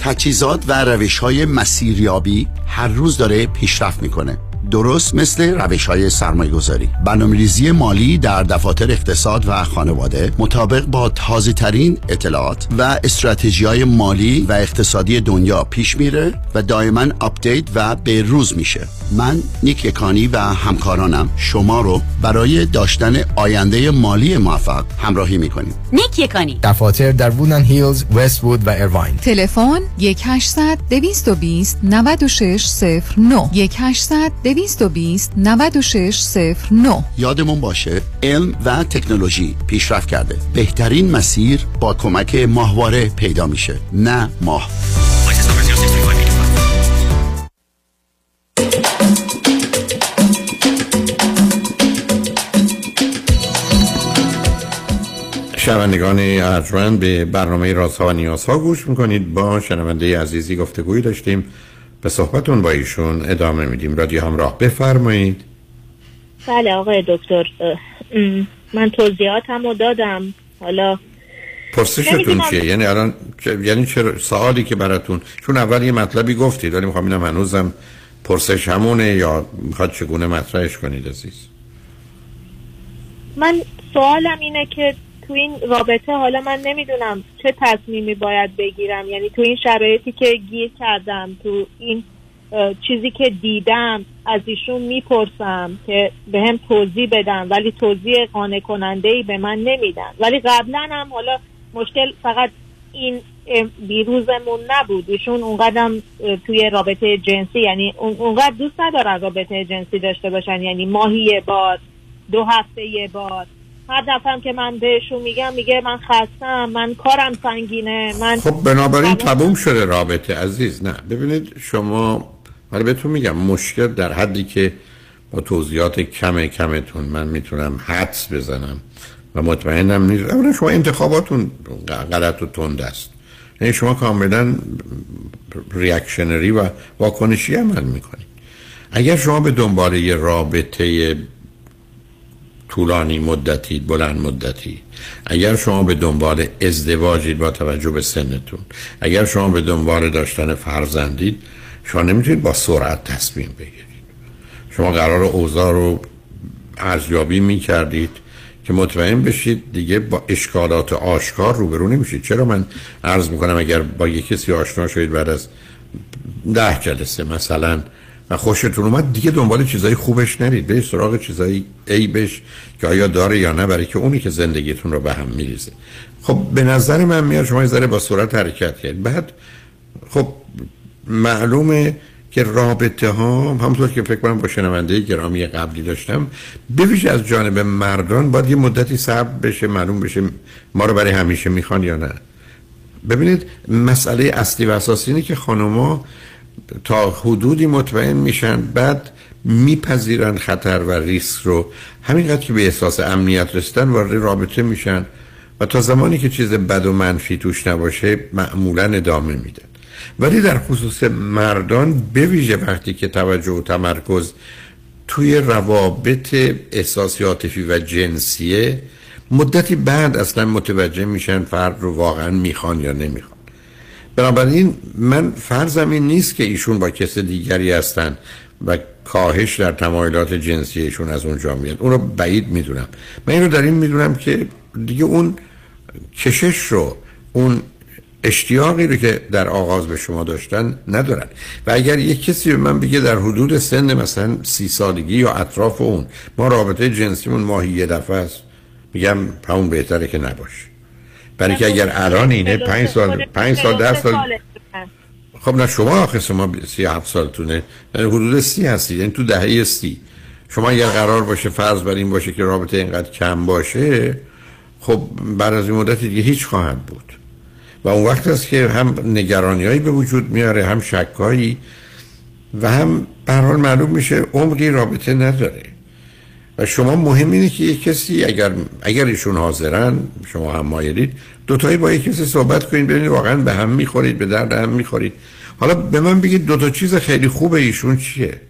تجهیزات و روش های مسیریابی هر روز داره پیشرفت می‌کنه. درست مثل روش های سرمایه گذاری برنامه ریزی مالی در دفاتر اقتصاد و خانواده مطابق با تازه ترین اطلاعات و استراتژی های مالی و اقتصادی دنیا پیش میره و دائما update و به روز میشه. من نیک یکانی و همکارانم شما رو برای داشتن آینده مالی موفق همراهی می‌کنیم. نیک یکانی. دفاتر در وودن هیلز، وست وود و ایرواین تلفن 1800 220 9609 1800 220 9609 یادمون باشه علم و تکنولوژی پیشرفت کرده. بهترین مسیر با کمک ماهواره پیدا میشه نه ماه. شنوندگان ارجمند به برنامه رازها و نیازها گوش می‌کنید. با شنونده عزیزی گفتگوی داشتیم. به صحبتون با ایشون ادامه میدیم. رادیو همراه بفرمایید. بله آقای دکتر. من توضیحاتم رو دادم. حالا پرسشتون نمی‌دونم. چیه؟ یعنی الان یعنی چرا سوالی که براتون چون اول یه مطلبی گفتید ولی می‌خوام اینم هنوزم پرسش همونه یا می‌خواد چگونه مطرحش کنید عزیز؟ من سوالم اینه که تو این رابطه حالا من نمی‌دونم چه تصمیمی باید بگیرم. یعنی تو این شرایطی که گیر کردم تو این چیزی که دیدم از ایشون می‌پرسم که به هم توضیح بدم ولی توضیح قانع کننده ای به من نمیدن. ولی قبلا هم حالا مشکل فقط این اه، دیروزمون نبود. ایشون اونقدرم اه، توی رابطه جنسی یعنی اون- اونقدر دوست ندارن رابطه جنسی داشته باشن. یعنی ماهی یه بار دو هفته یه بار. هر دفعه که من بهشون میگم میگه من خستم من کارم سنگینه من خب بنابراین تموم. شده رابطه عزیز. نه ببینید شما ولی بهتون میگم مشکل در حدی که با توضیحات کم کمتون من می‌تونم حدس بزنم و مطمئنم نیست. اولا شما انتخاباتون غلط و تند است. یعنی شما کاملا ریاکشنری و واکنشی عمل می‌کنید. اگر شما به دنبال یه رابطه طولانی مدتی بلند مدتی. اگر شما به دنبال ازدواجید با توجه به سنتون. اگر شما به دنبال داشتن فرزندید شما نمی‌تونید با سرعت تصمیم بگیرید. شما قرار اوضاع رو ارزیابی می‌کردید که مطمئن بشید دیگه با اشکالات آشکار روبرو نمیشید. چرا من عرض می‌کنم اگر با یک کسی آشنا شدید بعد از ده جلسه مثلا و خوشتون اومد دیگه دنبال چیزای خوبش نرید. برید سراغ چیزای عیبش که آیا داره یا نه برای که اونی که زندگیتون رو به هم میریزه. خب به نظر من میاد شما ذره با سرعت حرکت کرد. بعد خب معلومه که رابطه ها همونطور که فکر کنم با شنونده گرامی قبلی داشتم بویژه از جانب مردان باید یه مدتی صبر بشه معلوم بشه ما رو برای همیشه می‌خوان یا نه. ببینید مسئله اصلی و اساسی اینه که خانوما تا حدودی مطمئن میشن بعد میپذیرن خطر و ریسک رو. همینقدر که به احساس امنیت رسیدن وارد رابطه میشن و تا زمانی که چیز بد و منفی توش نباشه معمولا ادامه میدن. ولی در خصوص مردان به ویژه وقتی که توجه و تمرکز توی روابط احساسی عاطفی و جنسیه مدتی بعد اصلا متوجه میشن فرد رو واقعا می‌خوان یا نمی‌خوان. بنابراین من فرضم این نیست که ایشون با کس دیگری هستن و کاهش در تمایلات جنسیشون از اونجا میاد. اون رو بعید می‌دونم. من این رو در این می‌دونم که دیگه اون کشش رو اون اشتیاقی رو که در آغاز به شما داشتن ندارن. و اگر یک کسی به من بگه در حدود سن مثلا سی سالگی یا اطراف اون ما رابطه جنسیمون ماهی یه دفعه است میگم همون بهتره که نباشه برای که اگر الان اینه پنج سال پنج سال ده سال خب نه شما آخه شما سی هفت سالتونه. یعنی حدود سی هستید یعنی تو دهه سی. شما اگر قرار باشه فرض بر این باشه که رابطه اینقدر کم باشه خب بعد از این مدت دیگه هیچ خواهد بود. و اون وقت است که هم نگرانیایی به وجود میاره هم شکایی و هم به حال معلوم میشه عمقی رابطه نداره. و شما مهم اینه که یک کسی اگر اگر ایشون حاضرن شما هم مایلید دوتایی با یک کسی صحبت کنید ببینید واقعا به هم می‌خورید به درد هم می‌خورید. حالا به من بگید دو تا چیز خیلی خوبه ایشون چیه؟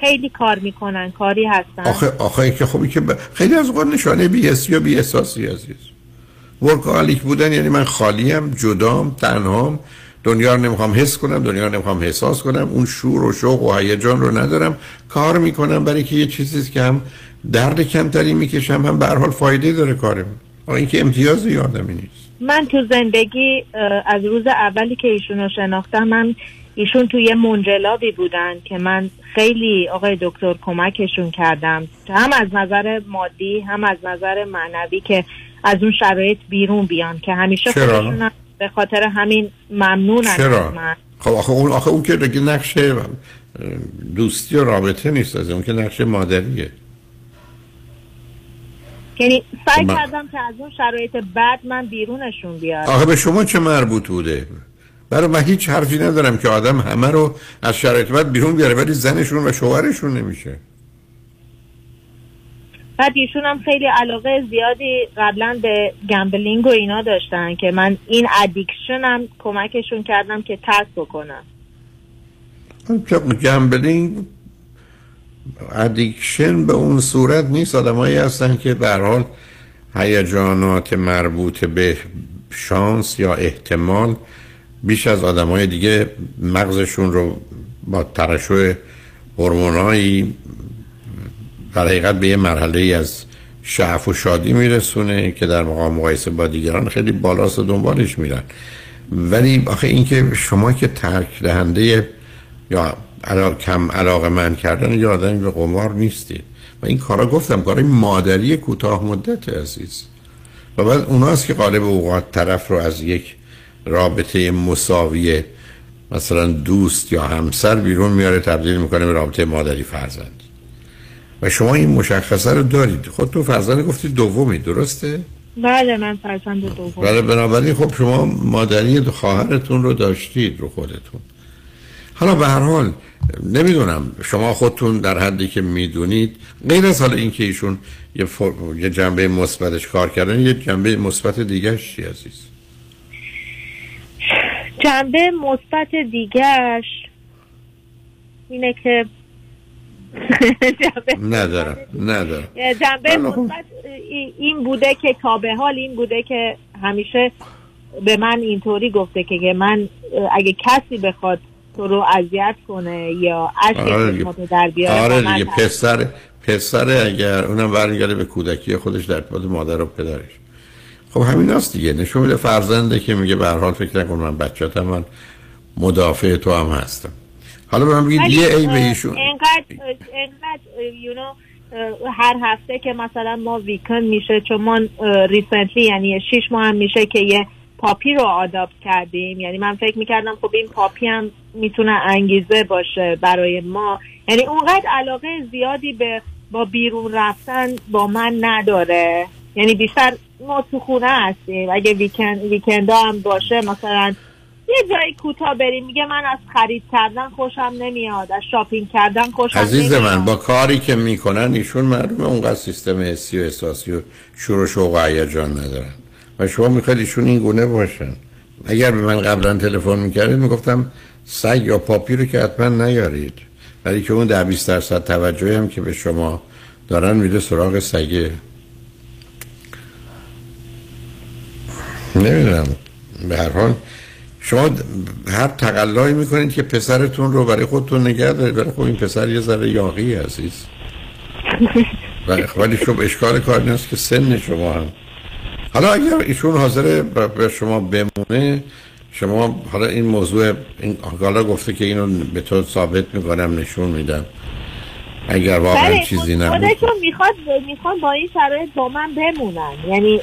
خیلی کار می‌کنن کاری هستن. آخه آخه که خوبی که ب... خیلی از اوقات نشانه بی یا بی احساسی عزیز. ورکالیک بودن یعنی من خالیم جدام تنهام. دنیا رو نمی‌خوام حس کنم دنیا رو نمی‌خوام احساس کنم. اون شور و شوق و هیجان رو ندارم. کار می‌کنم برای که یه چیزی که هم درد کمتری می‌کشم هم به هر حال فایده داره کارم. حالا اینکه امتیاز یادمی نیست. من تو زندگی از روز اولی که ایشون رو شناختم من ایشون توی منجلابی بودن که من خیلی آقای دکتر کمکشون کردم. هم از نظر مادی هم از نظر معنوی که از اون شرایط بیرون بیان که همیشه خودشون به خاطر همین ممنون چرا؟ خب آخه اون آخه اون که دیگه نقش دوستی و رابطه نیست از اون که نقش مادریه. یعنی سعی کردم که از اون شرایط بعد من بیرونشون بیارم. آخه به شما چه مربوط بوده؟ برای من هیچ حرفی ندارم که آدم همه رو از شرایط بعد بیرون بیاره ولی زنشون و شوهرشون نمیشه. بعد ایشون هم خیلی علاقه زیادی قبلا به gambling و اینا داشتن که من این addiction هم کمکشون کردم که ترک بکنم. gambling addiction به اون صورت نیست. آدمایی هستن که به هر حال هیجانات مربوط به شانس یا احتمال بیش از آدمای دیگه مغزشون رو با ترشح هورمونایی در حقیقت به یه مرحله ای از شعف و شادی میرسونه که در مقام مقایسه با دیگران خیلی بالاست و دنبالش میرن. ولی آخه اینکه شما که ترک دهنده یا علا... کم علاقه من کردن یا آدمی به قمار نیستید و این کارا گفتم کارای مادری کوتاه مدت عزیز. و بعد اوناست که قالب اوقات طرف رو از یک رابطه مساویه مثلا دوست یا همسر بیرون میاره تبدیل می‌کنه به رابطه مادری فرزند. و شما این مشخصه رو دارید. خود تو فرزند گفتید دومی درسته؟ بله من فرزند دوم بله بنابراین خب شما مادری خواهرتون رو داشتید رو خودتون. حالا به هر حال نمی‌دونم شما خودتون در حدی که می‌دونید غیر از حالا اینکه ایشون یه, فر... یه جنبه مثبتش کار کردن یه جنبه مثبت دیگه چی عزیز؟ جنبه مثبت دیگهش اینه که ندارم ندارم. جنبه مثبت این بوده که تا به حال این بوده که همیشه به من اینطوری گفته که من اگه کسی بخواد تو رو اذیت کنه یا عشق آره در بیاره آره دیگه. پسر پسر اگر اونم برمیگرده به کودکی خودش در ارتباط مادر و پدرش. خب همین هست دیگه. نشون میده فرزنده که میگه به هر حال فکر نکن من بچه‌تم من مدافع تو هم هستم. حالا به من بگید یه ای به ایشون اینقدر اینقدر یو هر هفته که مثلا ما ویکند میشه چون ما ریسنتلی یعنی شش ماه هم میشه که یه پاپی رو آداپت کردیم. یعنی من فکر می‌کردم خب این پاپی هم می‌تونه انگیزه باشه برای ما. یعنی اونقدر علاقه زیادی به با بیرون رفتن با من نداره. یعنی بیشتر ما تو خونه هستیم. اگه ویکند ویکند هم باشه مثلا یه جایی کوتاه بریم. میگه من از خرید کردن خوشم نمیاد. از شاپینگ کردن خوشم عزیز نمیاد. من با کاری که می‌کنن ایشون معلومه اونقدر سیستم حسی و احساسی و شور و شوق و هیجان ندارن. و شما می‌خواید ایشون این گونه باشن. اگر به من قبلا تلفن می‌کردید می‌گفتم سگ یا پاپی رو که حتما نیارید. ولی که اون در 20 درصد توجهی هم که به شما دارن میده سراغ سگه نمی‌دونم. به هر حال شما هر تقلایی می‌کنید که پسرتون رو برای خودتون نگه دارید. برای خب این پسر یه ذره یاقی عزیز. ولی خب اشکال کار نیست که سن شما هم. حالا اگر ایشون حاضر به شما بمونه شما حالا این موضوع این حالا گفته که اینو به تو ثابت می‌کنم نشون میدم. اگر واقعا بله، چیزی نبود. خودشون می‌خواد می‌خواد با این شرایط با من بمونن. یعنی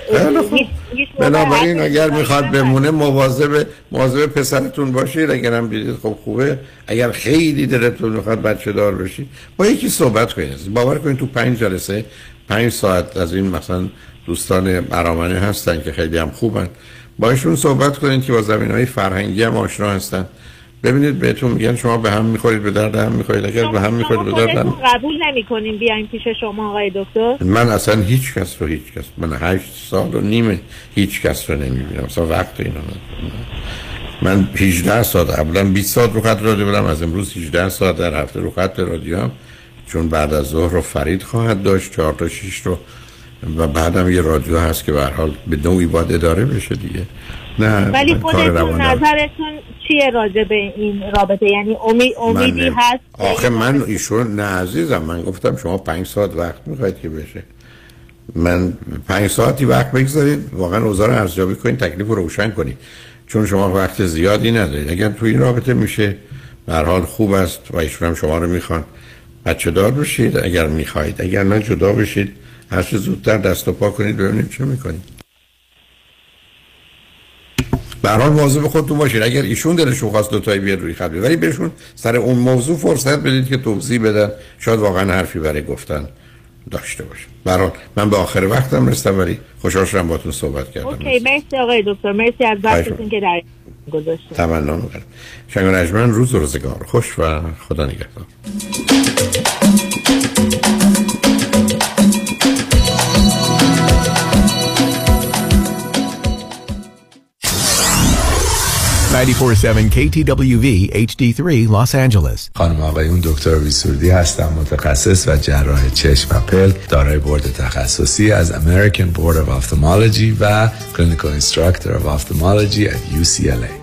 هیچ موقع بنابراین اگر. می‌خواد بمونه مواظب مواظب پسرتون باشید. اگر هم دیدید خب خوبه. اگر خیلی دلتون می‌خواد بچه دار بشید با یکی صحبت کنید. باور کنید تو پنج جلسه پنج ساعت از این مثلا دوستان برامنه هستن که خیلی هم خوبن. باشون صحبت کنید که با زمین های فرهنگی هم آشنا هستن. ببینید بهتون میگن شما به هم می‌خورید به درد هم می‌خورید. اگر به هم می‌خورید به درد هم قبول نمی کنیم بیایم پیش شما آقای دکتر؟ من اصلا هیچ کس رو هیچ کس من هشت سال و نیم هیچ کس رو نمی‌بینم. اصلا وقت اینا من 18 ساعت قبلا 20 ساعت رو خط رادیو بودم از امروز 18 ساعت در هفته رو خط رادیو هم چون بعد از ظهر رو فرید خواهد داشت 4 تا 6 رو و بعدم یه رادیو هست که به حال به نوعی باید اداره بشه دیگه. نه ولی خودتون. نظرتون چیه راجع به این رابطه؟ یعنی امید امیدی هست؟ آخه من ایشون نه عزیزم من گفتم شما پنج ساعت وقت می‌خواید که بشه. من پنج ساعتی وقت بگذارید واقعا اوضاع رو ارزیابی کنید تکلیف رو روشن کنید. چون شما وقت زیادی ندارید. اگر تو این رابطه میشه به حال خوب است و ایشون هم شما رو می‌خوان. بچه دار بشید اگر می‌خواهید. اگر نه جدا بشید. هر چه زودتر دست و پا کنید ببینید چه می‌کنید. به هر حال مواظب خودتون باشید. اگر ایشون دلشون خواست دو تایی بیاد روی خط. ولی بهشون سر اون موضوع فرصت بدید که توضیح بدن. شاید واقعا حرفی برای گفتن داشته باشه حال من به آخر وقتم رسیدم ولی خوشحال شدم باهاتون صحبت کردم. اوکی مرسی آقای دکتر. مرسی از وقتتون که در گذاشتید تمنا می‌کنم شنگ روز روزگار. خوش و خدا نگهدار. Ninety-four-seven KTWV HD3 Los Angeles. خانم آقایون دکتر ویسوردی هستم متخصص و جراح چشم و پلک دارای بورد تخصصی از American Board of Ophthalmology و Clinical Instructor of Ophthalmology at UCLA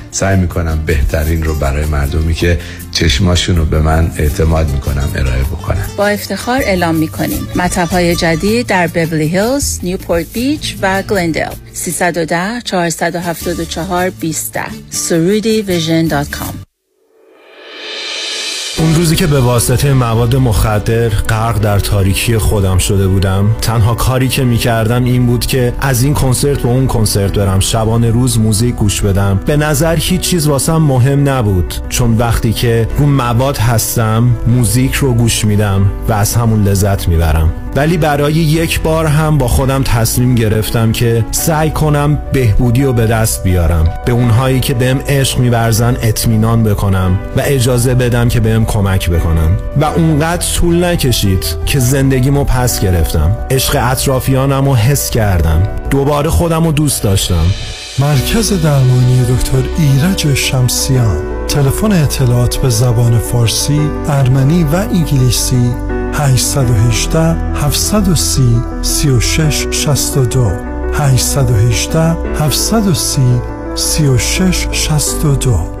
سعی می‌کنم بهترین رو برای مردمی که چشماشون رو به من اعتماد می‌کنم ارائه بکنم. با افتخار اعلام می کنیم مطب های جدید در بورلی هیلز، نیوپورت بیچ و گلندل 310 474 20 سرودی vision dot com. اون روزی که به واسطه مواد مخدر غرق در تاریکی خودم شده بودم تنها کاری که می‌کردم این بود که از این کنسرت به اون کنسرت برم. شبانه روز موزیک گوش بدم. به نظر هیچ چیز واسم مهم نبود. چون وقتی که رو مواد هستم موزیک رو گوش میدم و از همون لذت می‌برم. ولی برای یک بار هم با خودم تصمیم گرفتم که سعی کنم بهبودی رو به دست بیارم. به اونهایی که بهم عشق میورزن اطمینان بکنم و اجازه بدم که بهم کمک بکنم. و اونقدر طول نکشید که زندگیمو پس گرفتم. عشق اطرافیانم رو حس کردم. دوباره خودم رو دوست داشتم. مرکز درمانی دکتر ایرج شمسیان. تلفن اطلاعات به زبان فارسی، ارمنی و انگلیسی 818 730 36 62 818 730 36 62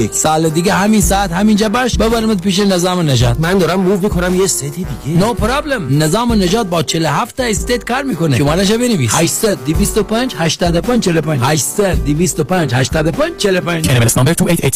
سال دیگه همین ساعت همینجا باش. ببرمت پیش نظام نجات من دارم موو می‌کنم یه ستی دیگه. نو پرابلم نظام نجات با 47 تا استیت کار می‌کنه. شمارهش بنویس. 800 225 85 45 800 225 85 45 NMLS number 2886